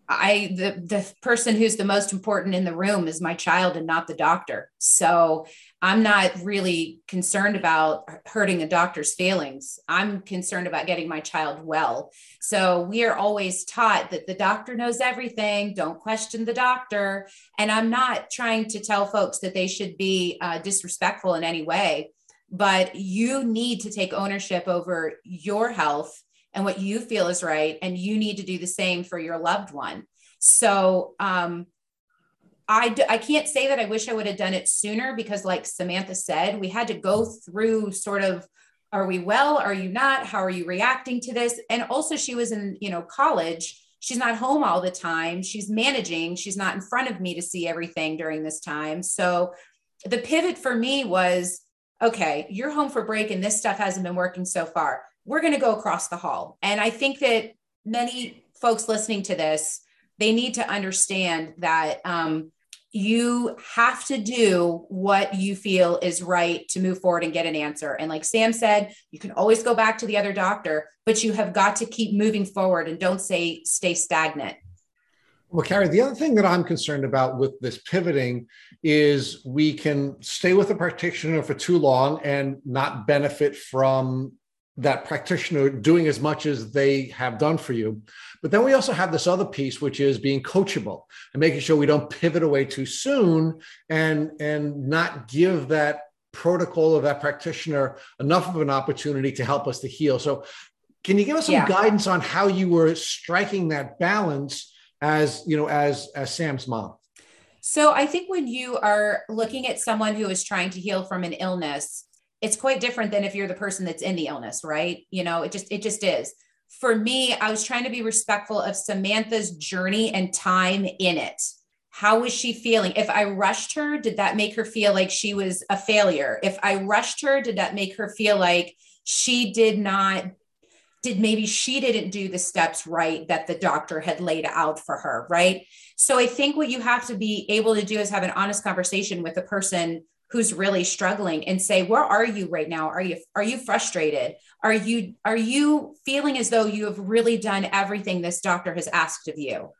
I the the person who's the most important in the room is my child and not the doctor. So I'm not really concerned about hurting a doctor's feelings. I'm concerned about getting my child well. So we are always taught that the doctor knows everything. Don't question the doctor. And I'm not trying to tell folks that they should be uh, disrespectful in any way, but you need to take ownership over your health and what you feel is right. And you need to do the same for your loved one. So, um, I, I can't say that I wish I would have done it sooner because, like Samantha said, we had to go through sort of are we well? Are you not? How are you reacting to this? And also, she was in, you know, college. She's not home all the time. She's managing. She's not in front of me to see everything during this time. So, the pivot for me was okay, you're home for break and this stuff hasn't been working so far. We're going to go across the hall. And I think that many folks listening to this, they need to understand that um, you have to do what you feel is right to move forward and get an answer. And like Sam said, you can always go back to the other doctor, but you have got to keep moving forward and don't say stay stagnant. Well, Carrie, the other thing that I'm concerned about with this pivoting is we can stay with a practitioner for too long and not benefit from that practitioner doing as much as they have done for you. But then we also have this other piece, which is being coachable and making sure we don't pivot away too soon and, and not give that protocol of that practitioner enough of an opportunity to help us to heal. So can you give us some yeah. guidance on how you were striking that balance as, you know, as, as Sam's mom? So I think when you are looking at someone who is trying to heal from an illness, it's quite different than if you're the person that's in the illness, right? You know, it just it just is. For me, I was trying to be respectful of Samantha's journey and time in it. How was she feeling? If I rushed her, did that make her feel like she was a failure? If I rushed her, did that make her feel like she did not did maybe she didn't do the steps right that the doctor had laid out for her, right? So I think what you have to be able to do is have an honest conversation with the person who's really struggling and say where are you right now? Are you are you frustrated? Are you are you feeling as though you have really done everything this doctor has asked of you?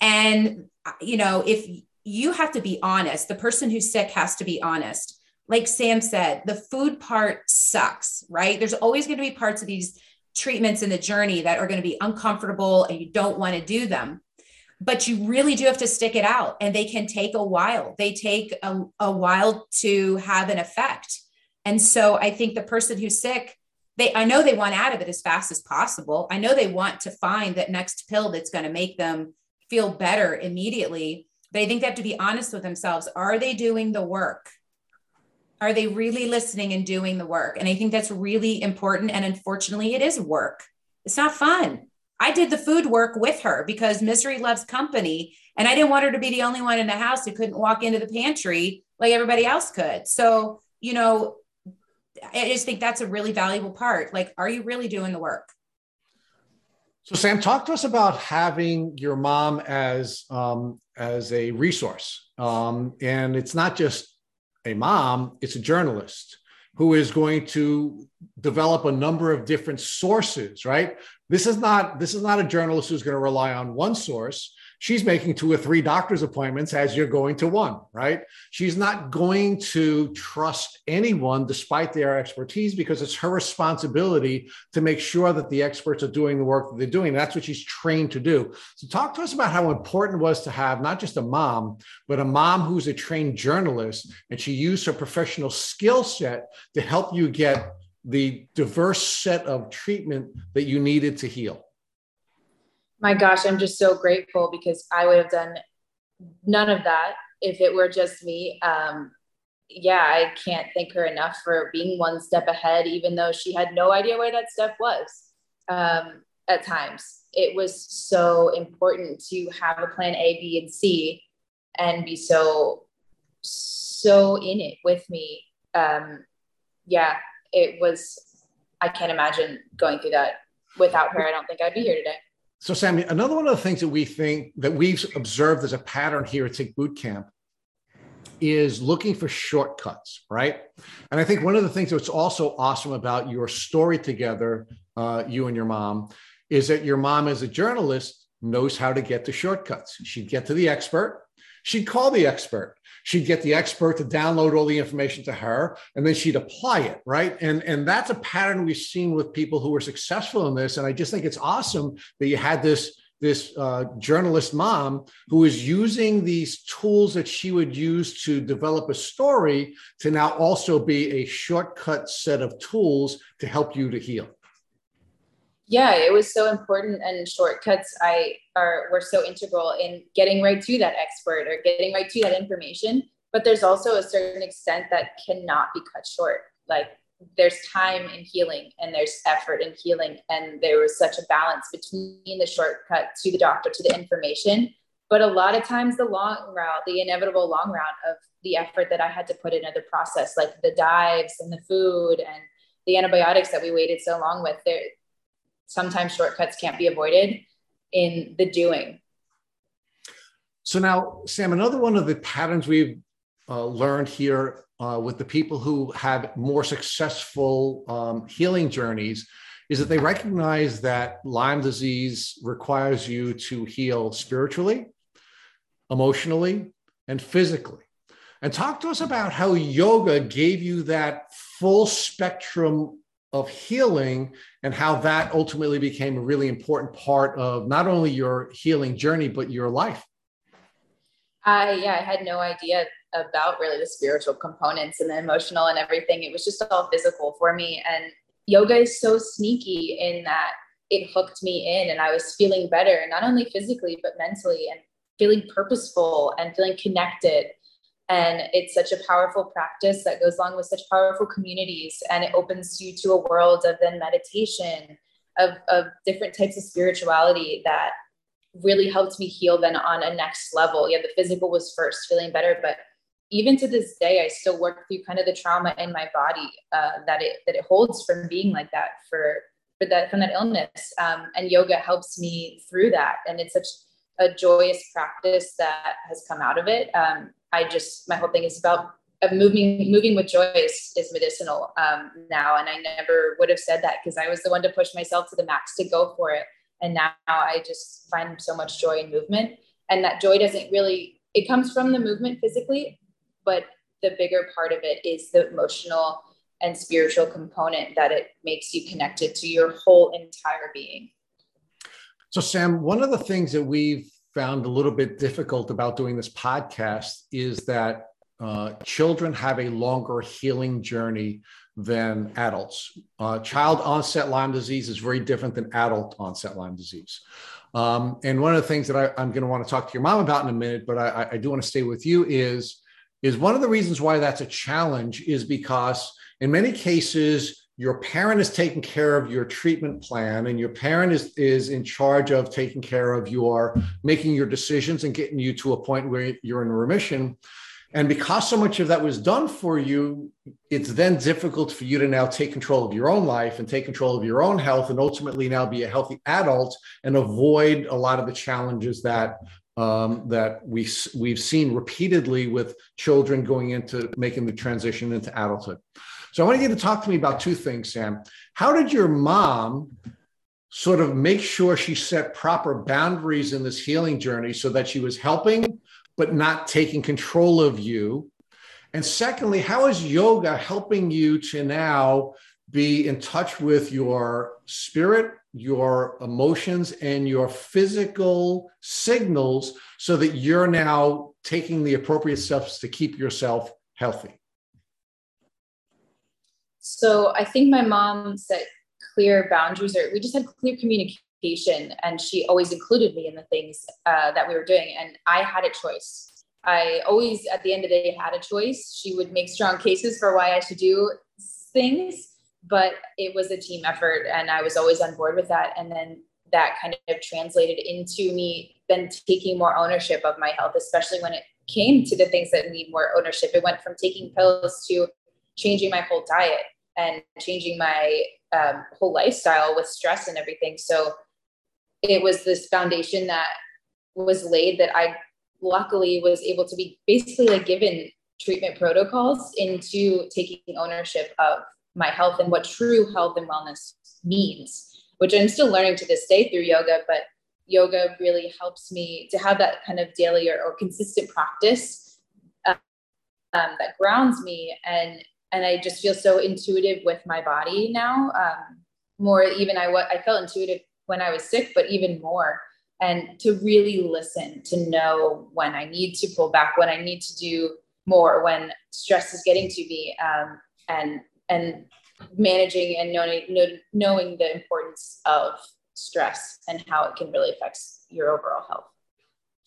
And you know if you have to be honest the person who's sick has to be honest. Like sam said the food part sucks right? There's always going to be parts of these treatments in the journey that are going to be uncomfortable and you don't want to do them but you really do have to stick it out and they can take a while. They take a, a while to have an effect. And so i think the person who's sick they i know they want out of it as fast as possible. I know they want to find that next pill that's going to make them feel better immediately but i think they have to be honest with themselves. Are they doing the work? Are they really listening and doing the work? And i think that's really important and unfortunately it is work. It's not fun I did the food work with her because misery loves company. And I didn't want her to be the only one in the house who couldn't walk into the pantry like everybody else could. So, you know, I just think that's a really valuable part. Like, are you really doing the work? So, Sam, talk to us about having your mom as um, as a resource. Um, and it's not just a mom; it's a journalist who is going to develop a number of different sources. Right? This is not this is not a journalist who's going to rely on one source. She's making two or three doctor's appointments as you're going to one, right? She's not going to trust anyone despite their expertise because it's her responsibility to make sure that the experts are doing the work that they're doing. That's what she's trained to do. So talk to us about how important it was to have not just a mom, but a mom who's a trained journalist and she used her professional skill set to help you get the diverse set of treatment that you needed to heal? My gosh, I'm just so grateful because I would have done none of that if it were just me. Um, yeah, I can't thank her enough for being one step ahead, even though she had no idea where that step was um, at times. It was so important to have a plan A, B, and C and be so, so in it with me. Um, yeah, it was, I can't imagine going through that without her. I don't think I'd be here today. So, Sammy, another one of the things that we think that we've observed as a pattern here at Tick Boot Camp is looking for shortcuts, right? And I think one of the things that's also awesome about your story together, uh, you and your mom, is that your mom, as a journalist, knows how to get to shortcuts. She'd get to the expert, she'd call the expert, she'd get the expert to download all the information to her and then she'd apply it right? And and that's a pattern we've seen with people who are successful in this and i just think it's awesome that you had this this uh, journalist mom who is using these tools that she would use to develop a story to now also be a shortcut set of tools to help you to heal yeah it was so important and shortcuts i are were so integral in getting right to that expert or getting right to that information. But there's also a certain extent that cannot be cut short. Like there's time in healing and there's effort in healing. And there was such a balance between the shortcut to the doctor to the information. But a lot of times the long route the inevitable long route of the effort that i had to put into the process like the dives and the food and the antibiotics that we waited so long with there sometimes shortcuts can't be avoided in the doing. So now, Sam, another one of the patterns we've uh, learned here uh, with the people who have more successful um, healing journeys is that they recognize that Lyme disease requires you to heal spiritually, emotionally, and physically. And talk to us about how yoga gave you that full spectrum of healing and how that ultimately became a really important part of not only your healing journey, but your life. I, yeah, I had no idea about really the spiritual components and the emotional and everything. It was just all physical for me. And yoga is so sneaky in that it hooked me in and I was feeling better, not only physically, but mentally and feeling purposeful and feeling connected. And it's such a powerful practice that goes along with such powerful communities. And it opens you to a world of then meditation, of, of different types of spirituality that really helped me heal then on a next level. Yeah, the physical was first, feeling better, but even to this day, I still work through kind of the trauma in my body uh, that it that it holds from being like that for for that from that illness. Um, and yoga helps me through that, and it's such a joyous practice that has come out of it. Um, I just my whole thing is about of moving moving with joy is, is medicinal um, now, and I never would have said that because I was the one to push myself to the max to go for it, and now I just find so much joy in movement, and that joy doesn't really it comes from the movement physically, but the bigger part of it is the emotional and spiritual component that it makes you connected to your whole entire being. So, Sam, one of the things that we've found a little bit difficult about doing this podcast is that uh, children have a longer healing journey than adults. Uh, child onset Lyme disease is very different than adult onset Lyme disease. Um, and one of the things that I, am going to want to talk to your mom about in a minute, but I, I do want to stay with you is is one of the reasons why that's a challenge is because in many cases your parent is taking care of your treatment plan and your parent is, is in charge of taking care of your making your decisions and getting you to a point where you're in remission and because so much of that was done for you it's then difficult for you to now take control of your own life and take control of your own health and ultimately now be a healthy adult and avoid a lot of the challenges that um, that we, we've seen repeatedly with children going into making the transition into adulthood. So I want you to talk to me about two things, Sam. How did your mom sort of make sure she set proper boundaries in this healing journey so that she was helping but not taking control of you? And secondly, how is yoga helping you to now be in touch with your spirit, your emotions, and your physical signals so that you're now taking the appropriate steps to keep yourself healthy? So I think my mom set clear boundaries, or we just had clear communication, and she always included me in the things uh, that we were doing, and I had a choice. I always, at the end of the day, had a choice. She would make strong cases for why I should do things but it was a team effort and I was always on board with that. And then that kind of translated into me then taking more ownership of my health, especially when it came to the things that need more ownership. It went from taking pills to changing my whole diet and changing my um, whole lifestyle with stress and everything. So it was this foundation that was laid that I luckily was able to be basically like given treatment protocols into taking ownership of my health and what true health and wellness means, which I'm still learning to this day through yoga, but yoga really helps me to have that kind of daily or, or consistent practice um, that grounds me and and I just feel so intuitive with my body now. Um, more even I what I felt intuitive when I was sick, but even more. And to really listen, to know when I need to pull back, when I need to do more, when stress is getting to me, um, and and managing and knowing knowing the importance of stress and how it can really affect your overall health.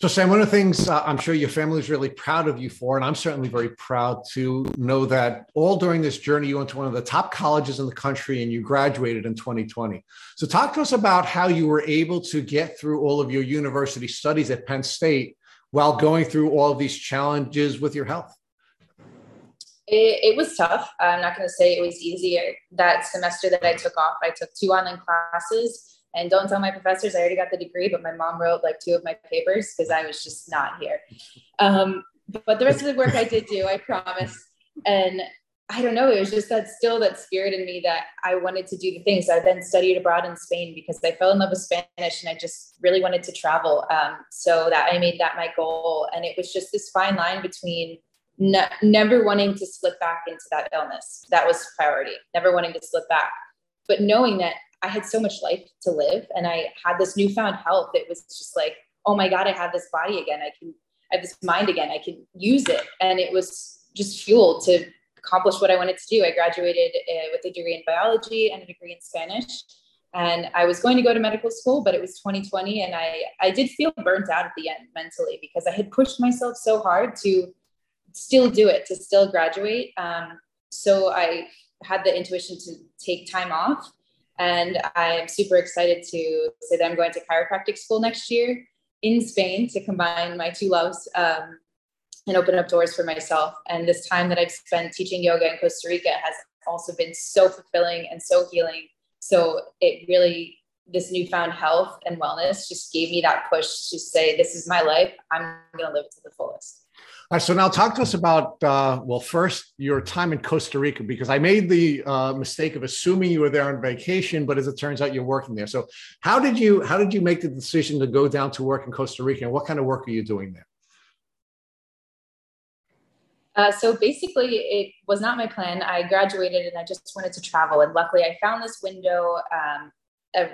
So, Sam, one of the things uh, I'm sure your family is really proud of you for, and I'm certainly very proud to know that all during this journey, you went to one of the top colleges in the country and you graduated in 2020. So, talk to us about how you were able to get through all of your university studies at Penn State while going through all of these challenges with your health. It, it was tough. I'm not going to say it was easy. That semester that I took off, I took two online classes. And don't tell my professors I already got the degree, but my mom wrote like two of my papers because I was just not here. Um, but the rest of the work I did do, I promise. And I don't know. It was just that still that spirit in me that I wanted to do the things. I then studied abroad in Spain because I fell in love with Spanish and I just really wanted to travel. Um, so that I made that my goal. And it was just this fine line between ne- never wanting to slip back into that illness. That was priority, never wanting to slip back. But knowing that I had so much life to live and I had this newfound health, it was just like, oh my God, I have this body again. I can, I have this mind again. I can use it. And it was just fuel to accomplish what I wanted to do. I graduated uh, with a degree in biology and a degree in Spanish. And I was going to go to medical school, but it was 2020. And I, I did feel burnt out at the end mentally because I had pushed myself so hard to still do it, to still graduate. Um, so I had the intuition to take time off. And I'm super excited to say that I'm going to chiropractic school next year in Spain to combine my two loves. Um, and open up doors for myself. And this time that I've spent teaching yoga in Costa Rica has also been so fulfilling and so healing. So it really, this newfound health and wellness just gave me that push to say, this is my life. I'm going to live it to the fullest. All right, so now talk to us about uh, well, first your time in Costa Rica because I made the uh, mistake of assuming you were there on vacation, but as it turns out, you're working there. So how did you how did you make the decision to go down to work in Costa Rica, and what kind of work are you doing there? Uh, so basically, it was not my plan. I graduated and I just wanted to travel. And luckily, I found this window um, of,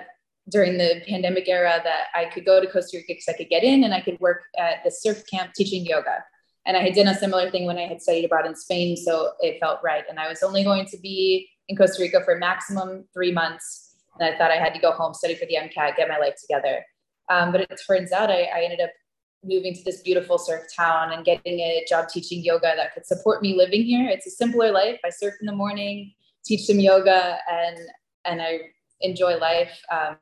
during the pandemic era that I could go to Costa Rica because I could get in and I could work at the surf camp teaching yoga. And I had done a similar thing when I had studied abroad in Spain. So it felt right. And I was only going to be in Costa Rica for maximum three months. And I thought I had to go home, study for the MCAT, get my life together. Um, but it turns out I, I ended up moving to this beautiful surf town and getting a job teaching yoga that could support me living here. It's a simpler life. I surf in the morning, teach some yoga, and and I enjoy life. Um,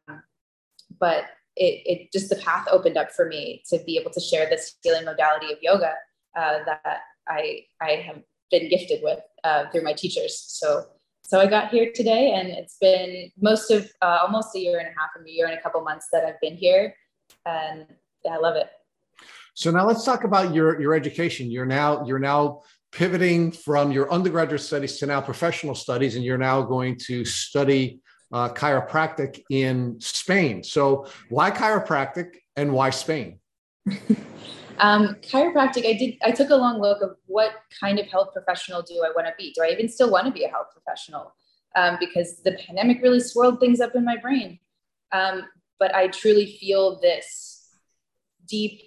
but it, it just the path opened up for me to be able to share this healing modality of yoga uh, that I I have been gifted with uh, through my teachers. So so I got here today, and it's been most of uh, almost a year and a half, a year and a couple months that I've been here, and yeah, I love it. So now let's talk about your, your education. You're now you're now pivoting from your undergraduate studies to now professional studies, and you're now going to study uh, chiropractic in Spain. So why chiropractic and why Spain? um, chiropractic, I did. I took a long look of what kind of health professional do I want to be. Do I even still want to be a health professional? Um, because the pandemic really swirled things up in my brain. Um, but I truly feel this deep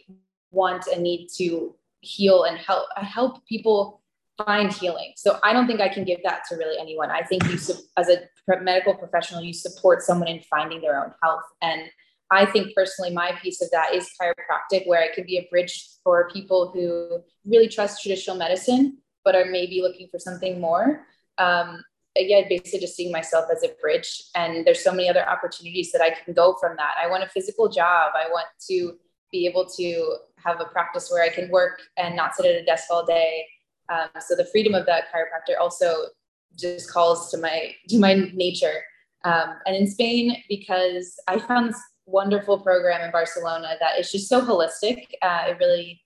want and need to heal and help help people find healing. So I don't think I can give that to really anyone. I think you as a medical professional you support someone in finding their own health and I think personally my piece of that is chiropractic where it can be a bridge for people who really trust traditional medicine but are maybe looking for something more. Um, again, basically just seeing myself as a bridge. And there's so many other opportunities that I can go from that. I want a physical job. I want to be able to have a practice where I can work and not sit at a desk all day. Um, so the freedom of that chiropractor also just calls to my to my nature. Um, and in Spain, because I found wonderful program in Barcelona that is just so holistic. Uh, it really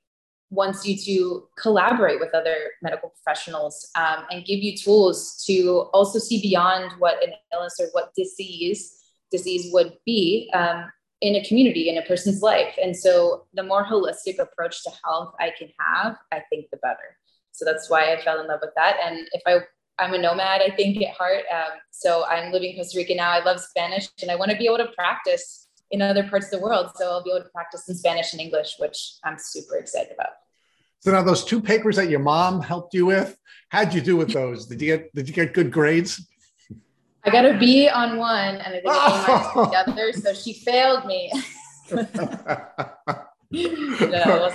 wants you to collaborate with other medical professionals um, and give you tools to also see beyond what an illness or what disease disease would be um, in a community in a person's life. And so the more holistic approach to health i can have i think the better. So that's why i fell in love with that. And if i i'm a nomad i think at heart. Um, so i'm living in costa rica now. I love spanish and i want to be able to practice in other parts of the world so i'll be able to practice in spanish and english which i'm super excited about so now those two papers that your mom helped you with how'd you do with those did you get did you get good grades I got a B on one and I didn't oh. the other, so she failed me. no,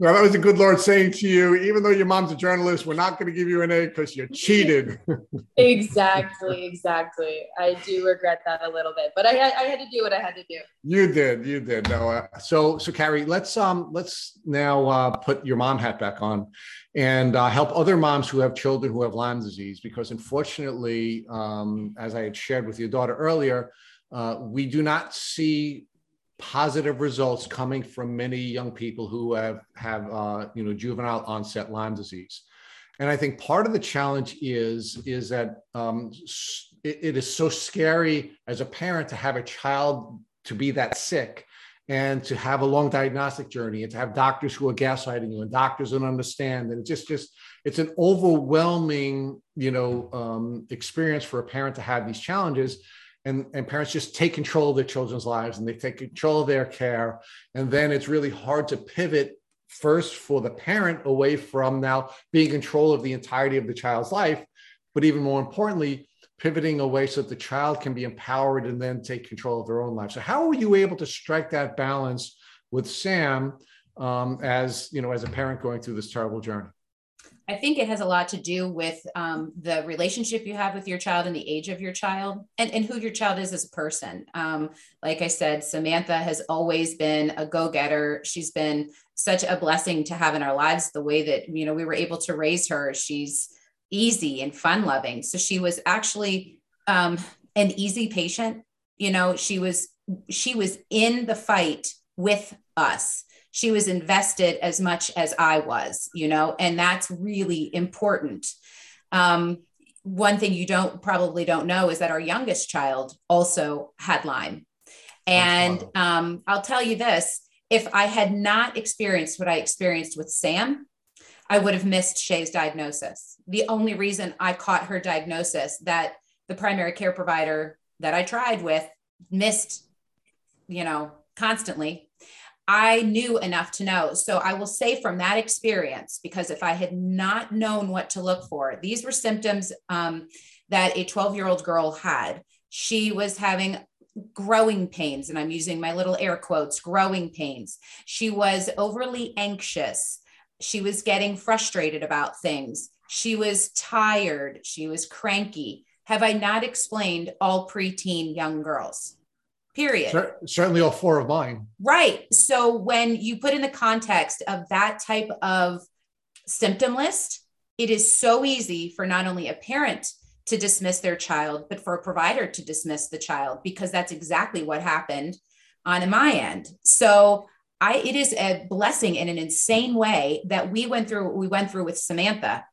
well, that was a good Lord saying to you, even though your mom's a journalist, we're not going to give you an A because you cheated. exactly, exactly. I do regret that a little bit, but I, I had to do what I had to do. You did, you did. No, uh, so so Carrie, let's um let's now uh, put your mom hat back on, and uh, help other moms who have children who have Lyme disease, because unfortunately, um, as I had shared with your daughter earlier, uh, we do not see positive results coming from many young people who have have uh, you know juvenile onset Lyme disease. And I think part of the challenge is is that um, it, it is so scary as a parent to have a child to be that sick and to have a long diagnostic journey and to have doctors who are gaslighting you and doctors don't understand and it's just just it's an overwhelming you know um, experience for a parent to have these challenges and, and parents just take control of their children's lives and they take control of their care and then it's really hard to pivot first for the parent away from now being in control of the entirety of the child's life but even more importantly pivoting away so that the child can be empowered and then take control of their own life. So how were you able to strike that balance with Sam um, as you know as a parent going through this terrible journey? I think it has a lot to do with um, the relationship you have with your child and the age of your child and, and who your child is as a person. Um, like I said, Samantha has always been a go getter. She's been such a blessing to have in our lives the way that, you know, we were able to raise her. She's, easy and fun loving. So she was actually um, an easy patient. You know, she was she was in the fight with us. She was invested as much as I was, you know, and that's really important. Um, one thing you don't probably don't know is that our youngest child also had Lyme. And um, I'll tell you this if I had not experienced what I experienced with Sam, I would have missed Shay's diagnosis. The only reason I caught her diagnosis that the primary care provider that I tried with missed, you know, constantly. I knew enough to know. So I will say from that experience, because if I had not known what to look for, these were symptoms um, that a 12 year old girl had. She was having growing pains, and I'm using my little air quotes growing pains. She was overly anxious she was getting frustrated about things. She was tired. She was cranky. Have I not explained all preteen young girls? Period. Certainly all four of mine. Right. So when you put in the context of that type of symptom list, it is so easy for not only a parent to dismiss their child, but for a provider to dismiss the child because that's exactly what happened on my end. So I it is a blessing in an insane way that we went through what we went through with Samantha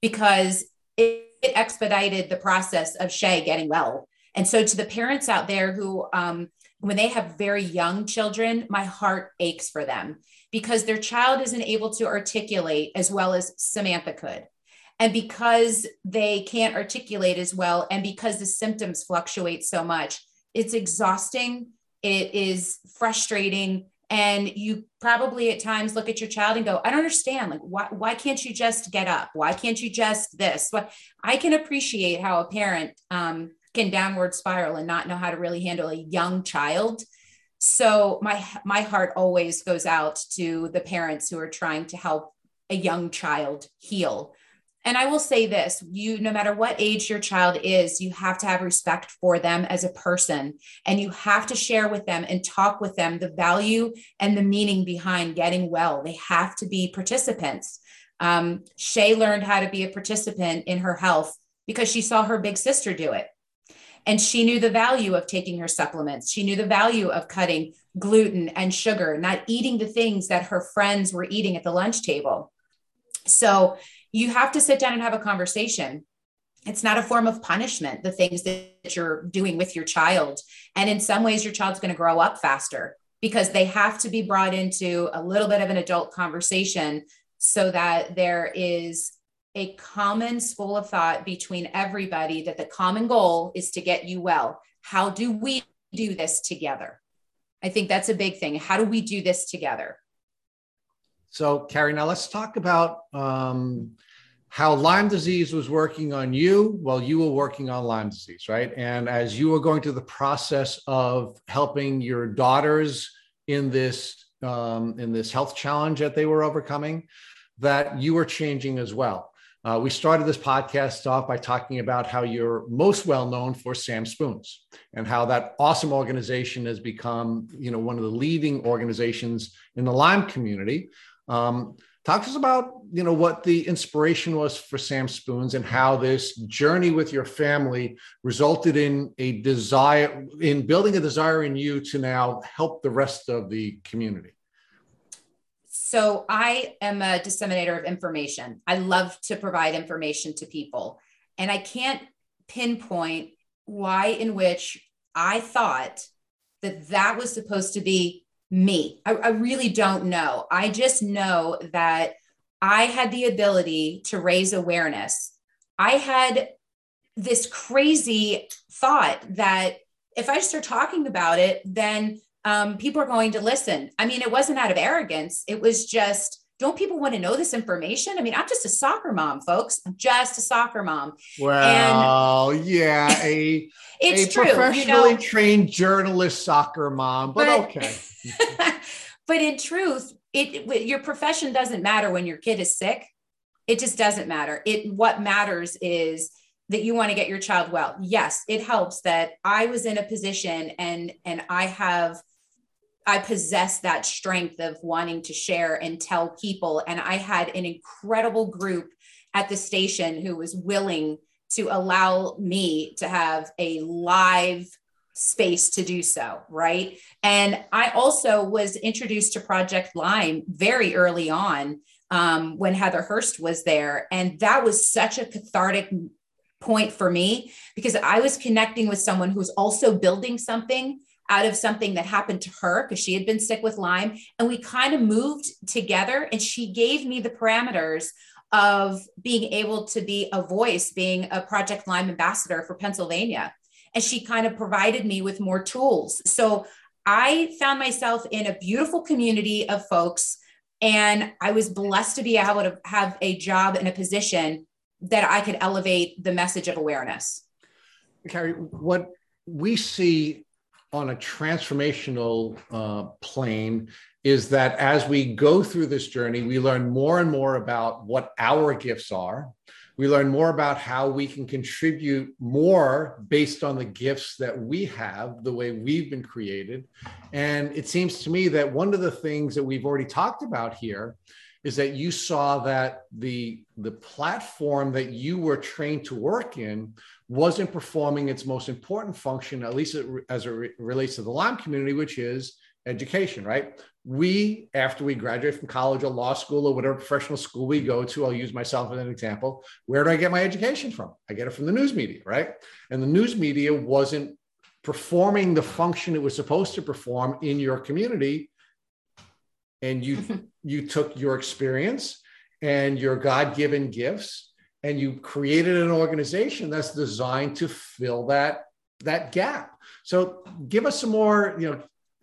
because it, it expedited the process of Shay getting well. And so to the parents out there who um, when they have very young children, my heart aches for them because their child isn't able to articulate as well as Samantha could. And because they can't articulate as well, and because the symptoms fluctuate so much, it's exhausting. It is frustrating and you probably at times look at your child and go i don't understand like why, why can't you just get up why can't you just this what i can appreciate how a parent um, can downward spiral and not know how to really handle a young child so my my heart always goes out to the parents who are trying to help a young child heal and I will say this you, no matter what age your child is, you have to have respect for them as a person. And you have to share with them and talk with them the value and the meaning behind getting well. They have to be participants. Um, Shay learned how to be a participant in her health because she saw her big sister do it. And she knew the value of taking her supplements. She knew the value of cutting gluten and sugar, not eating the things that her friends were eating at the lunch table. So you have to sit down and have a conversation it's not a form of punishment the things that you're doing with your child and in some ways your child's going to grow up faster because they have to be brought into a little bit of an adult conversation so that there is a common school of thought between everybody that the common goal is to get you well how do we do this together i think that's a big thing how do we do this together so, Carrie, now let's talk about um, how Lyme disease was working on you while you were working on Lyme disease, right? And as you were going through the process of helping your daughters in this um, in this health challenge that they were overcoming, that you were changing as well. Uh, we started this podcast off by talking about how you're most well known for Sam Spoons and how that awesome organization has become, you know, one of the leading organizations in the Lyme community. Um, talk to us about you know what the inspiration was for Sam Spoons and how this journey with your family resulted in a desire in building a desire in you to now help the rest of the community. So I am a disseminator of information. I love to provide information to people. And I can't pinpoint why in which I thought that that was supposed to be me. I, I really don't know. I just know that I had the ability to raise awareness. I had this crazy thought that if I start talking about it, then um, people are going to listen. I mean, it wasn't out of arrogance. It was just, don't people want to know this information? I mean, I'm just a soccer mom, folks. I'm just a soccer mom. Well, and yeah, a, it's a true, professionally you know, trained journalist soccer mom, but, but okay. but in truth, it, it your profession doesn't matter when your kid is sick. It just doesn't matter. It what matters is that you want to get your child well. Yes, it helps that I was in a position and and I have I possess that strength of wanting to share and tell people and I had an incredible group at the station who was willing to allow me to have a live space to do so, right? And I also was introduced to Project Lyme very early on um, when Heather Hurst was there. And that was such a cathartic point for me because I was connecting with someone who's also building something out of something that happened to her because she had been sick with Lyme. And we kind of moved together, and she gave me the parameters of being able to be a voice, being a Project Lyme ambassador for Pennsylvania and she kind of provided me with more tools. So I found myself in a beautiful community of folks, and I was blessed to be able to have a job in a position that I could elevate the message of awareness. Carrie, what we see on a transformational uh, plane is that as we go through this journey, we learn more and more about what our gifts are, we learn more about how we can contribute more based on the gifts that we have, the way we've been created. And it seems to me that one of the things that we've already talked about here is that you saw that the the platform that you were trained to work in wasn't performing its most important function at least as it relates to the lyme community which is education right we, after we graduate from college or law school or whatever professional school we go to, I'll use myself as an example. Where do I get my education from? I get it from the news media, right? And the news media wasn't performing the function it was supposed to perform in your community. And you you took your experience and your God-given gifts and you created an organization that's designed to fill that that gap. So give us some more, you know,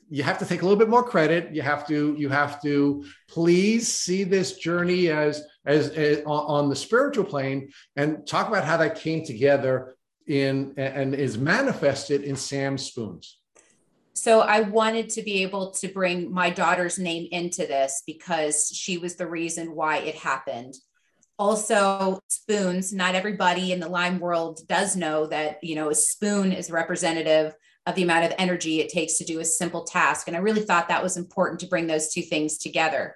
you have to take a little bit more credit. You have to you have to please see this journey as as, as on the spiritual plane and talk about how that came together in and is manifested in Sam Spoons. So I wanted to be able to bring my daughter's name into this because she was the reason why it happened. Also, spoons, not everybody in the Lyme world does know that, you know, a spoon is representative of the amount of energy it takes to do a simple task. And I really thought that was important to bring those two things together.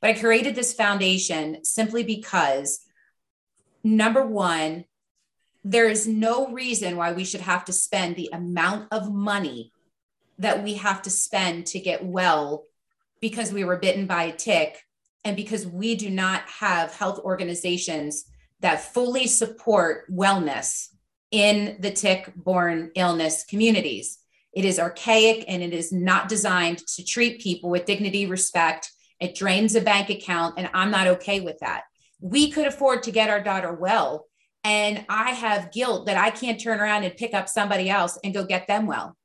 But I created this foundation simply because, number one, there is no reason why we should have to spend the amount of money that we have to spend to get well because we were bitten by a tick and because we do not have health organizations that fully support wellness in the tick borne illness communities. It is archaic and it is not designed to treat people with dignity, respect. It drains a bank account, and I'm not okay with that. We could afford to get our daughter well, and I have guilt that I can't turn around and pick up somebody else and go get them well.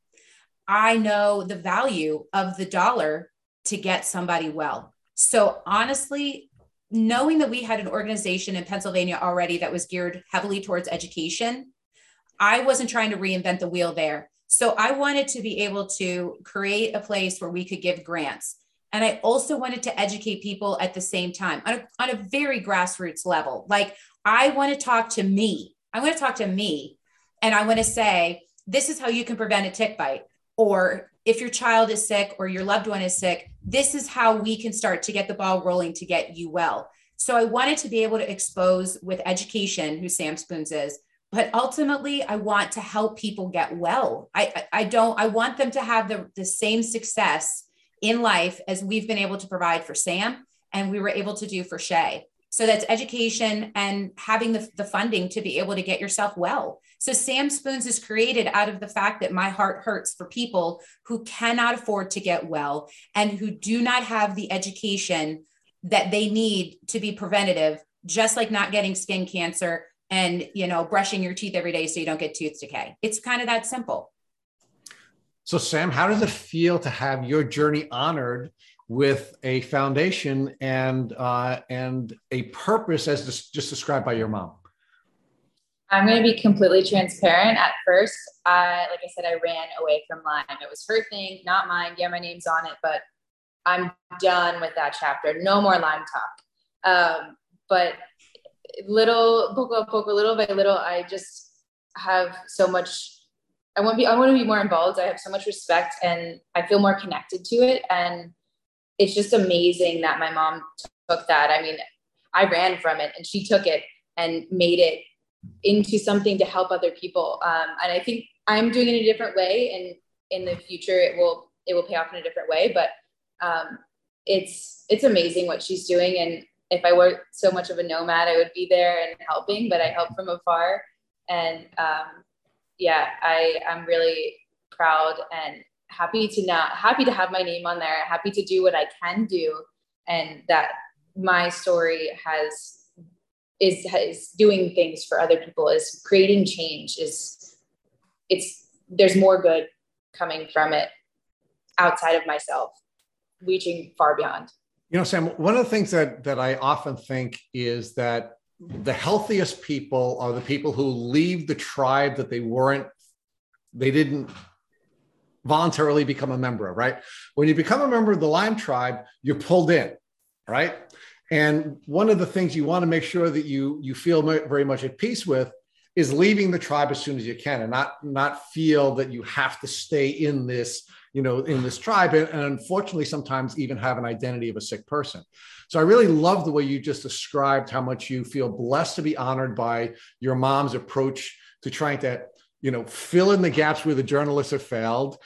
I know the value of the dollar to get somebody well. So, honestly, knowing that we had an organization in Pennsylvania already that was geared heavily towards education I wasn't trying to reinvent the wheel there. So I wanted to be able to create a place where we could give grants. And I also wanted to educate people at the same time on a, on a very grassroots level. Like, I want to talk to me. I want to talk to me. And I want to say, this is how you can prevent a tick bite. Or if your child is sick or your loved one is sick, this is how we can start to get the ball rolling to get you well. So I wanted to be able to expose with education who Sam Spoons is, but ultimately i want to help people get well i i don't i want them to have the, the same success in life as we've been able to provide for sam and we were able to do for Shay. So that's education and having the, the funding to be able to get yourself well. So Sam Spoons is created out of the fact that my heart hurts for people who cannot afford to get well and who do not have the education that they need to be preventative, just like not getting skin cancer and you know brushing your teeth every day so you don't get tooth decay. It's kind of that simple. So Sam, how does it feel to have your journey honored with a foundation and uh, and a purpose as just described by your mom? I'm going to be completely transparent. At first, I, like I said, I ran away from Lyme. It was her thing, not mine. Yeah, my name's on it, but I'm done with that chapter. No more Lyme talk. Um, but little, poco a poco, little by little, I just have so much. I want to be. I want to be more involved. I have so much respect, and I feel more connected to it. And it's just amazing that my mom took that. I mean, I ran from it and she took it and made it into something to help other people. Um, and I think I'm doing it in a different way and in the future it will, it will pay off in a different way, but um, it's, it's amazing what she's doing. And if I were so much of a nomad, I would be there and helping, but I help from afar. And um, yeah, I, I'm really proud and happy to not happy to have my name on there happy to do what i can do and that my story has is is doing things for other people is creating change is it's there's more good coming from it outside of myself reaching far beyond you know sam one of the things that that i often think is that the healthiest people are the people who leave the tribe that they weren't they didn't voluntarily become a member of, right? When you become a member of the Lyme tribe, you're pulled in, right? And one of the things you want to make sure that you you feel very much at peace with is leaving the tribe as soon as you can and not not feel that you have to stay in this you know in this tribe and, and unfortunately sometimes even have an identity of a sick person. So i really love the way you just described how much you feel blessed to be honored by your mom's approach to trying to you know, fill in the gaps where the journalists have failed,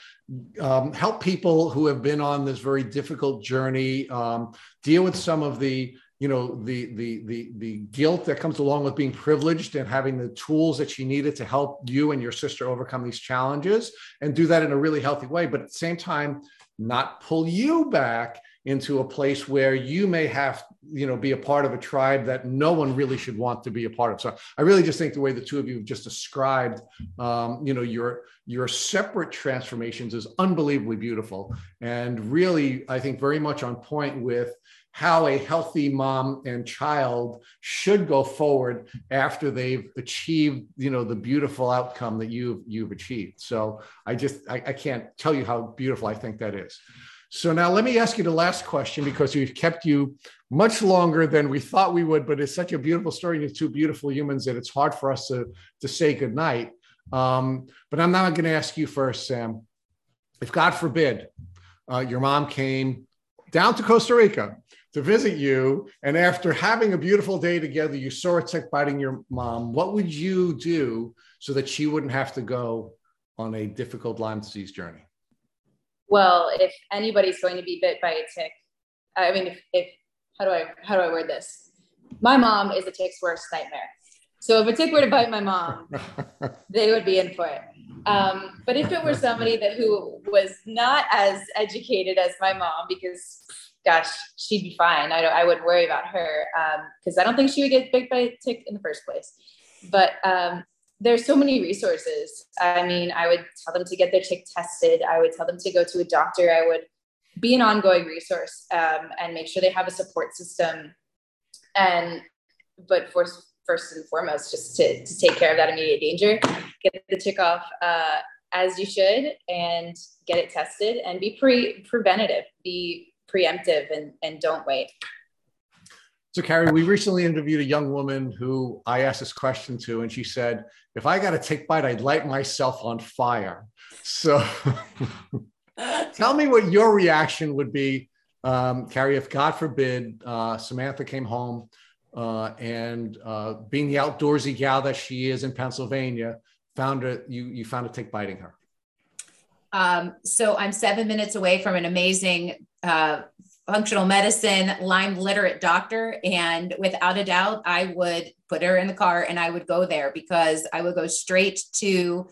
um, help people who have been on this very difficult journey, um, deal with some of the, you know, the, the, the, the guilt that comes along with being privileged and having the tools that she needed to help you and your sister overcome these challenges and do that in a really healthy way. But at the same time, not pull you back into a place where you may have you know be a part of a tribe that no one really should want to be a part of. So i really just think the way the two of you have just described um, you know your your separate transformations is unbelievably beautiful and really i think very much on point with how a healthy mom and child should go forward after they've achieved you know the beautiful outcome that you've you've achieved. So i just I, I can't tell you how beautiful i think that is so now let me ask you the last question because we've kept you much longer than we thought we would, but it's such a beautiful story. You're two beautiful humans that it's hard for us to, to say goodnight. Um, but I'm not going to ask you first, Sam. If God forbid uh, your mom came down to Costa Rica to visit you, and after having a beautiful day together, you saw a tick biting your mom, what would you do so that she wouldn't have to go on a difficult Lyme disease journey? Well, if anybody's going to be bit by a tick, I mean, if, if how do I how do I word this? My mom is a tick's worst nightmare. So if a tick were to bite my mom, they would be in for it. Um, but if it were somebody that who was not as educated as my mom, because gosh, she'd be fine. I don't, I wouldn't worry about her because um, I don't think she would get bit by a tick in the first place. But um, there's so many resources. I mean, I would tell them to get their tick tested. I would tell them to go to a doctor. I would be an ongoing resource um, and make sure they have a support system. And, but for, first and foremost, just to, to take care of that immediate danger, get the tick off uh, as you should and get it tested and be pre preventative, be preemptive and, and don't wait. So, Carrie, we recently interviewed a young woman who I asked this question to, and she said, If I got a tick bite, I'd light myself on fire. So, tell me what your reaction would be, um, Carrie, if God forbid uh, Samantha came home uh, and uh, being the outdoorsy gal that she is in Pennsylvania, found a, you, you found a tick biting her. Um, so, I'm seven minutes away from an amazing uh, functional medicine Lyme literate doctor. And without a doubt, I would put her in the car and I would go there because I would go straight to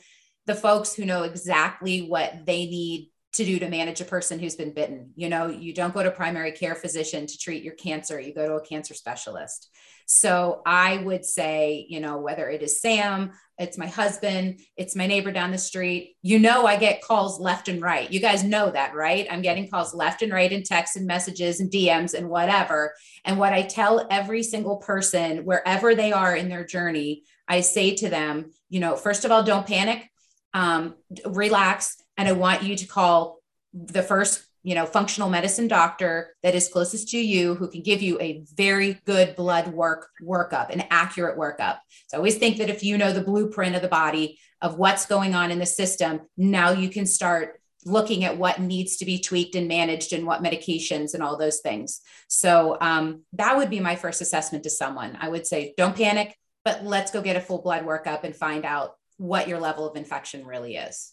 the folks who know exactly what they need to do to manage a person who's been bitten. You know, you don't go to primary care physician to treat your cancer, you go to a cancer specialist. So I would say, you know, whether it is Sam, it's my husband, it's my neighbor down the street, you know, I get calls left and right. You guys know that, right? I'm getting calls left and right in texts and messages and DMs and whatever. And what I tell every single person, wherever they are in their journey, I say to them, you know, first of all, don't panic, um, relax. And I want you to call the first you know functional medicine doctor that is closest to you who can give you a very good blood work workup an accurate workup. So i always think that if you know the blueprint of the body of what's going on in the system now you can start looking at what needs to be tweaked and managed and what medications and all those things. So um, that would be my first assessment to someone. I would say don't panic but let's go get a full blood workup and find out what your level of infection really is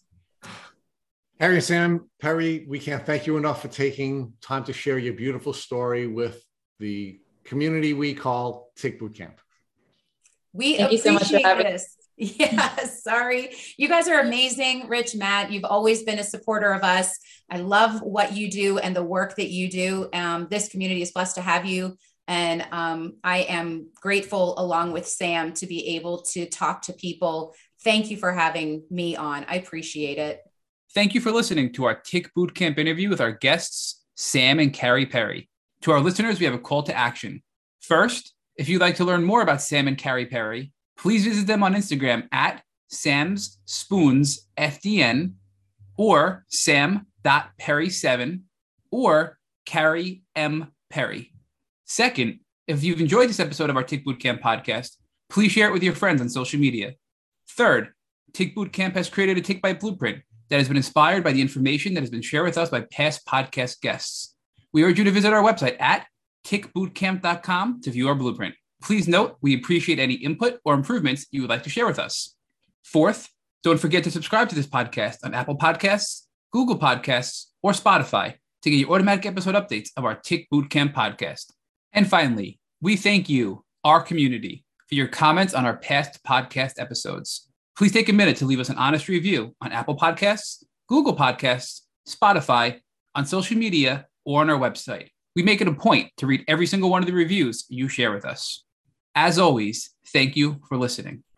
Carrie and Sam Perry, we can't thank you enough for taking time to share your beautiful story with the community we call Tick Boot Camp. We thank appreciate you so much for having this. Yeah, sorry. You guys are amazing. Rich, Matt, you've always been a supporter of us. I love what you do and the work that you do. Um, this community is blessed to have you. And um, I am grateful, along with Sam, to be able to talk to people. Thank you for having me on. I appreciate it. Thank you for listening to our Tick Bootcamp interview with our guests, Sam and Carrie Perry. To our listeners, we have a call to action. First, if you'd like to learn more about Sam and Carrie Perry, please visit them on Instagram at Sam's Spoons FDN or sam.perry7 or Carrie M. Perry. Second, if you've enjoyed this episode of our Tick Bootcamp podcast, please share it with your friends on social media. Third, Tick Bootcamp has created a Tick Bite Blueprint that has been inspired by the information that has been shared with us by past podcast guests. We urge you to visit our website at tickbootcamp.com to view our blueprint. Please note we appreciate any input or improvements you would like to share with us. Fourth, don't forget to subscribe to this podcast on Apple Podcasts, Google Podcasts, or Spotify to get your automatic episode updates of our Tick Bootcamp podcast. And finally, we thank you, our community, for your comments on our past podcast episodes please take a minute to leave us an honest review on Apple Podcasts, Google Podcasts, Spotify, on social media, or on our website. We make it a point to read every single one of the reviews you share with us. As always, thank you for listening.